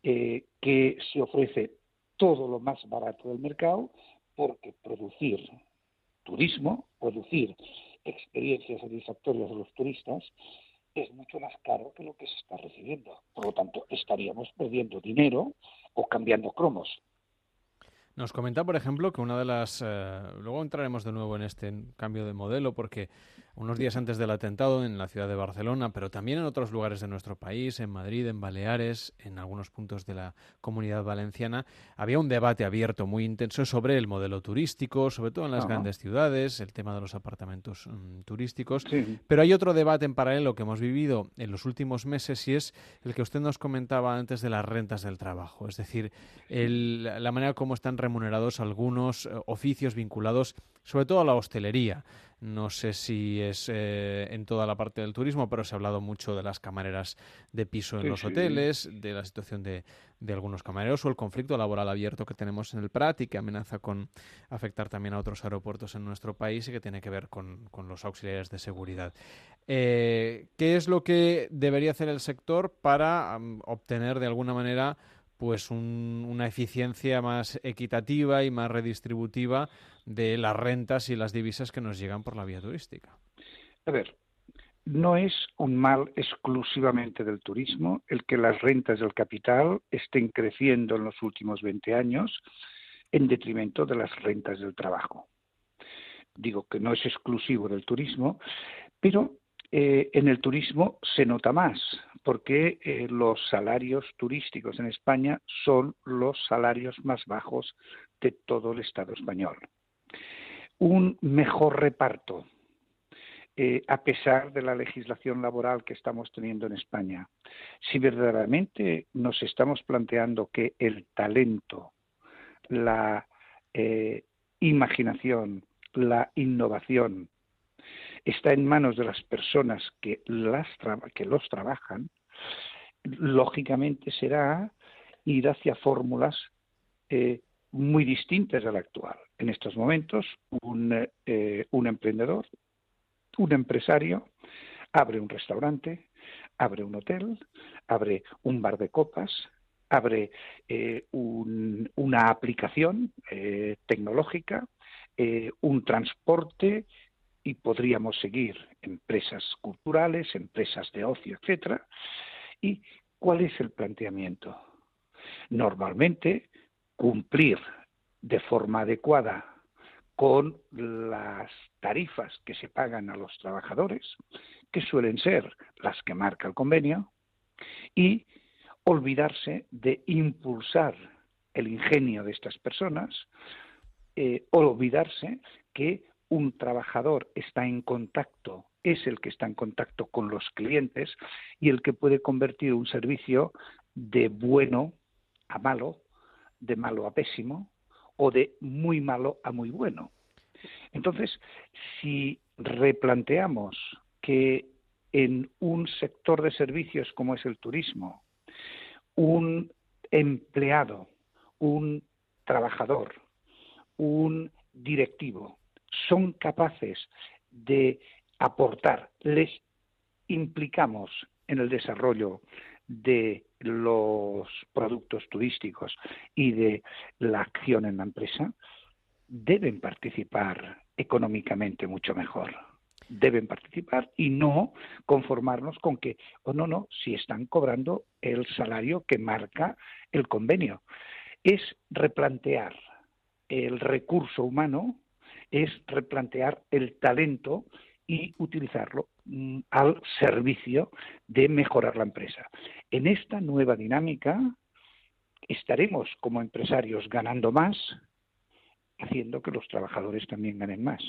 eh, que se ofrece todo lo más barato del mercado, porque producir turismo, producir experiencias satisfactorias a los turistas, es mucho más caro que lo que se está recibiendo. Por lo tanto, estaríamos perdiendo dinero o cambiando cromos. Nos comenta, por ejemplo, que una de las... Eh, luego entraremos de nuevo en este cambio de modelo porque unos días antes del atentado en la ciudad de Barcelona, pero también en otros lugares de nuestro país, en Madrid, en Baleares, en algunos puntos de la comunidad valenciana, había un debate abierto muy intenso sobre el modelo turístico, sobre todo en las grandes ciudades, el tema de los apartamentos mm, turísticos. Pero hay otro debate en paralelo que hemos vivido en los últimos meses y es el que usted nos comentaba antes de las rentas del trabajo, es decir, la manera como están remunerados algunos eh, oficios vinculados sobre todo a la hostelería. No sé si es eh, en toda la parte del turismo, pero se ha hablado mucho de las camareras de piso en los hoteles, de la situación de, de, algunos camareros o el conflicto laboral abierto que tenemos en el Prat y que amenaza con afectar también a otros aeropuertos en nuestro país y que tiene que ver con, los auxiliares de seguridad. Eh, ¿Qué es lo que debería hacer el sector para obtener de alguna manera pues una eficiencia más equitativa y más redistributiva de las rentas y las divisas que nos llegan por la vía turística. A ver, no es un mal exclusivamente del turismo el que las rentas del capital estén creciendo en los últimos 20 años en detrimento de las rentas del trabajo. Digo que no es exclusivo del turismo, pero eh, en el turismo se nota más, porque eh, los salarios turísticos en España son los salarios más bajos de todo el Estado español. Un mejor reparto, eh, a pesar de la legislación laboral que estamos teniendo en España. Si verdaderamente nos estamos planteando que el talento, la imaginación, la innovación, está en manos de las personas que, las que los trabajan, lógicamente será ir hacia fórmulas eh, muy distintas de la actual. En estos momentos, un, eh, un emprendedor, un empresario, abre un restaurante, abre un hotel, abre un bar de copas, abre eh, una aplicación tecnológica, un transporte y podríamos seguir empresas culturales, empresas de ocio, etcétera. ¿Y cuál es el planteamiento? Normalmente cumplir de forma adecuada con las tarifas que se pagan a los trabajadores, que suelen ser las que marca el convenio, y olvidarse de impulsar el ingenio de estas personas, eh, olvidarse que un trabajador está en contacto, es el que está en contacto con los clientes y el que puede convertir un servicio de bueno a malo, de malo a pésimo o de muy malo a muy bueno. Entonces, si replanteamos que en un sector de servicios como es el turismo, un empleado, un trabajador, un directivo son capaces de aportar, les implicamos en el desarrollo de los productos turísticos y de la acción en la empresa, deben participar económicamente mucho mejor. Deben participar y no conformarnos con que, o oh, no, no, si están cobrando el salario que marca el convenio. Es replantear el recurso humano, es replantear el talento y utilizarlo mm, al servicio de mejorar la empresa. En esta nueva dinámica estaremos como empresarios ganando más, haciendo que los trabajadores también ganen más.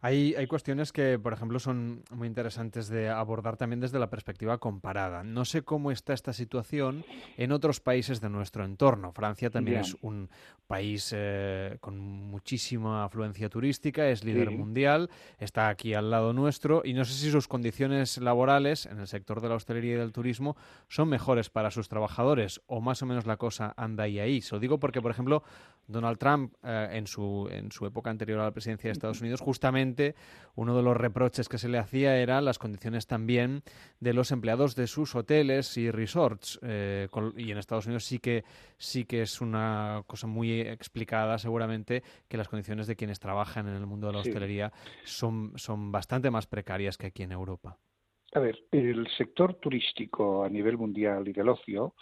Hay, hay, cuestiones que, por ejemplo, son muy interesantes de abordar también desde la perspectiva comparada. No sé cómo está esta situación en otros países de nuestro entorno. Francia también es un país eh, con muchísima afluencia turística, es líder mundial, está aquí al lado nuestro y no sé si sus condiciones laborales en el sector de la hostelería y del turismo son mejores para sus trabajadores o más o menos la cosa anda ahí ahí. Se lo digo porque, por ejemplo, Donald Trump, eh, en, su, en su época anterior a la presidencia de Estados Unidos, justamente uno de los reproches que se le hacía era las condiciones también de los empleados de sus hoteles y resorts. Eh, y en Estados Unidos sí que, sí que es una cosa muy explicada, seguramente, que las condiciones de quienes trabajan en el mundo de la hostelería son, son bastante más precarias que aquí en Europa. A ver, el sector turístico a nivel mundial y del ocio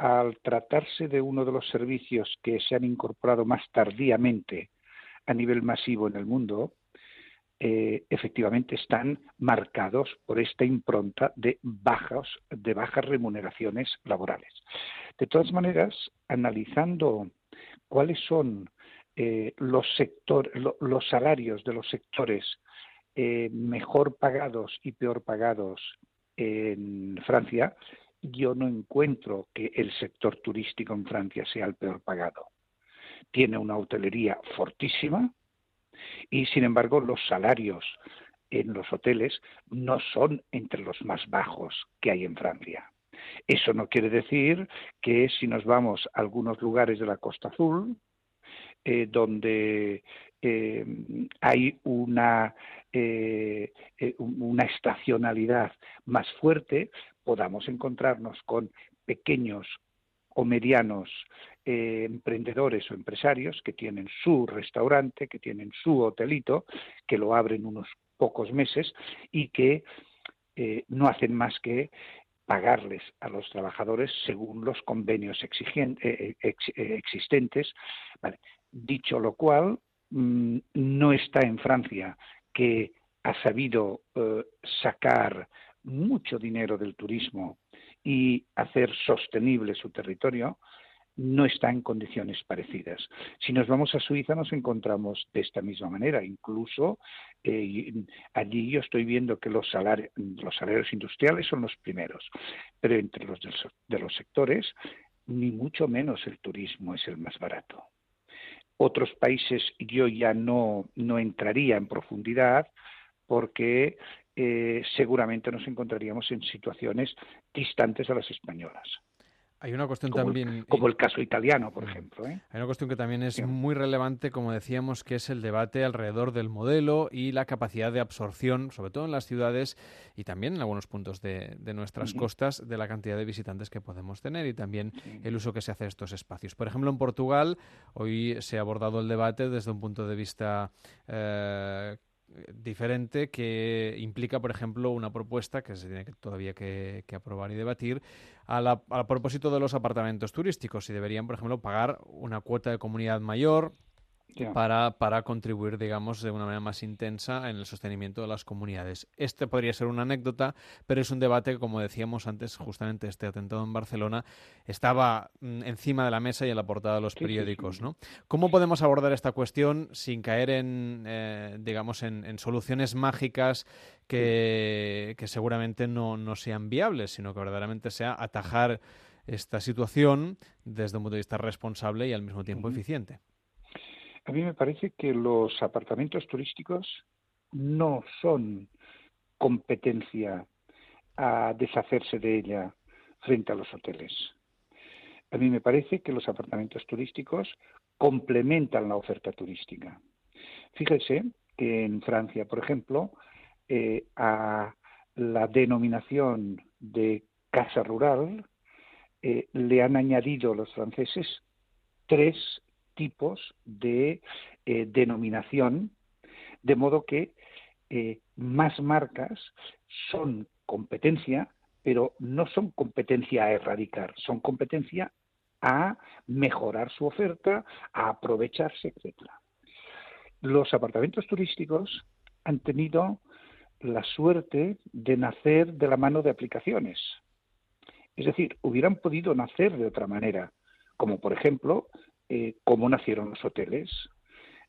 al tratarse de uno de los servicios que se han incorporado más tardíamente a nivel masivo en el mundo, eh, efectivamente están marcados por esta impronta de bajas, de bajas remuneraciones laborales. De todas maneras, analizando cuáles son eh, los, los salarios de los sectores eh, mejor pagados y peor pagados en Francia, yo no encuentro que el sector turístico en Francia sea el peor pagado. Tiene una hotelería fortísima y, sin embargo, los salarios en los hoteles no son entre los más bajos que hay en Francia. Eso no quiere decir que si nos vamos a algunos lugares de la Costa Azul, eh, donde eh, hay una, eh, una estacionalidad más fuerte, podamos encontrarnos con pequeños o medianos emprendedores o empresarios que tienen su restaurante, que tienen su hotelito, que lo abren unos pocos meses y que no hacen más que pagarles a los trabajadores según los convenios eh, existentes. Dicho lo cual, mm, no está en Francia que ha sabido sacar mucho dinero del turismo y hacer sostenible su territorio, no está en condiciones parecidas. Si nos vamos a Suiza nos encontramos de esta misma manera. Incluso eh, allí yo estoy viendo que los los salarios industriales son los primeros, pero entre los de los sectores ni mucho menos el turismo es el más barato. Otros países yo ya no, no entraría en profundidad porque eh, seguramente nos encontraríamos en situaciones distantes a las españolas. Hay una cuestión como también. El, como el caso italiano, por mm. ejemplo. ¿eh? Hay una cuestión que también es muy relevante, como decíamos, que es el debate alrededor del modelo y la capacidad de absorción, sobre todo en las ciudades y también en algunos puntos de, nuestras costas, de la cantidad de visitantes que podemos tener y también el uso que se hace de estos espacios. Por ejemplo, en Portugal, hoy se ha abordado el debate desde un punto de vista. Eh, diferente que implica, por ejemplo, una propuesta que se tiene que, todavía que, aprobar y debatir a al propósito de los apartamentos turísticos. Si deberían, por ejemplo, pagar una cuota de comunidad mayor para, para contribuir, digamos, de una manera más intensa en el sostenimiento de las comunidades. Este podría ser una anécdota, pero es un debate que, como decíamos antes, justamente este atentado en Barcelona estaba mm, encima de la mesa y en la portada de los periódicos. ¿no? ¿Cómo podemos abordar esta cuestión sin caer en, eh, digamos, en, soluciones mágicas que, que seguramente no, no sean viables, sino que verdaderamente sea atajar esta situación desde un punto de vista responsable y al mismo tiempo eficiente? A mí me parece que los apartamentos turísticos no son competencia a deshacerse de ella frente a los hoteles. A mí me parece que los apartamentos turísticos complementan la oferta turística. Fíjese que en Francia, por ejemplo, eh, a la denominación de casa rural eh, le han añadido los franceses tres tipos de eh, denominación, de modo que más marcas son competencia, pero no son competencia a erradicar, son competencia a mejorar su oferta, a aprovecharse, etcétera. Los apartamentos turísticos han tenido la suerte de nacer de la mano de aplicaciones. Es decir, hubieran podido nacer de otra manera, como por ejemplo, eh, cómo nacieron los hoteles.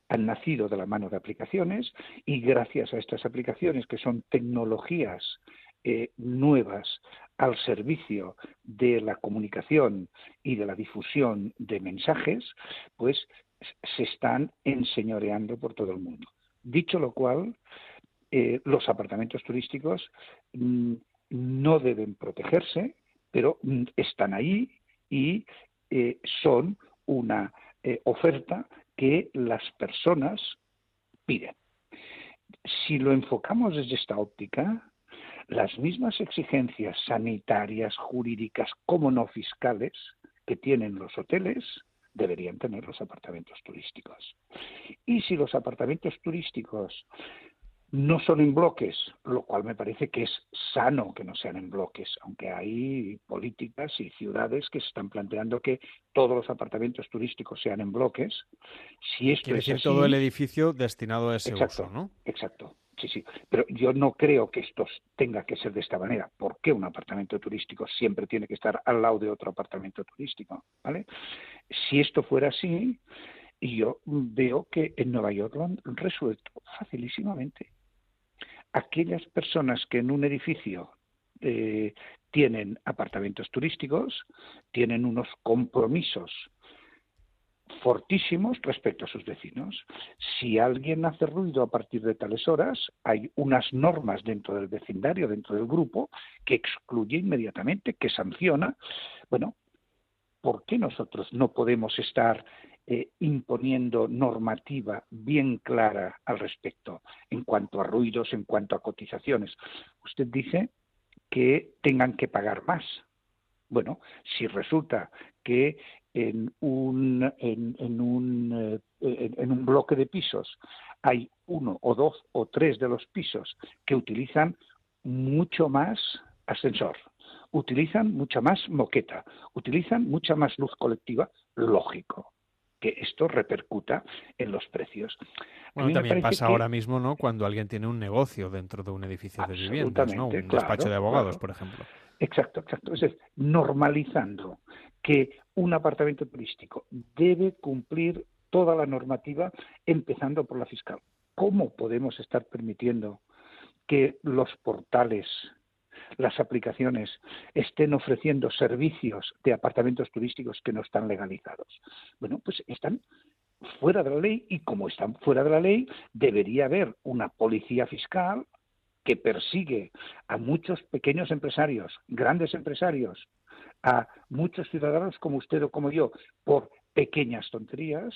Han nacido de la mano de aplicaciones y gracias a estas aplicaciones, que son tecnologías eh, nuevas al servicio de la comunicación y de la difusión de mensajes, pues se están enseñoreando por todo el mundo. Dicho lo cual, eh, los apartamentos turísticos mm, no deben protegerse, pero mm, están ahí y son una oferta que las personas piden. Si lo enfocamos desde esta óptica, las mismas exigencias sanitarias, jurídicas, como no fiscales, que tienen los hoteles, deberían tener los apartamentos turísticos. Y si los apartamentos turísticos no son en bloques, lo cual me parece que es sano que no sean en bloques, aunque hay políticas y ciudades que se están planteando que todos los apartamentos turísticos sean en bloques. Si esto es decir, todo el edificio destinado a ese uso, ¿no? Exacto. Sí, sí, pero yo no creo que esto tenga que ser de esta manera. ¿Por qué un apartamento turístico siempre tiene que estar al lado de otro apartamento turístico? ¿vale? Si esto fuera así, yo veo que en Nueva York lo han resuelto facilísimamente. Aquellas personas que en un edificio eh, tienen apartamentos turísticos, tienen unos compromisos fortísimos respecto a sus vecinos. Si alguien hace ruido a partir de tales horas, hay unas normas dentro del vecindario, dentro del grupo, que excluye inmediatamente, que sanciona. Bueno, ¿por qué nosotros no podemos estar eh, imponiendo normativa bien clara al respecto en cuanto a ruidos, en cuanto a cotizaciones? Usted dice que tengan que pagar más. Bueno, si resulta que en un, en, un, eh, en un bloque de pisos hay uno o dos o tres de los pisos que utilizan mucho más ascensor, utilizan mucha más moqueta, utilizan mucha más luz colectiva, lógico que esto repercuta en los precios. Bueno, también pasa ahora mismo, ¿no? Cuando alguien tiene un negocio dentro de un edificio de viviendas, ¿no? Un despacho de abogados, por ejemplo. Exacto, exacto. Es decir, normalizando que un apartamento turístico debe cumplir toda la normativa, empezando por la fiscal. ¿Cómo podemos estar permitiendo que los portales, las aplicaciones, estén ofreciendo servicios de apartamentos turísticos que no están legalizados? Bueno, pues están fuera de la ley y como están fuera de la ley, debería haber una policía fiscal que persigue a muchos pequeños empresarios, grandes empresarios, a muchos ciudadanos como usted o como yo por pequeñas tonterías,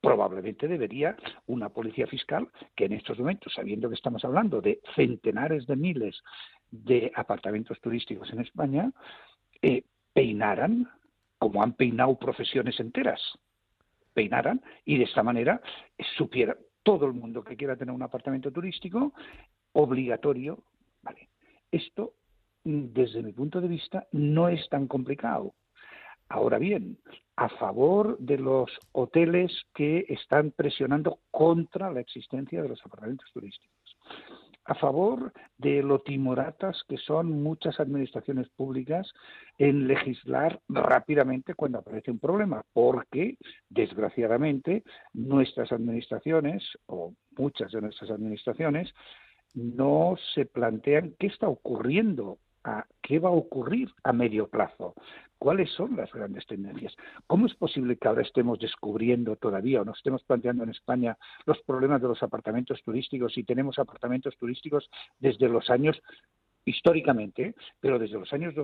probablemente debería una policía fiscal que en estos momentos, sabiendo que estamos hablando de centenares de miles de apartamentos turísticos en España, eh, peinaran como han peinado profesiones enteras, peinaran y de esta manera supiera todo el mundo que quiera tener un apartamento turístico obligatorio. Vale. Esto, desde mi punto de vista, no es tan complicado. Ahora bien, a favor de los hoteles que están presionando contra la existencia de los apartamentos turísticos a favor de lo timoratas que son muchas administraciones públicas en legislar rápidamente cuando aparece un problema, porque desgraciadamente nuestras administraciones o muchas de nuestras administraciones no se plantean qué está ocurriendo, a, qué va a ocurrir a medio plazo, cuáles son las grandes tendencias. ¿Cómo es posible que ahora estemos descubriendo todavía o nos estemos planteando en España los problemas de los apartamentos turísticos y tenemos apartamentos turísticos desde los años, históricamente, pero desde los años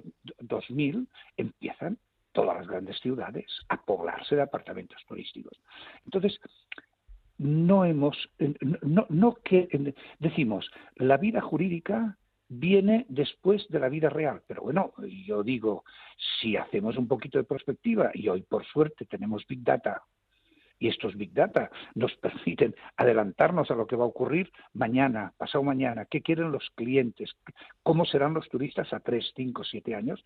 2000 empiezan todas las grandes ciudades a poblarse de apartamentos turísticos. Entonces, no hemos, no, no que decimos, la vida jurídica viene después de la vida real. Pero bueno, yo digo, si hacemos un poquito de perspectiva, y hoy por suerte tenemos Big Data, y estos Big Data nos permiten adelantarnos a lo que va a ocurrir mañana, pasado mañana, qué quieren los clientes, cómo serán los turistas a tres, cinco, siete años.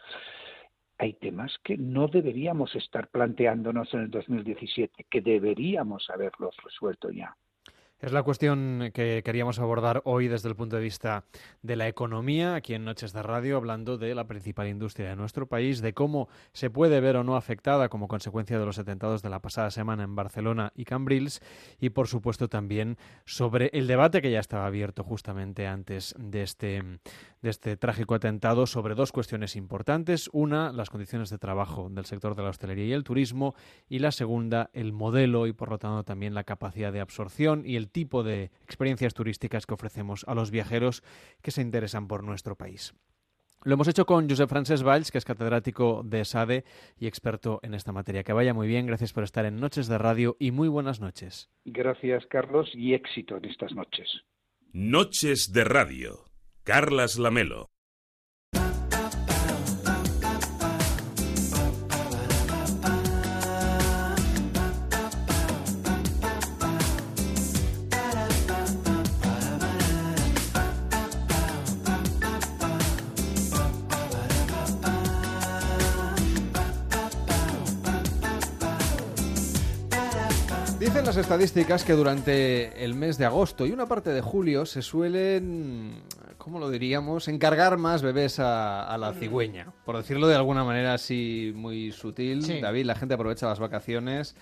Hay temas que no deberíamos estar planteándonos en el 2017, que deberíamos haberlos resuelto ya. Es la cuestión que queríamos abordar hoy desde el punto de vista de la economía, aquí en Noches de Radio, hablando de la principal industria de nuestro país, de cómo se puede ver o no afectada como consecuencia de los atentados de la pasada semana en Barcelona y Cambrils, y por supuesto también sobre el debate que ya estaba abierto justamente antes de este, de este trágico atentado sobre dos cuestiones importantes. Una, las condiciones de trabajo del sector de la hostelería y el turismo, y la segunda, el modelo y por lo tanto también la capacidad de absorción y el tipo de experiencias turísticas que ofrecemos a los viajeros que se interesan por nuestro país. Lo hemos hecho con Josep Francesc Valls, que es catedrático de SADE y experto en esta materia. Que vaya muy bien, gracias por estar en Noches de Radio y muy buenas noches. Gracias, Carlos, y éxito en estas noches. Noches de Radio. Carlas Lamelo. Las estadísticas que durante el mes de agosto y una parte de julio se suelen, ¿cómo lo diríamos?, encargar más bebés a, la cigüeña. Por decirlo de alguna manera así muy sutil, David, la gente aprovecha las vacaciones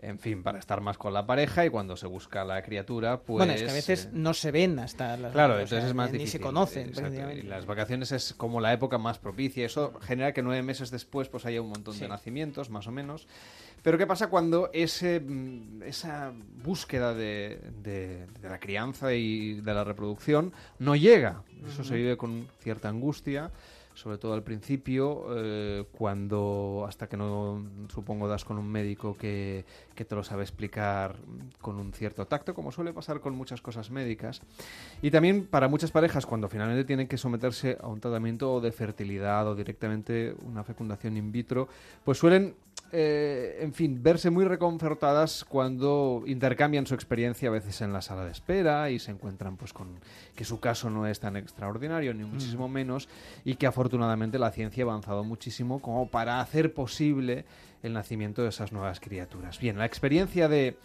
en fin, para estar más con la pareja y cuando se busca la criatura, pues... Bueno, es que a veces eh, no se ven hasta las Claro, entonces es más ni difícil. Ni se conocen. Y las vacaciones es como la época más propicia. Eso genera que nueve meses después pues haya un montón de nacimientos, más o menos. Pero ¿qué pasa cuando ese, mm, esa búsqueda de, de, la crianza y de la reproducción no llega? Eso se vive con cierta angustia sobre todo al principio, eh, cuando hasta que no, supongo, das con un médico que, que, te lo sabe explicar con un cierto tacto, como suele pasar con muchas cosas médicas. Y también para muchas parejas, cuando finalmente tienen que someterse a un tratamiento de fertilidad o directamente una fecundación in vitro, pues suelen eh, en fin, verse muy reconfortadas cuando intercambian su experiencia a veces en la sala de espera y se encuentran pues con que su caso no es tan extraordinario ni muchísimo mm. menos y que afortunadamente la ciencia ha avanzado muchísimo como para hacer posible el nacimiento de esas nuevas criaturas. Bien, la experiencia de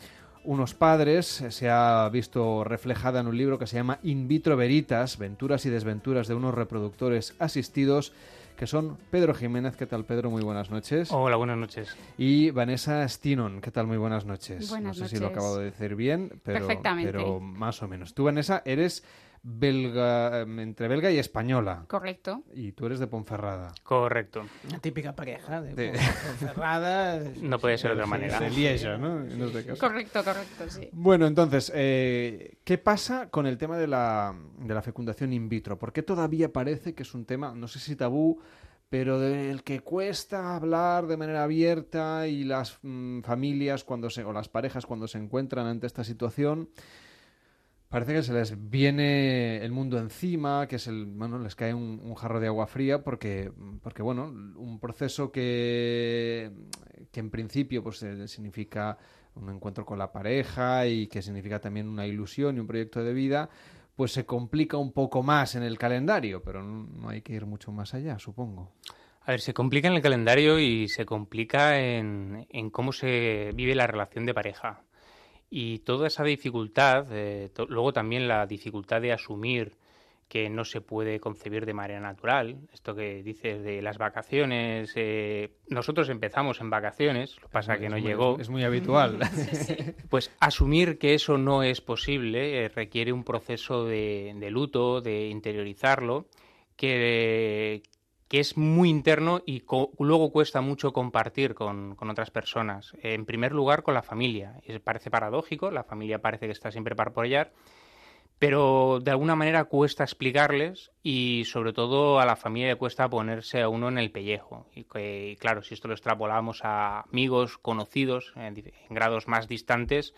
unos padres se ha visto reflejada en un libro que se llama In vitro veritas, venturas y desventuras de unos reproductores asistidos que son Pedro Jiménez. ¿Qué tal, Pedro? Muy buenas noches. Hola, buenas noches. Y Vanessa Stinon. ¿Qué tal? Muy buenas noches. Buenas no sé si lo acabo de decir bien, pero, pero más o menos. Tú, Vanessa, eres belga, entre belga y española. Correcto. Y tú eres de Ponferrada. Correcto. Una típica pareja de, Ponferrada. no puede ser de otra manera. De Lieja, ¿no? correcto, correcto, sí. Bueno, entonces, eh, ¿qué pasa con el tema de la, de la fecundación in vitro? ¿Por qué todavía parece que es un tema, no sé si tabú, pero del que cuesta hablar de manera abierta y las mm, familias cuando se, o las parejas cuando se encuentran ante esta situación parece que se les viene el mundo encima, que es el, bueno, les cae un, jarro de agua fría porque, porque bueno, un proceso que, que en principio pues eh, significa un encuentro con la pareja y que significa también una ilusión y un proyecto de vida, pues se complica un poco más en el calendario, pero no hay que ir mucho más allá, supongo. A ver, se complica en el calendario y se complica en, en cómo se vive la relación de pareja. Y toda esa dificultad, eh, luego también la dificultad de asumir que no se puede concebir de manera natural, esto que dices de las vacaciones, eh, nosotros empezamos en vacaciones, lo pasa que no llegó. Es muy habitual. Pues asumir que eso no es posible eh, requiere un proceso de, de, luto, de interiorizarlo, que, que es muy interno y luego cuesta mucho compartir con, otras personas. En primer lugar, con la familia. parece paradójico, la familia parece que está siempre para apoyar, pero de alguna manera cuesta explicarles y sobre todo a la familia cuesta ponerse a uno en el pellejo. Y, claro, si esto lo extrapolamos a amigos, conocidos, en, grados más distantes,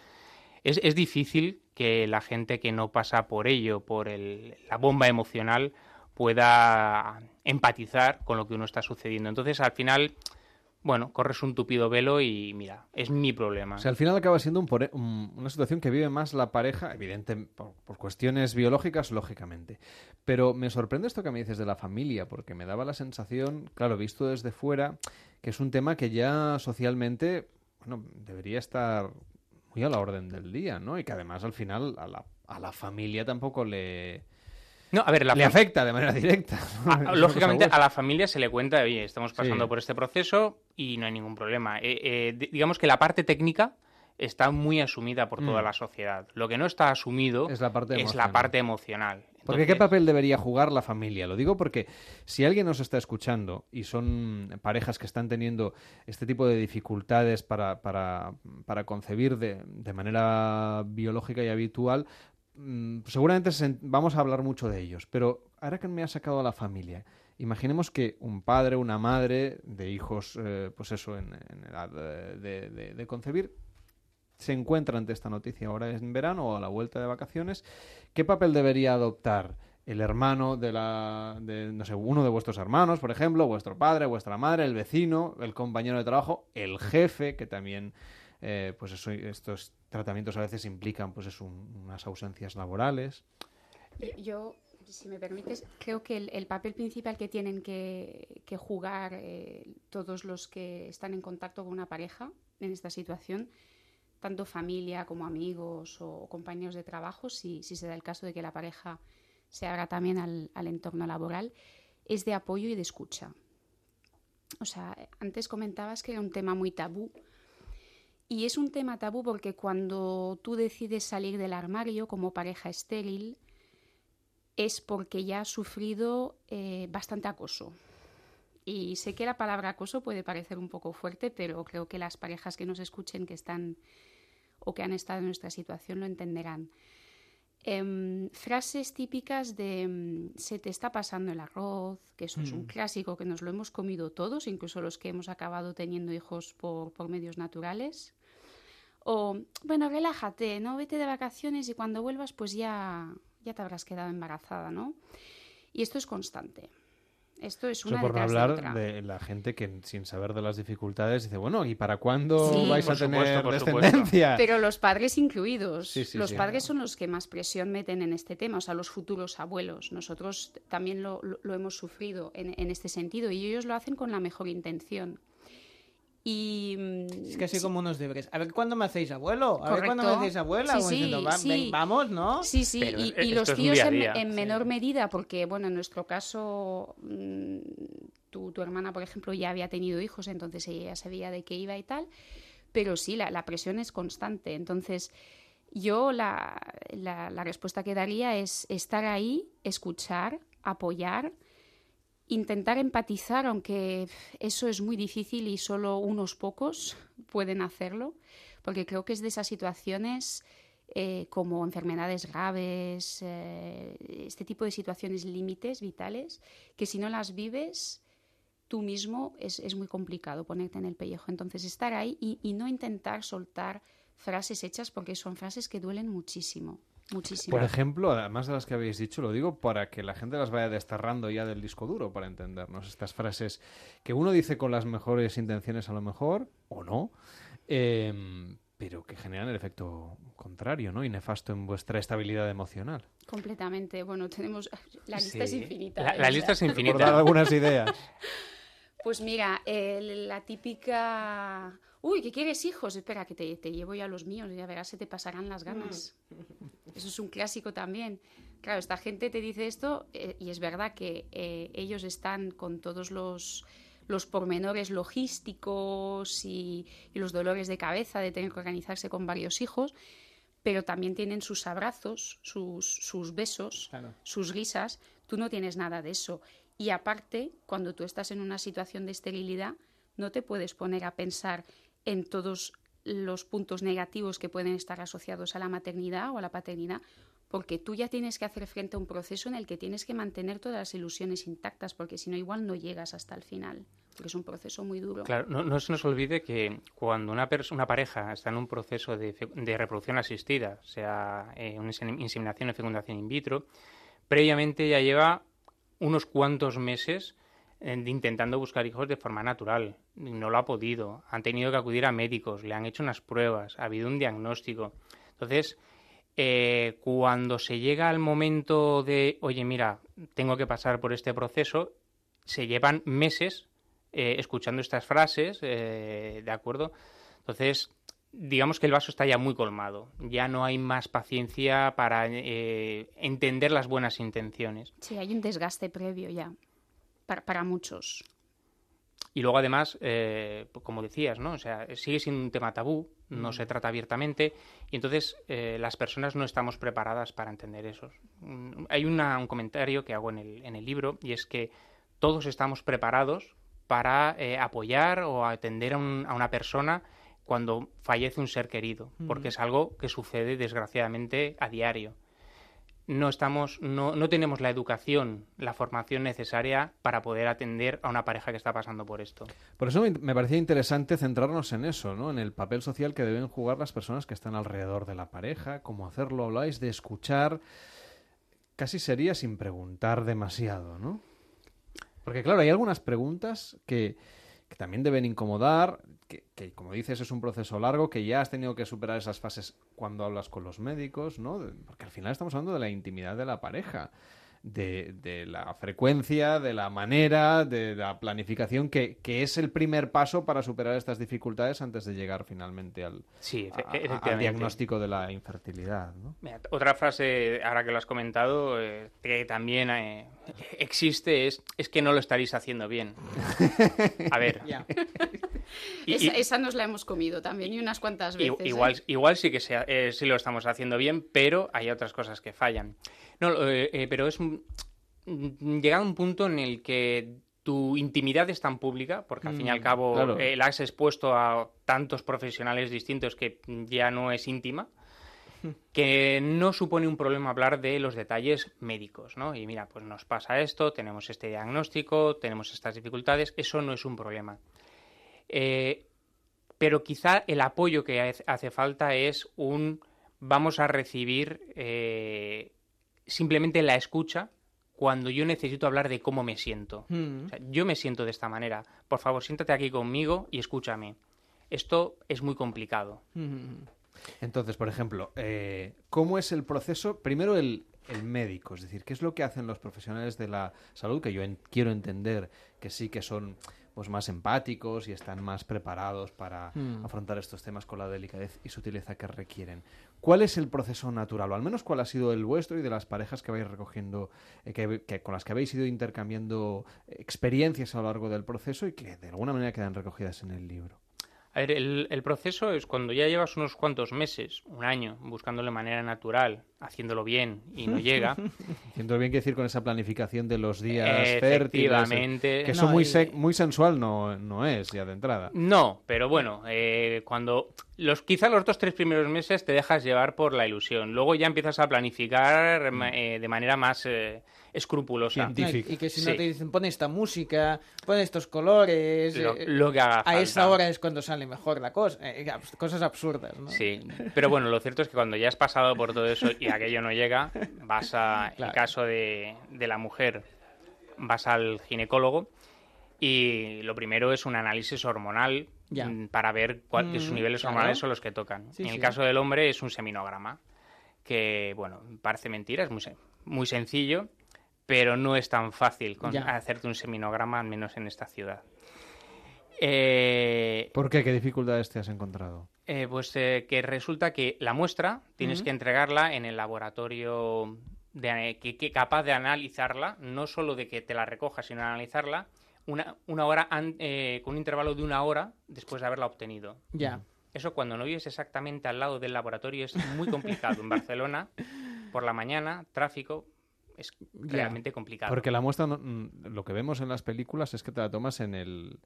es, es difícil que la gente que no pasa por ello, por el, la bomba emocional, pueda empatizar con lo que uno está sucediendo. Entonces, al final, bueno, corres un tupido velo y mira, es mi problema. O sea, al final acaba siendo un un- una situación que vive más la pareja, evidente, por, por cuestiones biológicas, lógicamente. Pero me sorprende esto que me dices de la familia, porque me daba la sensación, claro, visto desde fuera, que es un tema que ya socialmente, bueno, debería estar muy a la orden del día, ¿no? Y que además al final a la, a la familia tampoco le... No, a ver, la le afecta de manera directa. lógicamente a la familia se le cuenta, oye, estamos pasando Sí. por este proceso y no hay ningún problema. Eh, eh, di- digamos que la parte técnica está muy asumida por toda Mm. la sociedad. Lo que no está asumido Es la parte es emocional. la parte emocional. Porque ¿qué papel debería jugar la familia? Lo digo porque si alguien nos está escuchando y son parejas que están teniendo este tipo de dificultades para, para, para concebir de, de manera biológica y habitual, mm, seguramente se- vamos a hablar mucho de ellos. Pero ahora que me ha sacado a la familia, imaginemos que un padre, una madre de hijos, eh, pues eso, en, edad eh, de, concebir, se encuentra ante esta noticia ahora en verano o a la vuelta de vacaciones, ¿qué papel debería adoptar el hermano de la, de, no sé, uno de vuestros hermanos, por ejemplo, vuestro padre, vuestra madre, el vecino, el compañero de trabajo, el jefe, que también, eh, pues eso, estos tratamientos a veces implican, pues un- unas ausencias laborales. Yo, si me permites, creo que el, el papel principal que tienen que, jugar eh, todos los que están en contacto con una pareja en esta situación, tanto familia como amigos o compañeros de trabajo, si, si se da el caso de que la pareja se abra también al, al entorno laboral, es de apoyo y de escucha. O sea, antes comentabas que era un tema muy tabú. Y es un tema tabú porque cuando tú decides salir del armario como pareja estéril, es porque ya has sufrido eh, bastante acoso. Y sé que la palabra acoso puede parecer un poco fuerte, pero creo que las parejas que nos escuchen que están o que han estado en nuestra situación lo entenderán. Em, frases típicas de mm, se te está pasando el arroz, que eso es un Mm. clásico que nos lo hemos comido todos, incluso los que hemos acabado teniendo hijos por, por medios naturales. O, bueno, relájate, ¿no? Vete de vacaciones y cuando vuelvas pues ya, ya te habrás quedado embarazada, ¿no? Y esto es constante. Esto es Eso una por no de hablar otra. de la gente que sin saber de las dificultades dice, bueno, ¿y para cuándo Sí. vais Por a supuesto, tener por descendencia? Pero los padres incluidos. Sí, sí, los sí. padres son los que más presión meten en este tema, o sea, los futuros abuelos. Nosotros también lo, lo- lo hemos sufrido en, en este sentido y ellos lo hacen con la mejor intención. Y mm, Es casi sí, como unos deberes. A ver cuándo me hacéis abuelo. A ver cuándo me hacéis abuela. Sí, Como sí, diciendo, "Va- sí. ven, vamos, ¿no? Sí, sí, Pero y, y los tíos en, día. en Sí. menor medida, porque bueno, en nuestro caso, mm, tu, tu hermana, por ejemplo, ya había tenido hijos, entonces ella ya sabía de qué iba y tal, pero sí, la, la presión es constante. Entonces, yo la, la, la respuesta que daría es estar ahí, escuchar, apoyar, intentar empatizar, aunque eso es muy difícil y solo unos pocos pueden hacerlo, porque creo que es de esas situaciones eh, como enfermedades graves, eh, este tipo de situaciones límites vitales, que si no las vives tú mismo es, es muy complicado ponerte en el pellejo. Entonces estar ahí y, y no intentar soltar frases hechas porque son frases que duelen muchísimo. Muchísimo. Por ejemplo, además de las que habéis dicho, lo digo para que la gente las vaya desterrando ya del disco duro para entendernos. Estas frases que uno dice con las mejores intenciones a lo mejor, o no, em, pero que generan el efecto contrario, ¿no? Y nefasto en vuestra estabilidad emocional. Completamente. Bueno, tenemos... La lista es infinita. La- ¿eh? lista es infinita. Por dar algunas ideas. Pues mira, el- la típica... Uy, ¿que quieres hijos? Espera, que te, te llevo ya los míos, ya verás, se te pasarán las ganas. Eso es un clásico también. Claro, esta gente te dice esto eh, y es verdad que eh, ellos están con todos los, los pormenores logísticos y, y los dolores de cabeza de tener que organizarse con varios hijos, pero también tienen sus abrazos, sus, sus besos, Claro. sus risas. Tú no tienes nada de eso. Y aparte, cuando tú estás en una situación de esterilidad, no te puedes poner a pensar en todos los puntos negativos que pueden estar asociados a la maternidad o a la paternidad, porque tú ya tienes que hacer frente a un proceso en el que tienes que mantener todas las ilusiones intactas, porque si no, igual no llegas hasta el final, porque es un proceso muy duro. Claro, no, se nos olvide que cuando una, pareja está en un proceso de, reproducción asistida, sea eh, una inseminación o fecundación in vitro, previamente ya lleva unos cuantos meses intentando buscar hijos de forma natural. No lo ha podido. Han tenido que acudir a médicos, le han hecho unas pruebas, ha habido un diagnóstico. Entonces, eh, cuando se llega al momento de, oye, mira, tengo que pasar por este proceso, se llevan meses eh, escuchando estas frases, eh, ¿de acuerdo? Entonces, digamos que el vaso está ya muy colmado, ya no hay más paciencia para entender las buenas intenciones. Sí, hay un desgaste previo ya, para muchos. Y luego, además, eh, como decías, ¿no? O sea, sigue siendo un tema tabú, no mm. se trata abiertamente, y entonces eh, las personas no estamos preparadas para entender eso. Mm, hay un comentario que hago en el, en el libro, y es que todos estamos preparados para eh, apoyar o atender a, a, una persona cuando fallece un ser querido, porque es algo que sucede desgraciadamente a diario no estamos, no, no, tenemos la educación, la formación necesaria para poder atender a una pareja que está pasando por esto. Por eso me, parecía interesante centrarnos en eso, ¿no? En el papel social que deben jugar las personas que están alrededor de la pareja, cómo hacerlo, habláis de escuchar, casi sería sin preguntar demasiado, ¿no? Porque claro, hay algunas preguntas que, que también deben incomodar, que, como dices es un proceso largo, que ya has tenido que superar esas fases cuando hablas con los médicos, ¿no? Porque al final estamos hablando de la intimidad de la pareja de, la frecuencia, de la manera, de la planificación, que, es el primer paso para superar estas dificultades antes de llegar finalmente al, diagnóstico de la infertilidad. otra frase, ahora que lo has comentado, eh, que también eh, existe es, es que no lo estaréis haciendo bien. A ver. esa, nos la hemos comido también y unas cuantas veces. Igual, ¿eh? igual sí que sea, sí lo estamos haciendo bien, pero hay otras cosas que fallan. No, eh, eh, pero es llega a un punto en el que tu intimidad es tan pública, porque al fin y al mm, cabo eh, la has expuesto a tantos profesionales distintos que ya no es íntima, que no supone un problema hablar de los detalles médicos, ¿no? Y mira, pues nos pasa esto, tenemos este diagnóstico, tenemos estas dificultades, eso no es un problema. pero quizá el apoyo que hace falta es un vamos a recibir simplemente la escucha cuando yo necesito hablar de cómo me siento. Mm. yo me siento de esta manera. Por favor, siéntate aquí conmigo y escúchame. Esto es muy complicado. Mm. Entonces, por ejemplo, eh, ¿cómo es el proceso? Primero el, el, médico, es decir, ¿qué es lo que hacen los profesionales de la salud? Que yo quiero entender que sí que son pues más empáticos y están más preparados para mm. afrontar estos temas con la delicadez y sutileza que requieren. ¿Cuál es el proceso natural? O al menos cuál ha sido el vuestro y de las parejas que vais recogiendo, eh, que, con las que habéis ido intercambiando experiencias a lo largo del proceso y que de alguna manera quedan recogidas en el libro. A ver, el, proceso es cuando ya llevas unos cuantos meses, un año, buscándolo de manera natural, haciéndolo bien y no llega. Haciéndolo bien, quiere decir con esa planificación de los días fértiles. Que eso muy, muy sensual no, no es ya de entrada. No, pero bueno, eh, cuando los quizá los dos tres primeros meses te dejas llevar por la ilusión. Luego ya empiezas a planificar mm. eh, de manera más eh, escrupulosa. y, que si no te dicen, pon esta música, pon estos colores. Lo, eh, que haga A esa hora es cuando sale mejor la cosa. cosas absurdas, ¿no? Sí, pero bueno, lo cierto es que cuando ya has pasado por todo eso y aquello no llega, vas a, el caso de, de la mujer, vas al ginecólogo y lo primero es un análisis hormonal Mm, para ver cuál, sus mm, niveles hormonales son los que tocan. en el caso del hombre es un seminograma, que, bueno, parece mentira, es muy, muy sencillo, pero no es tan fácil hacerte un seminograma, al menos en esta ciudad. Eh, ¿Por qué? ¿Qué dificultades te has encontrado? Eh, pues eh, que resulta que la muestra tienes que entregarla en el laboratorio de, que, capaz de analizarla, no solo de que te la recoja, sino de analizarla una, una hora eh, con un intervalo de una hora después de haberla obtenido. Ya. Eso cuando no vives exactamente al lado del laboratorio es muy complicado. en Barcelona, por la mañana, tráfico, es realmente complicado. Porque la muestra, mm, lo que vemos en las películas es que te la tomas en el,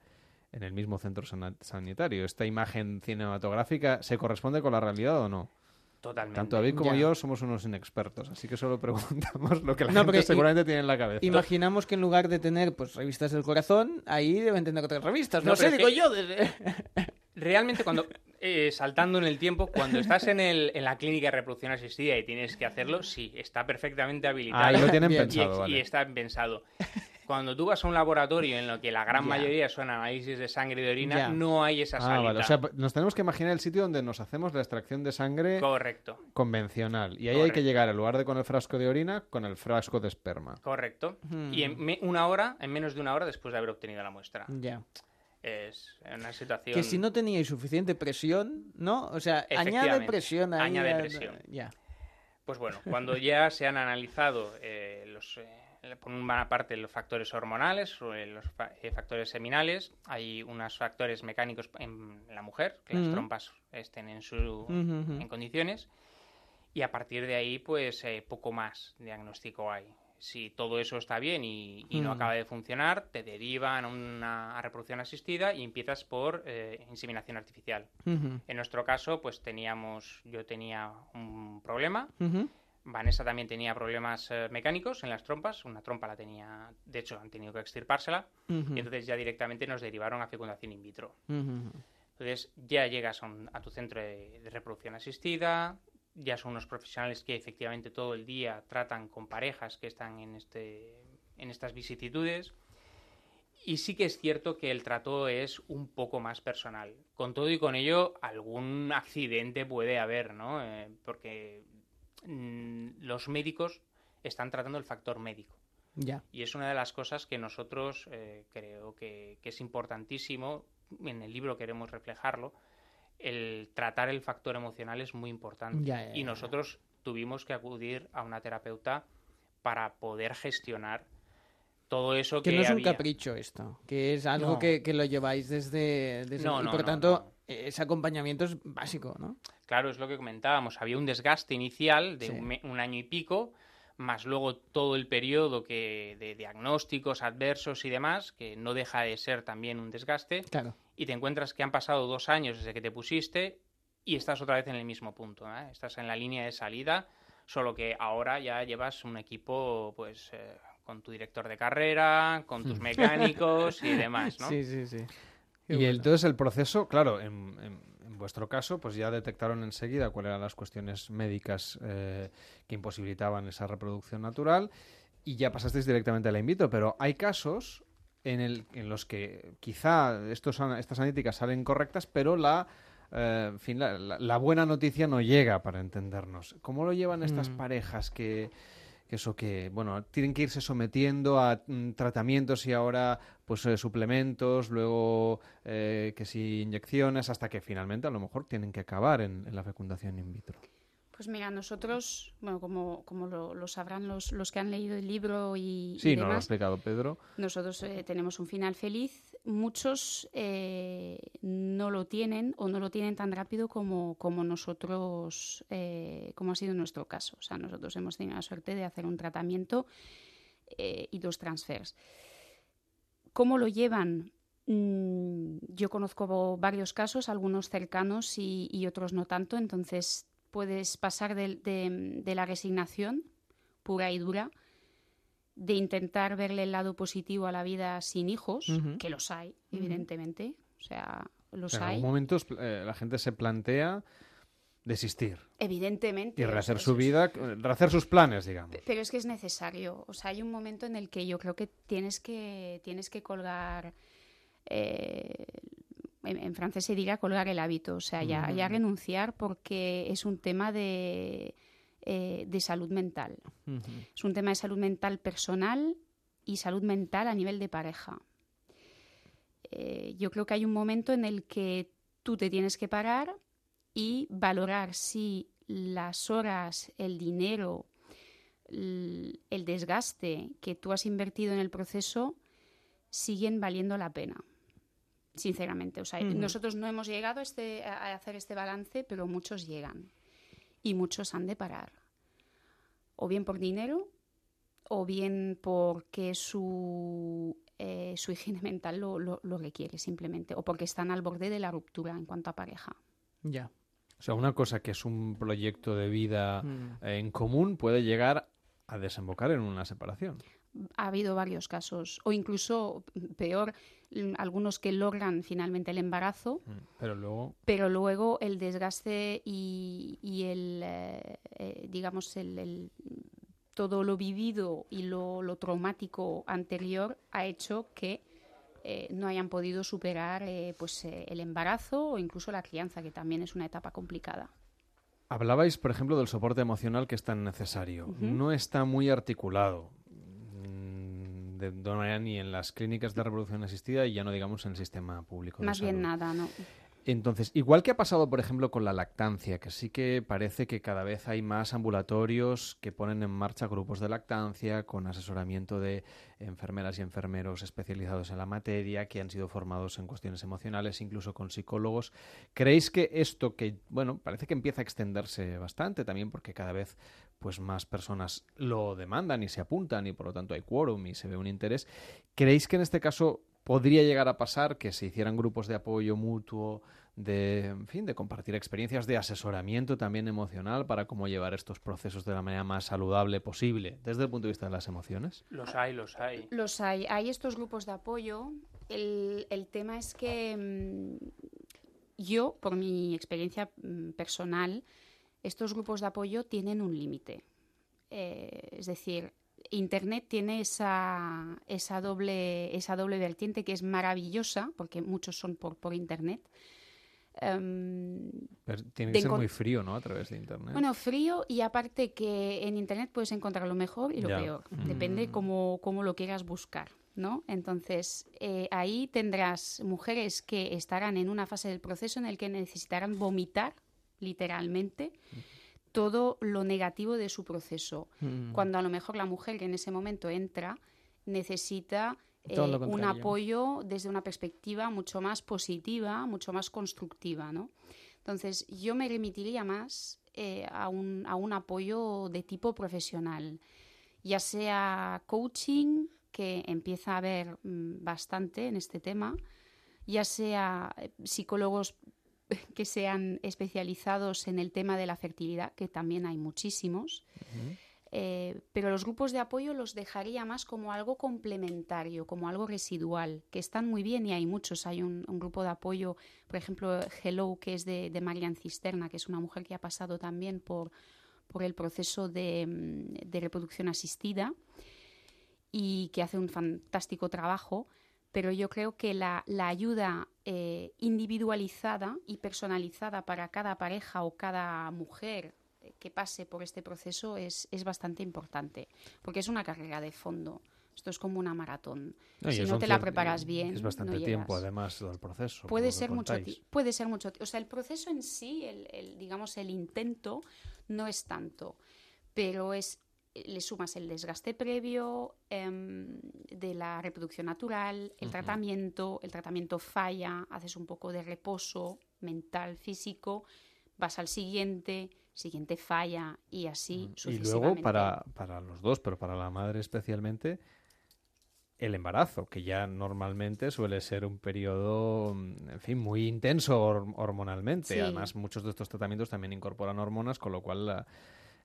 en el mismo centro sanitario. ¿Esta imagen cinematográfica se corresponde con la realidad o no? Totalmente. Tanto David como Ya. yo somos unos inexpertos, así que solo preguntamos lo que la No, gente seguramente tiene en la cabeza. Imaginamos que en lugar de tener pues revistas del corazón, ahí deben tener otras revistas. No, No, sé, digo que- yo. desde- Realmente cuando, eh, saltando en el tiempo, cuando estás en, el, en la clínica de reproducción asistida y tienes que hacerlo, sí, está perfectamente habilitado. Ah, y lo tienen Y- pensado, y, vale. y está pensado. Cuando tú vas a un laboratorio en lo que la gran mayoría son análisis de sangre y de orina, no hay esa Ah, salida. vale. O sea, nos tenemos que imaginar el sitio donde nos hacemos la extracción de sangre Correcto. convencional. Y ahí hay que llegar, en lugar de con el frasco de orina, con el frasco de esperma. Correcto. Hmm. Y en me- una hora, en menos de una hora después de haber obtenido la muestra. Ya. Es una situación... Que si no teníais suficiente presión, ¿no? O sea, añade presión ahí. añade presión. Ya. Pues bueno, cuando ya se han analizado eh, los, eh, por una parte los factores hormonales, eh, los eh, factores seminales, hay unos factores mecánicos en la mujer, que las Ujú. trompas estén en, su, Ujú, ujú. en condiciones, y a partir de ahí, pues eh, poco más diagnóstico hay. Si todo eso está bien y, y no Mm. acaba de funcionar, te derivan a una a reproducción asistida y empiezas por eh, inseminación artificial. En nuestro caso, pues teníamos, yo tenía un problema. Vanessa también tenía problemas eh, mecánicos en las trompas, una trompa la tenía, de hecho han tenido que extirpársela, Ujú. y entonces ya directamente nos derivaron a fecundación in vitro. Entonces ya llegas a, un- a tu centro de, de reproducción asistida, ya son unos profesionales que efectivamente todo el día tratan con parejas que están en, este, en estas vicisitudes. Y sí que es cierto que el trato es un poco más personal. Con todo y con ello, algún accidente puede haber, ¿no? Eh, porque los médicos están tratando el factor médico. Ya. Y es una de las cosas que nosotros eh, creo que, que es importantísimo, en el libro queremos reflejarlo, el tratar el factor emocional es muy importante. Ya, ya, y nosotros tuvimos que acudir a una terapeuta para poder gestionar todo eso que, Que no es un capricho esto, que es algo No. que, que lo lleváis desde... desde No, y no, por tanto, ese acompañamiento es básico, ¿no? Claro, es lo que comentábamos. Había un desgaste inicial de Sí. un, me- un año y pico, más luego todo el periodo que, de diagnósticos adversos y demás, que no deja de ser también un desgaste. Claro. Y te encuentras que han pasado dos años desde que te pusiste y estás otra vez en el mismo punto. ¿eh? Estás en la línea de salida, solo que ahora ya llevas un equipo, pues. eh, con tu director de carrera, con tus mecánicos y demás, ¿no? Sí, sí, sí. Qué Y bueno. entonces el proceso, claro, en, en- en vuestro caso, pues ya detectaron enseguida cuáles eran las cuestiones médicas eh, que imposibilitaban esa reproducción natural y ya pasasteis directamente a la in vitro. Pero hay casos en, el, en los que quizá estos, estas analíticas salen correctas, pero la, eh, en fin, la, la- la buena noticia no llega para entendernos. ¿Cómo lo llevan estas Mm. parejas que, que eso que, bueno, tienen que irse sometiendo a mm, tratamientos y ahora pues eh, suplementos, luego eh, que si inyecciones, hasta que finalmente a lo mejor tienen que acabar en, en la fecundación in vitro? Pues mira, nosotros, bueno, como, como lo, lo sabrán los, los que han leído el libro y, y Sí, nos lo ha demás, explicado Pedro. nosotros eh, tenemos un final feliz. Muchos eh, no lo tienen o no lo tienen tan rápido como, como nosotros, eh, como ha sido nuestro caso. O sea, nosotros hemos tenido la suerte de hacer un tratamiento y dos transfers. ¿Cómo lo llevan? Mm, yo conozco varios casos, algunos cercanos y, y otros no tanto, entonces puedes pasar de, de la resignación pura y dura, de intentar verle el lado positivo a la vida sin hijos, que los hay, evidentemente, o sea, los en hay, algún momento eh, la gente se plantea desistir evidentemente. y o rehacer su vida, eh, rehacer sus planes, digamos. Pero es que es necesario. O sea, hay un momento en el que yo creo que tienes que, tienes que colgar. eh, en, en francés se diría colgar el hábito. O sea, ya, ya Ujú. renunciar porque es un tema de, eh, de salud mental. Es un tema de salud mental personal y salud mental a nivel de pareja. Eh, yo creo que hay un momento en el que tú te tienes que parar y valorar si las horas, el dinero, el desgaste que tú has invertido en el proceso siguen valiendo la pena. Sinceramente, o sea, nosotros no hemos llegado a, este, a a hacer este balance, pero muchos llegan y muchos han de parar o bien por dinero o bien porque su, eh, su higiene mental lo, lo- lo requiere simplemente o porque están al borde de la ruptura en cuanto a pareja. Ya. O sea, una cosa que es un proyecto de vida Mm. en común puede llegar a desembocar en una separación. Ha habido varios casos, o incluso peor, algunos que logran finalmente el embarazo, Pero luego pero luego el desgaste y, y el, eh, eh, digamos, el, el- todo lo vivido y lo, lo traumático anterior ha hecho que eh, no hayan podido superar eh, pues, eh, el embarazo o incluso la crianza, que también es una etapa complicada. Hablabais, por ejemplo, del soporte emocional que es tan necesario. No está muy articulado mm, de toda manera ni en las clínicas de reproducción asistida y ya no digamos en el sistema público. de Más bien salud. nada, ¿no? Entonces, igual que ha pasado, por ejemplo, con la lactancia, que sí que parece que cada vez hay más ambulatorios que ponen en marcha grupos de lactancia con asesoramiento de enfermeras y enfermeros especializados en la materia, que han sido formados en cuestiones emocionales, incluso con psicólogos. ¿Creéis que esto que, bueno, parece que empieza a extenderse bastante también porque cada vez pues más personas lo demandan y se apuntan y por lo tanto hay quórum y se ve un interés. ¿Creéis que en este caso podría llegar a pasar que se hicieran grupos de apoyo mutuo, de, en fin, de compartir experiencias de asesoramiento también emocional para cómo llevar estos procesos de la manera más saludable posible desde el punto de vista de las emociones? Los hay, los hay. Los hay. Hay estos grupos de apoyo. El, el tema es que mm, yo, por mi experiencia mm, personal, estos grupos de apoyo tienen un límite. Eh, es decir, Internet tiene esa, esa, doble, esa doble vertiente que es maravillosa, porque muchos son por, por Internet. Em, Pero tiene que ser muy frío, ¿no? A través de Internet. bueno, frío y aparte que en Internet puedes encontrar lo mejor y lo Ya. peor. Mm. Depende cómo, cómo lo quieras buscar, ¿no? Entonces, eh, ahí tendrás mujeres que estarán en una fase del proceso en el que necesitarán vomitar, literalmente, todo lo negativo de su proceso. Mm. Cuando a lo mejor la mujer que en ese momento entra necesita eh, un apoyo desde una perspectiva mucho más positiva, mucho más constructiva, ¿no? Entonces, yo me remitiría más eh, a, un, a un apoyo de tipo profesional, ya sea coaching, que empieza a haber mm, bastante en este tema, ya sea eh, psicólogos que sean especializados en el tema de la fertilidad, que también hay muchísimos. Eh, pero los grupos de apoyo los dejaría más como algo complementario, como algo residual, que están muy bien y hay muchos. Hay un, un grupo de apoyo, por ejemplo, Hello, que es de, de Marian Cisterna, que es una mujer que ha pasado también por, por el proceso de, de reproducción asistida y que hace un fantástico trabajo. Pero yo creo que la, la ayuda eh, individualizada y personalizada para cada pareja o cada mujer eh, que pase por este proceso es, es bastante importante, porque es una carrera de fondo. Esto es como una maratón. No, si no te la preparas bien, Es bastante no tiempo, además, del proceso. Puede ser mucho puede ser mucho ti- o sea el proceso en sí el, el, digamos el intento no es tanto pero es le sumas el desgaste previo em, de la reproducción natural el tratamiento el tratamiento falla haces un poco de reposo mental físico vas al siguiente siguiente falla y así Y luego, sucesivamente para, para los dos, pero para la madre especialmente, el embarazo, que ya normalmente suele ser un periodo, mm, en fin, muy intenso hor- hormonalmente. Sí. Además, muchos de estos tratamientos también incorporan hormonas, con lo cual, la-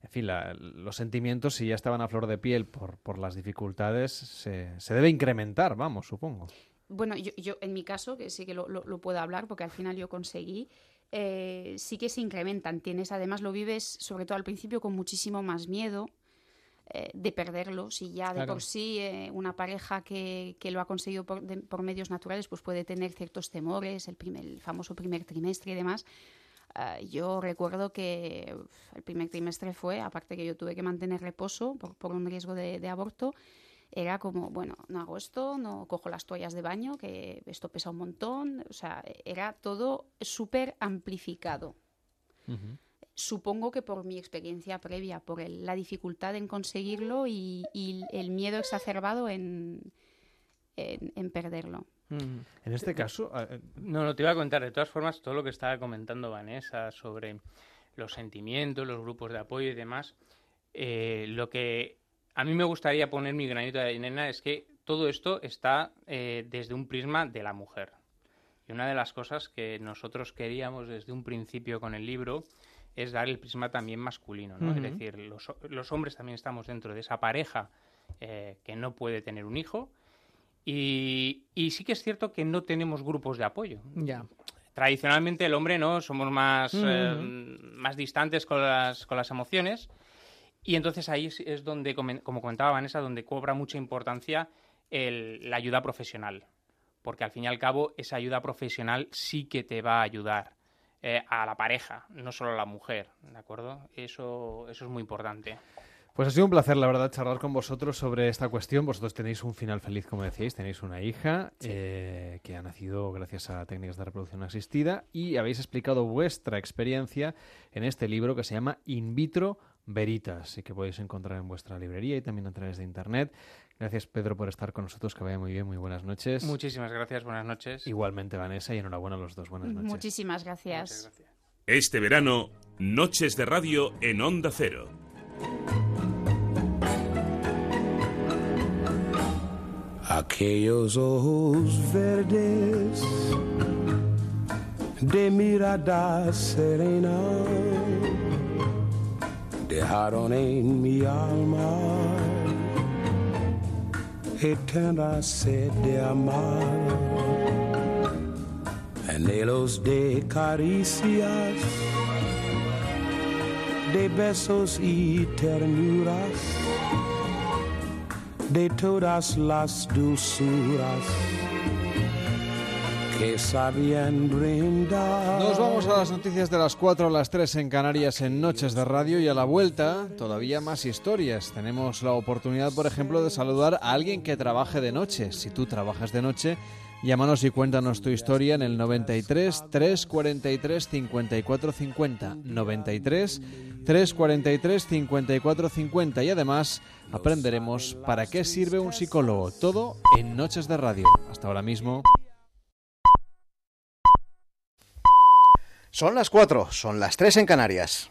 en fin, la- los sentimientos, si ya estaban a flor de piel por, por las dificultades, se, se debe incrementar, vamos, supongo. Bueno, yo, yo en mi caso, que sí que lo, lo- lo puedo hablar porque al final yo conseguí, eh, sí que se incrementan. Tienes, además lo vives, sobre todo al principio, con muchísimo más miedo eh, de perderlo. Si ya de Claro. por sí eh, una pareja que, que lo ha conseguido por, de- por medios naturales, pues puede tener ciertos temores, el, primer, el famoso primer trimestre y demás. Ah, yo recuerdo que el primer trimestre fue, aparte que yo tuve que mantener reposo por, por un riesgo de, de aborto, era como, bueno, no hago esto, no cojo las toallas de baño, que esto pesa un montón, o sea, era todo súper amplificado. Supongo que por mi experiencia previa, por el- la dificultad en conseguirlo y, y el miedo exacerbado en, en, en perderlo. En este caso, eh, No, no, te iba a contar, de todas formas, todo lo que estaba comentando Vanessa sobre los sentimientos, los grupos de apoyo y demás, eh, lo que a mí me gustaría poner mi granito de arena es que todo esto está eh, desde un prisma de la mujer. Y una de las cosas que nosotros queríamos desde un principio con el libro es dar el prisma también masculino, ¿no? Es decir, los, hombres también estamos dentro de esa pareja eh, que no puede tener un hijo y, sí que es cierto que no tenemos grupos de apoyo. Ya. Tradicionalmente el hombre no somos más, eh, más distantes con las, con las emociones y entonces ahí es, donde, como comentaba Vanessa, donde cobra mucha importancia la ayuda profesional. Porque al fin y al cabo esa ayuda profesional sí que te va a ayudar eh, a la pareja, no solo a la mujer, ¿de acuerdo? Eso, eso es muy importante. Pues ha sido un placer, la verdad, charlar con vosotros sobre esta cuestión. Vosotros tenéis un final feliz, como decíais, tenéis una hija eh, que ha nacido gracias a técnicas de reproducción asistida y habéis explicado vuestra experiencia en este libro que se llama In vitro Veritas y que podéis encontrar en vuestra librería y también a través de internet. Gracias, Pedro, por estar con nosotros. Que vaya muy bien. Muy buenas noches. Muchísimas gracias. Buenas noches. Igualmente, Vanessa, y enhorabuena a los dos. Buenas noches. Muchísimas gracias. Este verano, Noches de Radio en Onda Cero. Aquellos ojos verdes de mirada serena dejaron en mi alma eterna sed de amar, anhelos de caricias, de besos y ternuras, de todas las dulzuras que sabían brindar. Nos vamos a las noticias de las 4 a las 3 en Canarias en Noches de Radio y a la vuelta todavía más historias. Tenemos la oportunidad, por ejemplo, de saludar a alguien que trabaje de noche. Si tú trabajas de noche, Llámanos y cuéntanos tu historia en el 93 343 54 50. 93 343 54 50. Y además aprenderemos para qué sirve un psicólogo. Todo en Noches de Radio. Hasta ahora mismo. Son las 4, son las 3 en Canarias.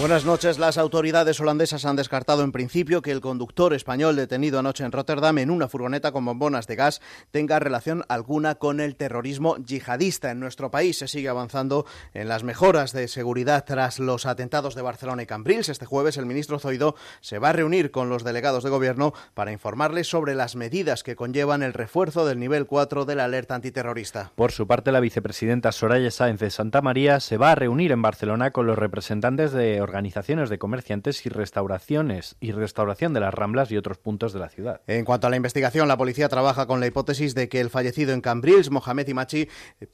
Buenas noches. Las autoridades holandesas han descartado en principio que el conductor español detenido anoche en Rotterdam en una furgoneta con bombonas de gas tenga relación alguna con el terrorismo yihadista. En nuestro país se sigue avanzando en las mejoras de seguridad tras los atentados de Barcelona y Cambrils. Este jueves el ministro Zoido se va a reunir con los delegados de gobierno para informarles sobre las medidas que conllevan el refuerzo del nivel 4 de la alerta antiterrorista. Por su parte, la vicepresidenta Soraya Sáenz de Santa María se va a reunir en Barcelona con los representantes de organizaciones de comerciantes y restauraciones y restauración de las Ramblas y otros puntos de la ciudad. En cuanto a la investigación, la policía trabaja con la hipótesis de que el fallecido en Cambrils, Mohamed Imachi,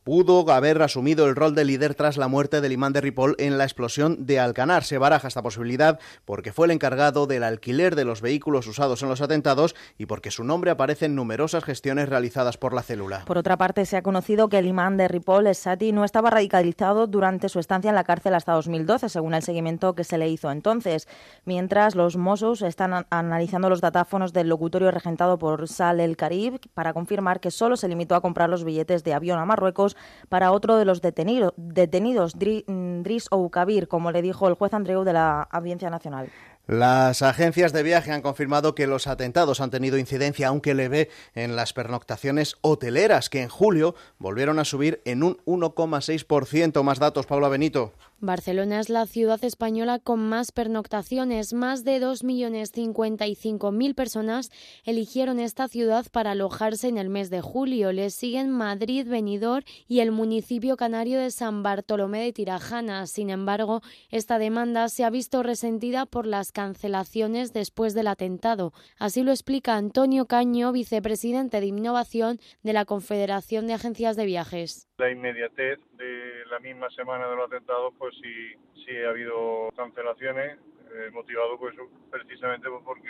pudo haber asumido el rol de líder tras la muerte del imán de Ripoll en la explosión de Alcanar. Se baraja esta posibilidad porque fue el encargado del alquiler de los vehículos usados en los atentados y porque su nombre aparece en numerosas gestiones realizadas por la célula. Por otra parte, se ha conocido que el imán de Ripoll, Sati, no estaba radicalizado durante su estancia en la cárcel hasta 2012, según el seguimiento que se le hizo entonces, mientras los Mossos están analizando los datáfonos del locutorio regentado por Sal el Carib para confirmar que solo se limitó a comprar los billetes de avión a Marruecos para otro de los detenido, detenidos, mm, Dris Oukabir, como le dijo el juez Andreu de la Audiencia Nacional. Las agencias de viaje han confirmado que los atentados han tenido incidencia, aunque leve, en las pernoctaciones hoteleras, que en julio volvieron a subir en un 1,6%. Más datos, Paula Benito. Barcelona es la ciudad española con más pernoctaciones. Más de 2.055.000 personas eligieron esta ciudad para alojarse en el mes de julio. Les siguen Madrid, Benidorm y el municipio canario de San Bartolomé de Tirajana. Sin embargo, esta demanda se ha visto resentida por las cancelaciones después del atentado. Así lo explica Antonio Caño, vicepresidente de Innovación de la Confederación de Agencias de Viajes. La inmediatez de la misma semana de los atentados, pues sí, sí ha habido cancelaciones, eh, motivado pues precisamente pues, porque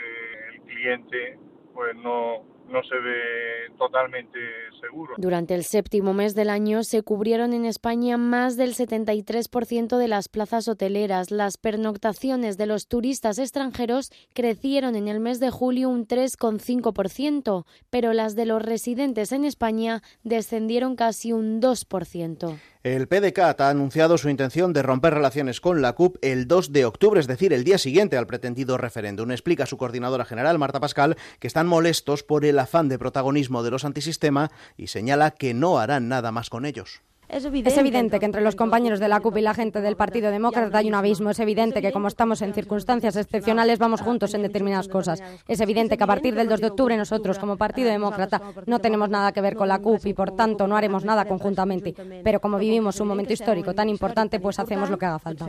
el cliente pues no, no se ve totalmente seguro. Durante el séptimo mes del año se cubrieron en España más del 73% de las plazas hoteleras. Las pernoctaciones de los turistas extranjeros crecieron en el mes de julio un 3,5%, pero las de los residentes en España descendieron casi un 2%. El PDCAT ha anunciado su intención de romper relaciones con la CUP el 2 de octubre, es decir, el día siguiente al pretendido referéndum. Explica su coordinadora general, Marta Pascal, que están molestos por el afán de protagonismo de los antisistema y señala que no harán nada más con ellos. Es evidente, que entre los compañeros de la CUP y la gente del Partido Demócrata hay un abismo. Es evidente que como estamos en circunstancias excepcionales vamos juntos en determinadas cosas. Es evidente que a partir del 2 de octubre nosotros como Partido Demócrata no tenemos nada que ver con la CUP y por tanto no haremos nada conjuntamente. Pero como vivimos un momento histórico tan importante pues hacemos lo que haga falta.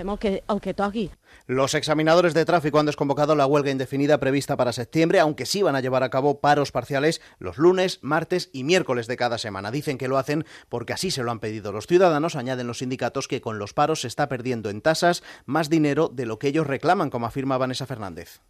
Los examinadores de tráfico han desconvocado la huelga indefinida prevista para septiembre, aunque sí van a llevar a cabo paros parciales los lunes, martes y miércoles de cada semana. Dicen que lo hacen porque así se lo han pedido los ciudadanos, añaden los sindicatos que con los paros se está perdiendo en tasas más dinero de lo que ellos reclaman, como afirma Vanessa Fernández.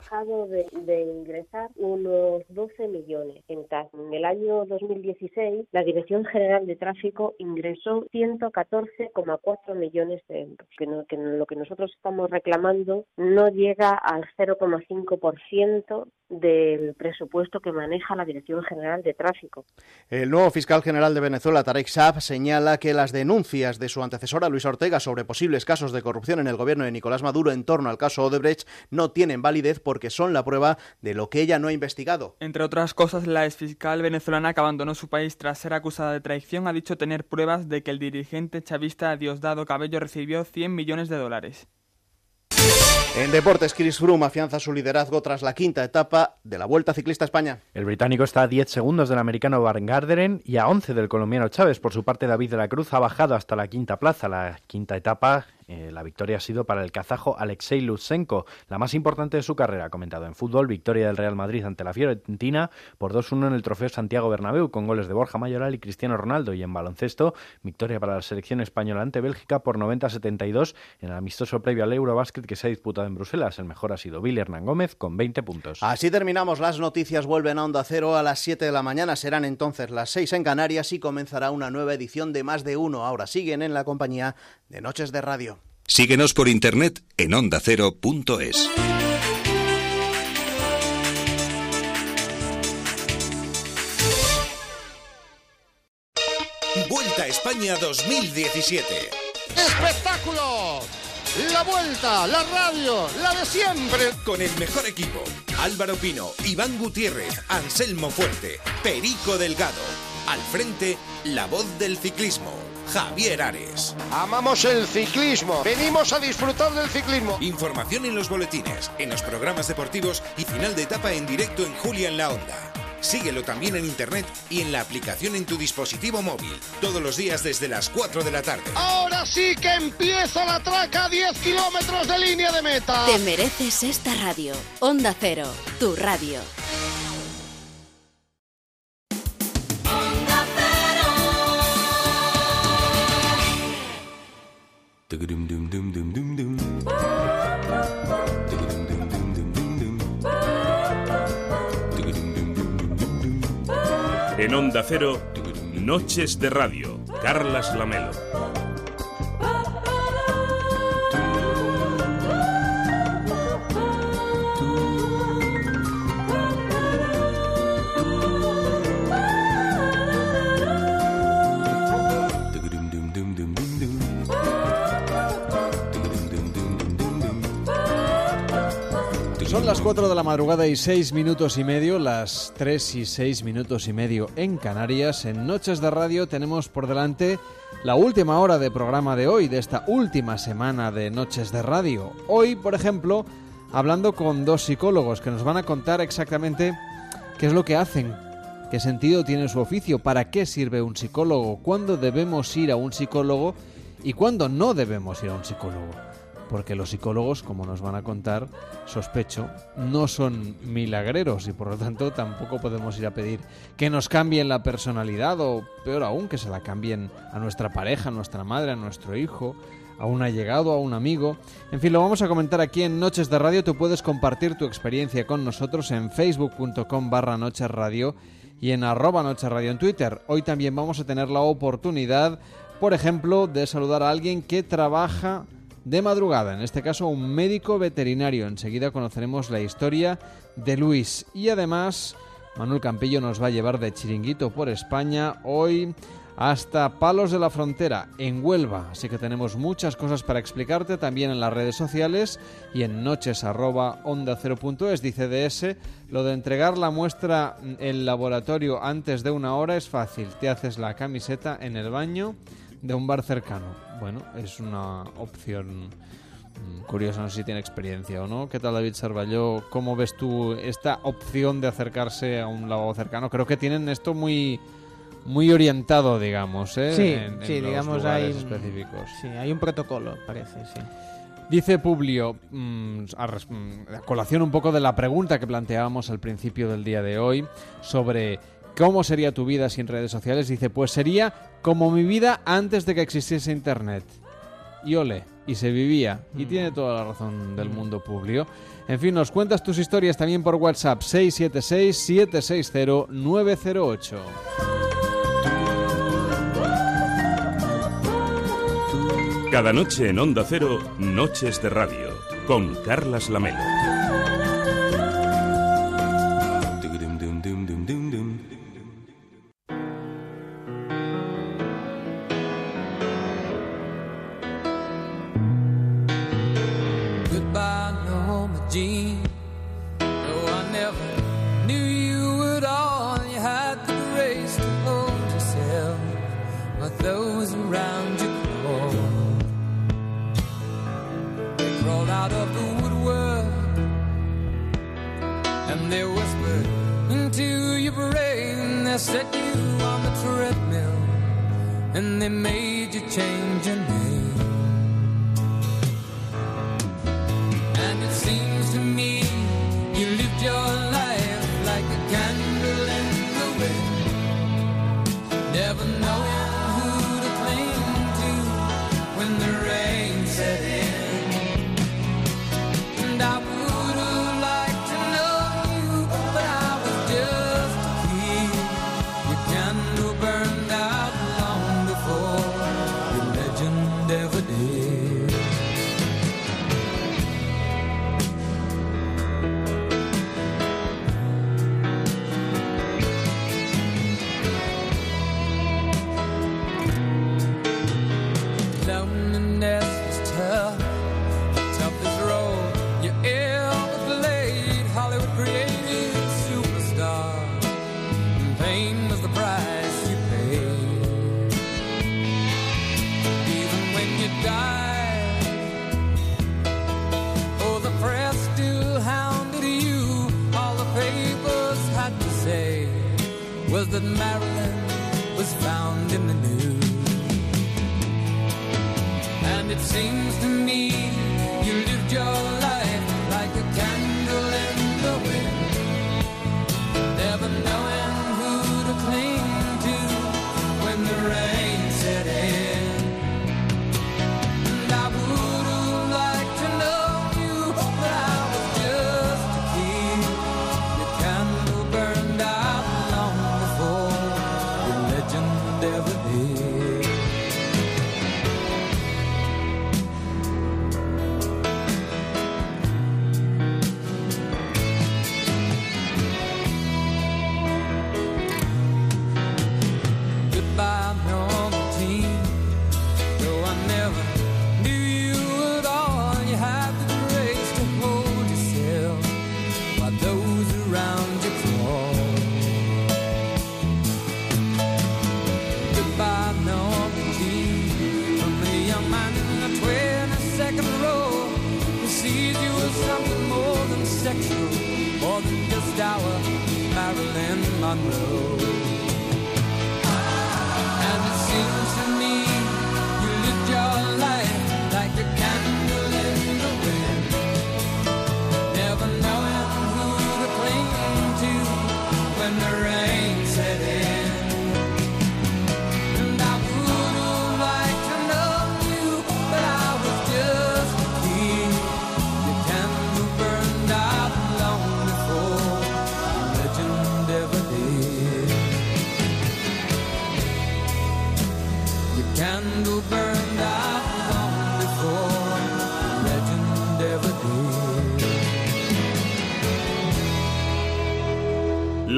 de, ingresar unos 12 millones en tasas. En el año 2016, la Dirección General de Tráfico ingresó 114,4 millones de euros, que, no- lo que nosotros estamos reclamando no llega al 0,5% del presupuesto que maneja la Dirección General de Tráfico. El nuevo fiscal general de Venezuela, Tarek Saab, señala que las denuncias de su antecesora, Luis Ortega, sobre posibles casos de corrupción en el gobierno de Nicolás Maduro en torno al caso Odebrecht no tienen validez porque son la prueba de lo que ella no ha investigado. Entre otras cosas, la exfiscal venezolana que abandonó su país tras ser acusada de traición ha dicho tener pruebas de que el dirigente chavista Diosdado Cabello recibió 100 millones de dólares. En deportes, Chris Froome afianza su liderazgo tras la quinta etapa de la Vuelta Ciclista a España. El británico está a 10 segundos del americano Van Garderen y a 11 del colombiano Chávez. Por su parte, David de la Cruz ha bajado hasta la quinta plaza. La quinta etapa, eh, la victoria ha sido para el kazajo Alexei Lutsenko, la más importante de su carrera. Comentado en fútbol, victoria del Real Madrid ante la Fiorentina por 2-1 en el trofeo Santiago Bernabéu con goles de Borja Mayoral y Cristiano Ronaldo. Y en baloncesto, victoria para la selección española ante Bélgica por 90-72 en el amistoso previo al Eurobásquet que se ha disputado en Bruselas. El mejor ha sido Billy Hernán Gómez con 20 puntos. Así terminamos. Las noticias vuelven a Onda Cero a las 7 de la mañana. Serán entonces las 6 en Canarias y comenzará una nueva edición de Más de Uno. Ahora siguen en la compañía de Noches de Radio. Síguenos por internet en ondacero.es. Vuelta a España 2017. ¡Espectáculo! La vuelta, la radio, la de siempre. Con el mejor equipo. Álvaro Pino, Iván Gutiérrez, Anselmo Fuerte, Perico Delgado. Al frente, la voz del ciclismo. Javier Ares. Amamos el ciclismo. Venimos a disfrutar del ciclismo. Información en los boletines, en los programas deportivos y final de etapa en directo en Julia en la Onda. Síguelo también en internet y en la aplicación en tu dispositivo móvil. Todos los días desde las 4 de la tarde. Ahora sí que empieza la traca a 10 kilómetros de línea de meta. Te mereces esta radio. Onda Cero, tu radio. En Onda Cero, Noches de Radio, Carlas Lamelo. Son las 4 de la madrugada y 6 minutos y medio, las 3 y 6 minutos y medio en Canarias. En Noches de Radio tenemos por delante la última hora de programa de hoy, de esta última semana de Noches de Radio. Hoy, por ejemplo, hablando con dos psicólogos que nos van a contar exactamente qué es lo que hacen, qué sentido tiene su oficio, para qué sirve un psicólogo, cuándo debemos ir a un psicólogo y cuándo no debemos ir a un psicólogo porque los psicólogos, como nos van a contar, sospecho, no son milagreros y por lo tanto tampoco podemos ir a pedir que nos cambien la personalidad o peor aún que se la cambien a nuestra pareja, a nuestra madre, a nuestro hijo, a un allegado, a un amigo. En fin, lo vamos a comentar aquí en Noches de Radio. Tú puedes compartir tu experiencia con nosotros en facebook.com barra Noches Radio y en arroba Noche Radio en Twitter. Hoy también vamos a tener la oportunidad, por ejemplo, de saludar a alguien que trabaja de madrugada, en este caso un médico veterinario. Enseguida conoceremos la historia de Luis y además Manuel Campillo nos va a llevar de chiringuito por España hoy hasta Palos de la Frontera, en Huelva. Así que tenemos muchas cosas para explicarte también en las redes sociales y en noches arroba onda Dice DS, lo de entregar la muestra en laboratorio antes de una hora es fácil. Te haces la camiseta en el baño de un bar cercano. Bueno, es una opción mm, curiosa, no sé si tiene experiencia o no. ¿Qué tal David Sarvalló? ¿Cómo ves tú esta opción de acercarse a un lavabo cercano? Creo que tienen esto muy muy orientado, digamos, ¿eh? Sí, en, sí, en los digamos hay específicos. Sí, hay un protocolo, parece, sí. Dice Publio, mm, a, mm, a colación un poco de la pregunta que planteábamos al principio del día de hoy sobre cómo sería tu vida sin redes sociales, dice, pues sería como mi vida antes de que existiese Internet. Y ole, y se vivía. Y tiene toda la razón del mundo Publio. En fin, nos cuentas tus historias también por WhatsApp 676-760-908. Cada noche en Onda Cero, Noches de Radio, con Carlas Lamelo.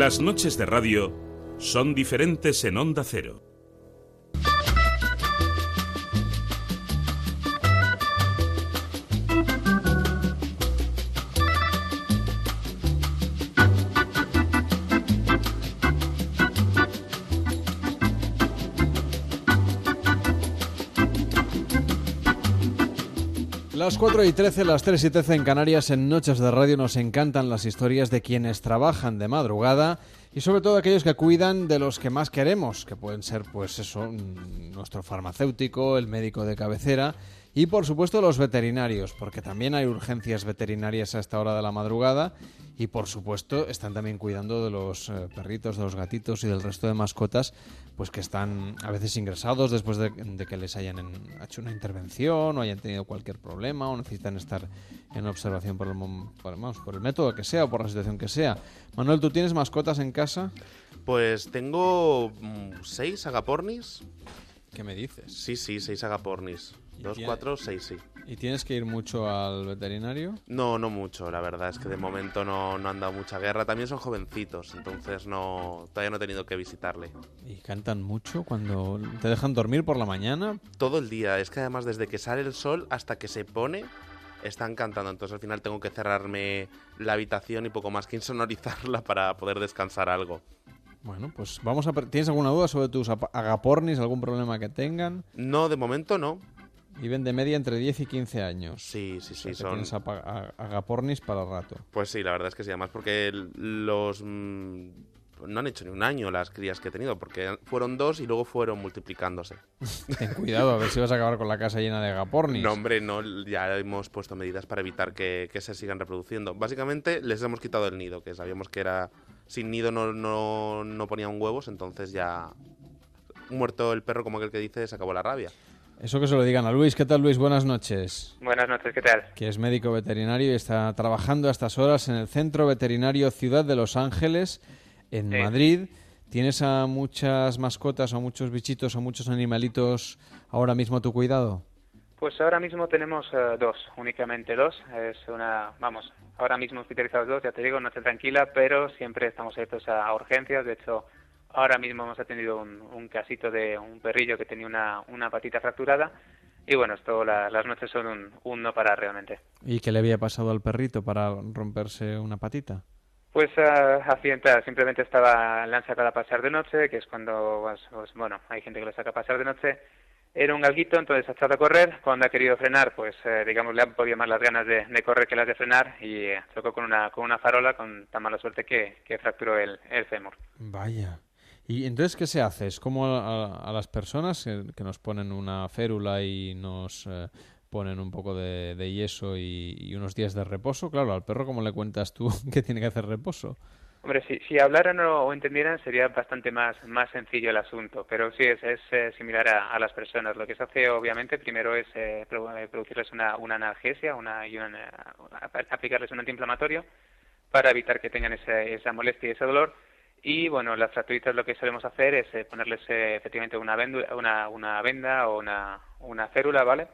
Las noches de radio son diferentes en Onda Cero. 4 y 13, las 3 y 13 en Canarias, en Noches de Radio nos encantan las historias de quienes trabajan de madrugada y sobre todo aquellos que cuidan de los que más queremos, que pueden ser pues eso, mm, nuestro farmacéutico, el médico de cabecera y por supuesto los veterinarios, porque también hay urgencias veterinarias a esta hora de la madrugada y por supuesto están también cuidando de los eh, perritos, de los gatitos y del resto de mascotas, pues que están a veces ingresados después de, de que les hayan en- hecho una intervención o hayan tenido cualquier problema o necesitan estar en observación por el, por, vamos, por el método que sea o por la situación que sea. Manuel, ¿tú tienes mascotas en casa? Pues tengo mm, seis agapornis. ¿Qué me dices? Sí, sí, seis agapornis. Dos, cuatro, seis, sí. ¿Y tienes que ir mucho al veterinario? No, no mucho, la verdad es que de momento no, no han dado mucha guerra. También son jovencitos, entonces no todavía no he tenido que visitarle. ¿Y cantan mucho cuando te dejan dormir por la mañana? Todo el día, es que además desde que sale el sol hasta que se pone están cantando, entonces al final tengo que cerrarme la habitación y poco más que insonorizarla para poder descansar algo. Bueno, pues vamos a... ¿Tienes alguna duda sobre tus agapornis, algún problema que tengan? No, de momento no. Viven de media entre 10 y 15 años. Sí, sí, O sea sí, son- tienes agapornis para rato. Pues sí, la verdad es que sí, además porque los... mm, no han hecho ni un año las crías que he tenido, porque fueron dos y luego fueron multiplicándose. Ten cuidado, a ver si vas a acabar con la casa llena de agapornis. No, hombre, no, ya hemos puesto medidas para evitar que, que se sigan reproduciendo. Básicamente les hemos quitado el nido, que sabíamos que era sin nido no, no, no ponían huevos, entonces ya muerto el perro, como aquel que dice, se acabó la rabia. Eso que se lo digan a Luis. ¿Qué tal, Luis? Buenas noches. Buenas noches, ¿qué tal? Que es médico veterinario y está trabajando a estas horas en el Centro Veterinario Ciudad de Los Ángeles, en Sí. Madrid. ¿Tienes a muchas mascotas o muchos bichitos o muchos animalitos ahora mismo a tu cuidado? Pues ahora mismo tenemos eh, dos, únicamente dos. Es una, vamos, ahora mismo hospitalizados dos, ya te digo, noche tranquila, pero siempre estamos abiertos a, a urgencias. De hecho, ahora mismo hemos atendido un, un casito de un perrillo que tenía una, una patita fracturada. Y bueno, esto, la- las noches son un, un no parar realmente. ¿Y qué le había pasado al perrito para romperse una patita? Pues uh, accidental, simplemente estaba, le han sacado a pasear de noche, que es cuando, pues, pues, bueno, hay gente que lo saca a pasear de noche. Era un galguito, entonces ha echado a correr. Cuando ha querido frenar, pues eh, digamos le han podido más las ganas de, de correr que las de frenar y eh, chocó con una, con una farola con tan mala suerte que, que fracturó el, el fémur. Vaya. ¿Y entonces qué se hace? ¿Es como a, a- las personas que, nos ponen una férula y nos eh, ponen un poco de, yeso y, unos días de reposo? Claro, al perro, ¿cómo le cuentas tú que tiene que hacer reposo? Hombre, si, hablaran o, entendieran sería bastante más, más sencillo el asunto, pero sí es, es eh, similar a, las personas. Lo que se hace, obviamente, primero es eh, eh, producirles una, una analgesia una, y una, ap- aplicarles un antiinflamatorio para evitar que tengan ese- esa molestia y ese dolor. Y bueno, las fracturitas lo que solemos hacer es eh, ponerles eh, efectivamente una, vendu- una, venda o una, una férula, ¿vale?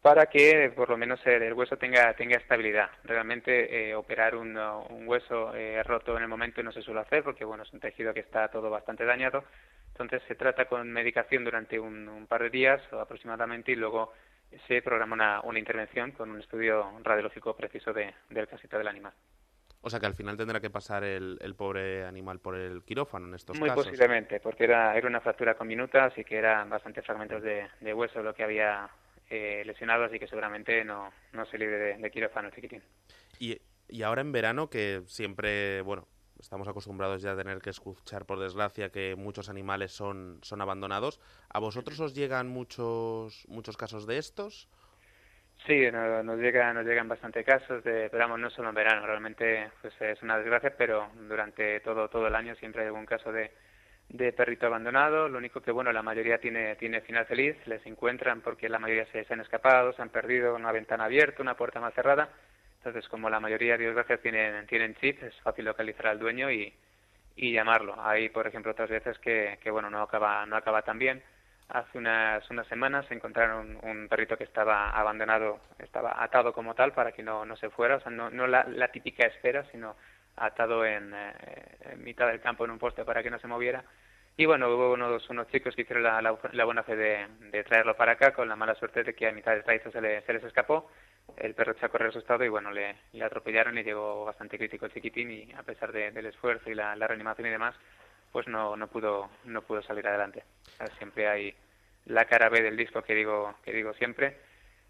Para que por lo menos el, hueso tenga, tenga estabilidad. Realmente eh, operar un, un hueso roto en el momento no se suele hacer porque bueno, es un tejido que está todo bastante dañado. Entonces se trata con medicación durante un, un par de días o aproximadamente y luego se programa una, una intervención con un estudio radiológico preciso de, del casito del animal. O sea que al final tendrá que pasar el, el pobre animal por el quirófano en estos Muy casos. posiblemente, porque era, era una fractura con minuta, así que eran bastantes fragmentos de, de hueso lo que había eh, lesionado, así que seguramente no, no se libre de, de quirófano el chiquitín. Y, y ahora en verano, que siempre, bueno, estamos acostumbrados ya a tener que escuchar, por desgracia, que muchos animales son, son abandonados, ¿a vosotros os llegan muchos, muchos casos de estos? Sí, no- nos, llega, nos llegan bastante casos, de, pero no solo en verano, realmente pues, es una desgracia, pero durante todo, todo el año siempre hay algún caso de, perrito abandonado. Lo único que, bueno, la mayoría tiene, tiene final feliz, les encuentran porque la mayoría se, han escapado, se han perdido una ventana abierta, una puerta mal cerrada. Entonces, como la mayoría, Dios gracias, tienen, tienen chip, es fácil localizar al dueño y, y llamarlo. Hay, por ejemplo, otras veces que, que bueno, no acaba, no acaba tan bien. Hace unas, unas semanas se encontraron un, perrito que estaba abandonado, estaba atado como tal para que no, no se fuera, o sea, no, no la, la típica espera, sino atado en, eh, en mitad del campo en un poste para que no se moviera. Y bueno, hubo unos, unos chicos que hicieron la, la, la buena fe de, de traerlo para acá con la mala suerte de que a mitad del trayecto se, le- se les escapó. El perro echó a correr asustado y bueno, le, le atropellaron y llegó bastante crítico el chiquitín y a pesar de- del esfuerzo y la, la reanimación y demás, pues no, no pudo no pudo salir adelante. Sea, siempre hay la cara B del disco que digo que digo siempre.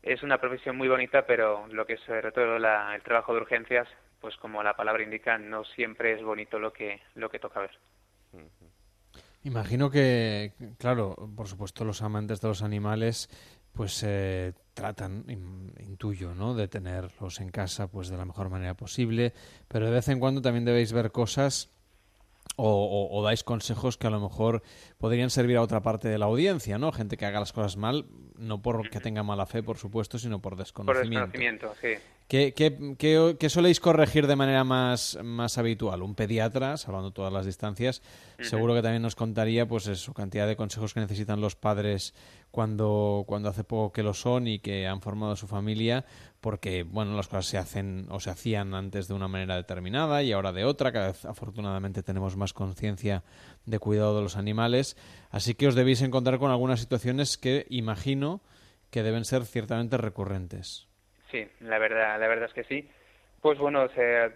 Es una profesión muy bonita, pero lo que es sobre todo la- el trabajo de urgencias, pues como la palabra indica, no siempre es bonito lo que lo que toca ver. Imagino que, claro, por supuesto los amantes de los animales pues eh, tratan, in- intuyo, ¿no? De tenerlos en casa pues de la mejor manera posible, pero de vez en cuando también debéis ver cosas o, o- o dais consejos que a lo mejor podrían servir a otra parte de la audiencia, ¿no? Gente que haga las cosas mal, no porque tenga mala fe, por supuesto, sino por Por desconocimiento. desconocimiento, sí. ¿Qué, qué, qué- qué soléis corregir de manera más, más habitual? Un pediatra, salvando todas las distancias, seguro que también nos contaría pues su cantidad de consejos que necesitan los padres cuando, cuando hace poco que lo son y que han formado su familia, porque bueno, las cosas se hacen o se hacían antes de una manera determinada y ahora de otra. Cada vez afortunadamente tenemos más conciencia de cuidado de los animales. Así que os debéis encontrar con algunas situaciones que imagino que deben ser ciertamente recurrentes. Sí, la verdad, la verdad es que sí. Pues bueno, o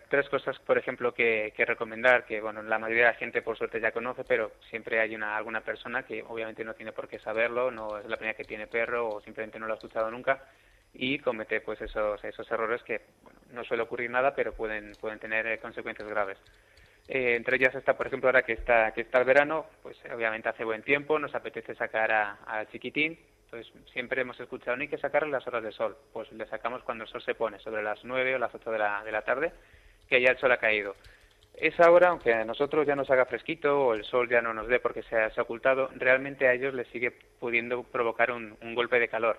tres cosas, por ejemplo, que, que recomendar, que bueno, la mayoría de la gente por suerte ya conoce, pero siempre hay una alguna persona que obviamente no tiene por qué saberlo, no es la primera que tiene perro o simplemente no lo ha escuchado nunca y comete pues esos esos errores que no suele ocurrir nada, pero pueden pueden tener eh, consecuencias graves. Eh, entre ellas está, por ejemplo, ahora que está que está el verano, pues obviamente hace buen tiempo, nos apetece sacar al chiquitín, pues siempre hemos escuchado no hay que sacarle las horas de sol, pues le sacamos cuando el sol se pone, sobre las 9 o las 8 de la, de la tarde, que ya el sol ha caído. Esa hora, aunque a nosotros ya nos haga fresquito o el sol ya no nos dé porque se ha, ocultado, realmente a ellos les sigue pudiendo provocar un, golpe de calor.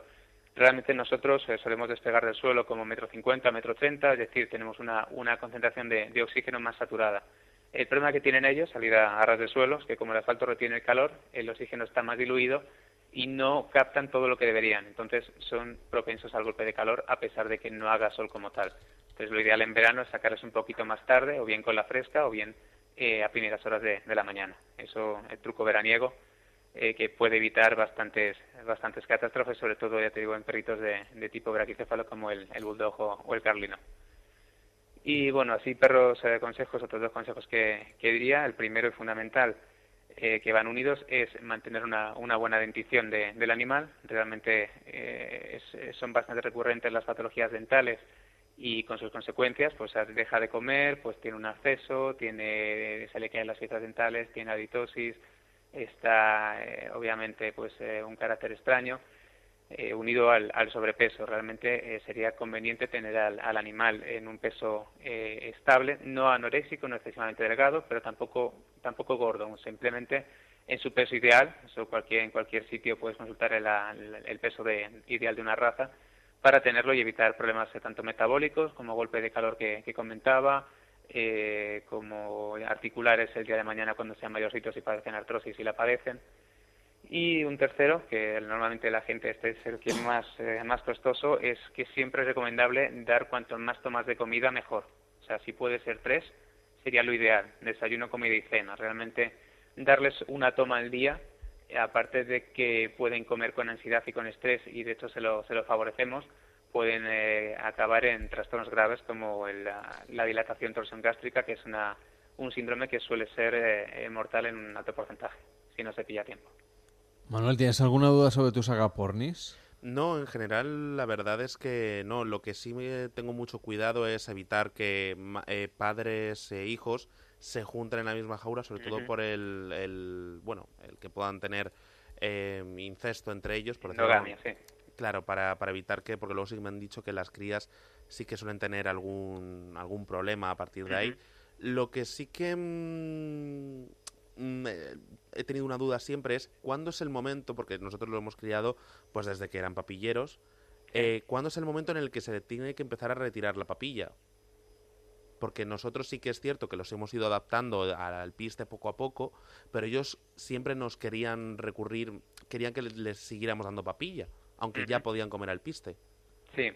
Realmente nosotros eh, solemos despegar del suelo como metro cincuenta, metro treinta, es decir, tenemos una, una concentración de, de oxígeno más saturada. El problema que tienen ellos, salida a ras de suelo, es que como el asfalto retiene el calor, el oxígeno está más diluido y no captan todo lo que deberían. Entonces son propensos al golpe de calor a pesar de que no haga sol como tal. Entonces lo ideal en verano es sacarles un poquito más tarde, o bien con la fresca, o bien eh, a primeras horas de, de la mañana. Eso el truco veraniego eh, que puede evitar bastantes bastantes catástrofes, sobre todo, ya te digo, en perritos de, de tipo braquicéfalo como el, el bulldog o, o el carlino. Y bueno, así perros eh, consejos, otros dos consejos que, que diría. El primero y fundamental, eh, que van unidos, es mantener una, una buena dentición de- del animal. Realmente eh, es- son bastante recurrentes las patologías dentales y con sus consecuencias, pues deja de comer, pues tiene un acceso, tiene, se le caen las piezas dentales, tiene aditosis, está eh, obviamente pues eh, un carácter extraño eh, unido al, sobrepeso. Realmente eh, sería conveniente tener al, al animal en un peso eh, estable, no anoréxico, no excesivamente delgado, pero tampoco tampoco gordo, simplemente en su peso ideal. Eso cualquier en cualquier sitio puedes consultar el, el- peso de- ideal de una raza para tenerlo y evitar problemas eh, tanto metabólicos como golpe de calor que, que comentaba, eh, como articulares el día de mañana cuando sean mayorcitos y padecen artrosis y la padecen. Y un tercero, que normalmente la gente este es el que más, eh, más costoso, es que siempre es recomendable dar cuanto más tomas de comida mejor. O sea, si puede ser tres, sería lo ideal, desayuno, comida y cena. Realmente darles una toma al día, aparte de que pueden comer con ansiedad y con estrés, y de hecho se lo, se lo favorecemos, pueden eh, acabar en trastornos graves como el- la, la dilatación torsión gástrica, que es una, un síndrome que suele ser eh, mortal en un alto porcentaje, si no se pilla tiempo. Manuel, ¿tienes alguna duda sobre tus agapornis? No, en general la verdad es que no. Lo que sí me tengo mucho cuidado es evitar que eh, padres e hijos se junten en la misma jaula, sobre todo por el, el, bueno, el que puedan tener eh, incesto entre ellos. Por Endogamia, sí. Claro, para, para evitar que, porque luego sí me han dicho que las crías sí que suelen tener algún, algún problema a partir de ahí. Lo que sí que mm, mm, eh, he tenido una duda siempre es cuándo es el momento, porque nosotros lo hemos criado pues desde que eran papilleros, eh, cuándo es el momento en el que se tiene que empezar a retirar la papilla. Porque nosotros sí que es cierto que los hemos ido adaptando al piste poco a poco, pero ellos siempre nos querían recurrir, querían que les, les siguiéramos dando papilla, aunque ya podían comer al piste. Sí,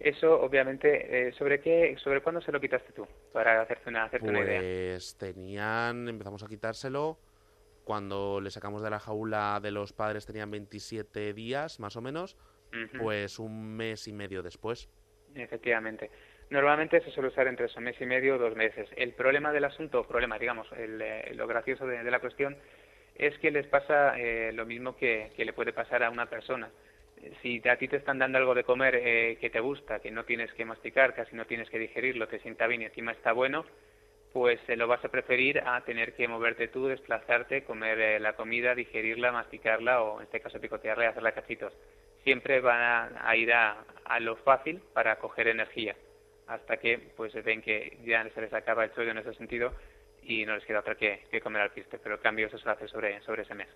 eso obviamente, eh, ¿sobre qué, sobre cuándo se lo quitaste tú? Para hacerte una, hacerte una idea. Pues tenían, empezamos a quitárselo cuando le sacamos de la jaula de los padres tenían 27 días más o menos, pues un mes y medio después. Efectivamente. Normalmente se suele usar entre un mes y medio o dos meses. El problema del asunto, problema, digamos, el, eh, lo gracioso de, de la cuestión, es que les pasa eh, lo mismo que, que le puede pasar a una persona. Si a ti te están dando algo de comer eh, que te gusta, que no tienes que masticar, casi no tienes que digerirlo, te sienta bien y encima está bueno, pues eh, lo vas a preferir a tener que moverte tú, desplazarte, comer eh, la comida, digerirla, masticarla o en este caso picotearla y hacerla cachitos. Siempre van a, ir a, a lo fácil para coger energía, hasta que pues ven que ya se les acaba el chollo en ese sentido y no les queda otra que, que comer al piste, pero el cambio eso se hace sobre, sobre ese mes.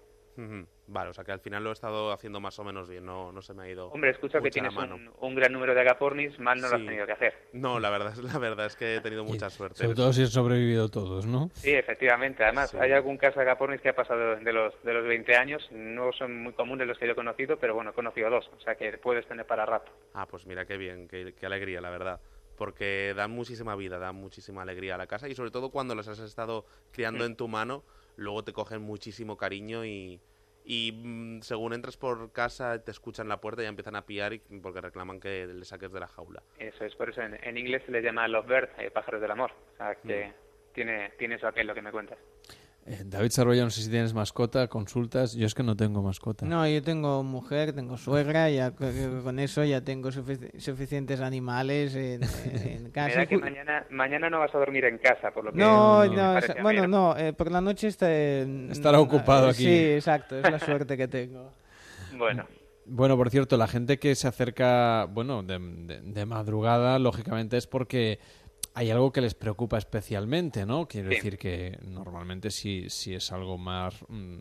Vale, o sea que al final lo he estado haciendo más o menos bien, no, no se me ha ido. Hombre, escucho que tienes mano. un, un gran número de agapornis, mal no lo has tenido que hacer. No, la verdad, es- la verdad es que he tenido mucha suerte. Sobre todo si han sobrevivido todos, ¿no? Sí, efectivamente. Además, Sí. hay algún caso de agapornis que ha pasado de los, de los 20 años. No son muy comunes los que yo he conocido, pero bueno, he conocido dos. O sea que puedes tener para rato. Ah, pues mira qué bien, qué, qué alegría, la verdad. Porque dan muchísima vida, dan muchísima alegría a la casa y sobre todo cuando los has estado criando Mm. en tu mano, luego te cogen muchísimo cariño y, y mm, según entras por casa te escuchan la puerta y ya empiezan a piar y, porque reclaman que le saques de la jaula. Eso es, por eso en, en inglés se les llama lovebird, eh, pájaros del amor. O sea que tiene, tiene eso aquel lo que me cuentas. Eh, David Sarroya, no sé si tienes mascota, consultas. Yo es que no tengo mascota. No, yo tengo mujer, tengo suegra, ya co- co- con eso ya tengo sufici- suficientes animales en, en casa. da que mañana, mañana no vas a dormir en casa, por lo que No, no, parece esa- a mí, bueno, ¿no? eh, por la noche está en- Estará ocupado aquí. Sí, exacto, es la suerte que tengo. Bueno, Bueno, por cierto, la gente que se acerca, bueno, de, de- de madrugada, lógicamente es porque hay algo que les preocupa especialmente, ¿no? Quiero Sí. decir que normalmente si, si es algo más mm,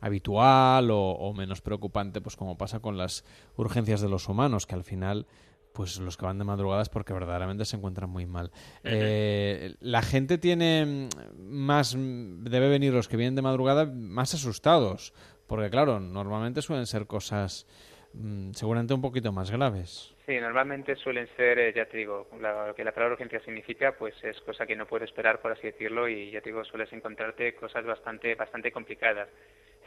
habitual o, o menos preocupante, pues como pasa con las urgencias de los humanos, que al final pues los que van de madrugada es porque verdaderamente se encuentran muy mal. Eh, la gente tiene mm, más, mm, debe venir los que vienen de madrugada más asustados, porque claro, normalmente suelen ser cosas mm, seguramente un poquito más graves. Sí, normalmente suelen ser, eh, ya te digo, la- lo que la palabra urgencia significa, pues es cosa que no puedes esperar, por así decirlo, y ya te digo, sueles encontrarte cosas bastante, bastante complicadas.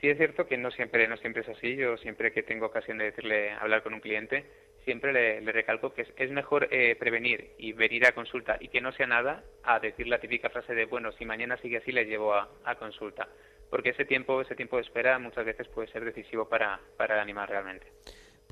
Sí es cierto que no siempre, no siempre es así. Yo siempre que tengo ocasión de decirle, hablar con un cliente, siempre le, le recalco que es, mejor eh, prevenir y venir a consulta y que no sea nada a decir la típica frase de, bueno, si mañana sigue así, le llevo a, a consulta. Porque ese tiempo, ese tiempo de espera muchas veces puede ser decisivo para, para el animal realmente.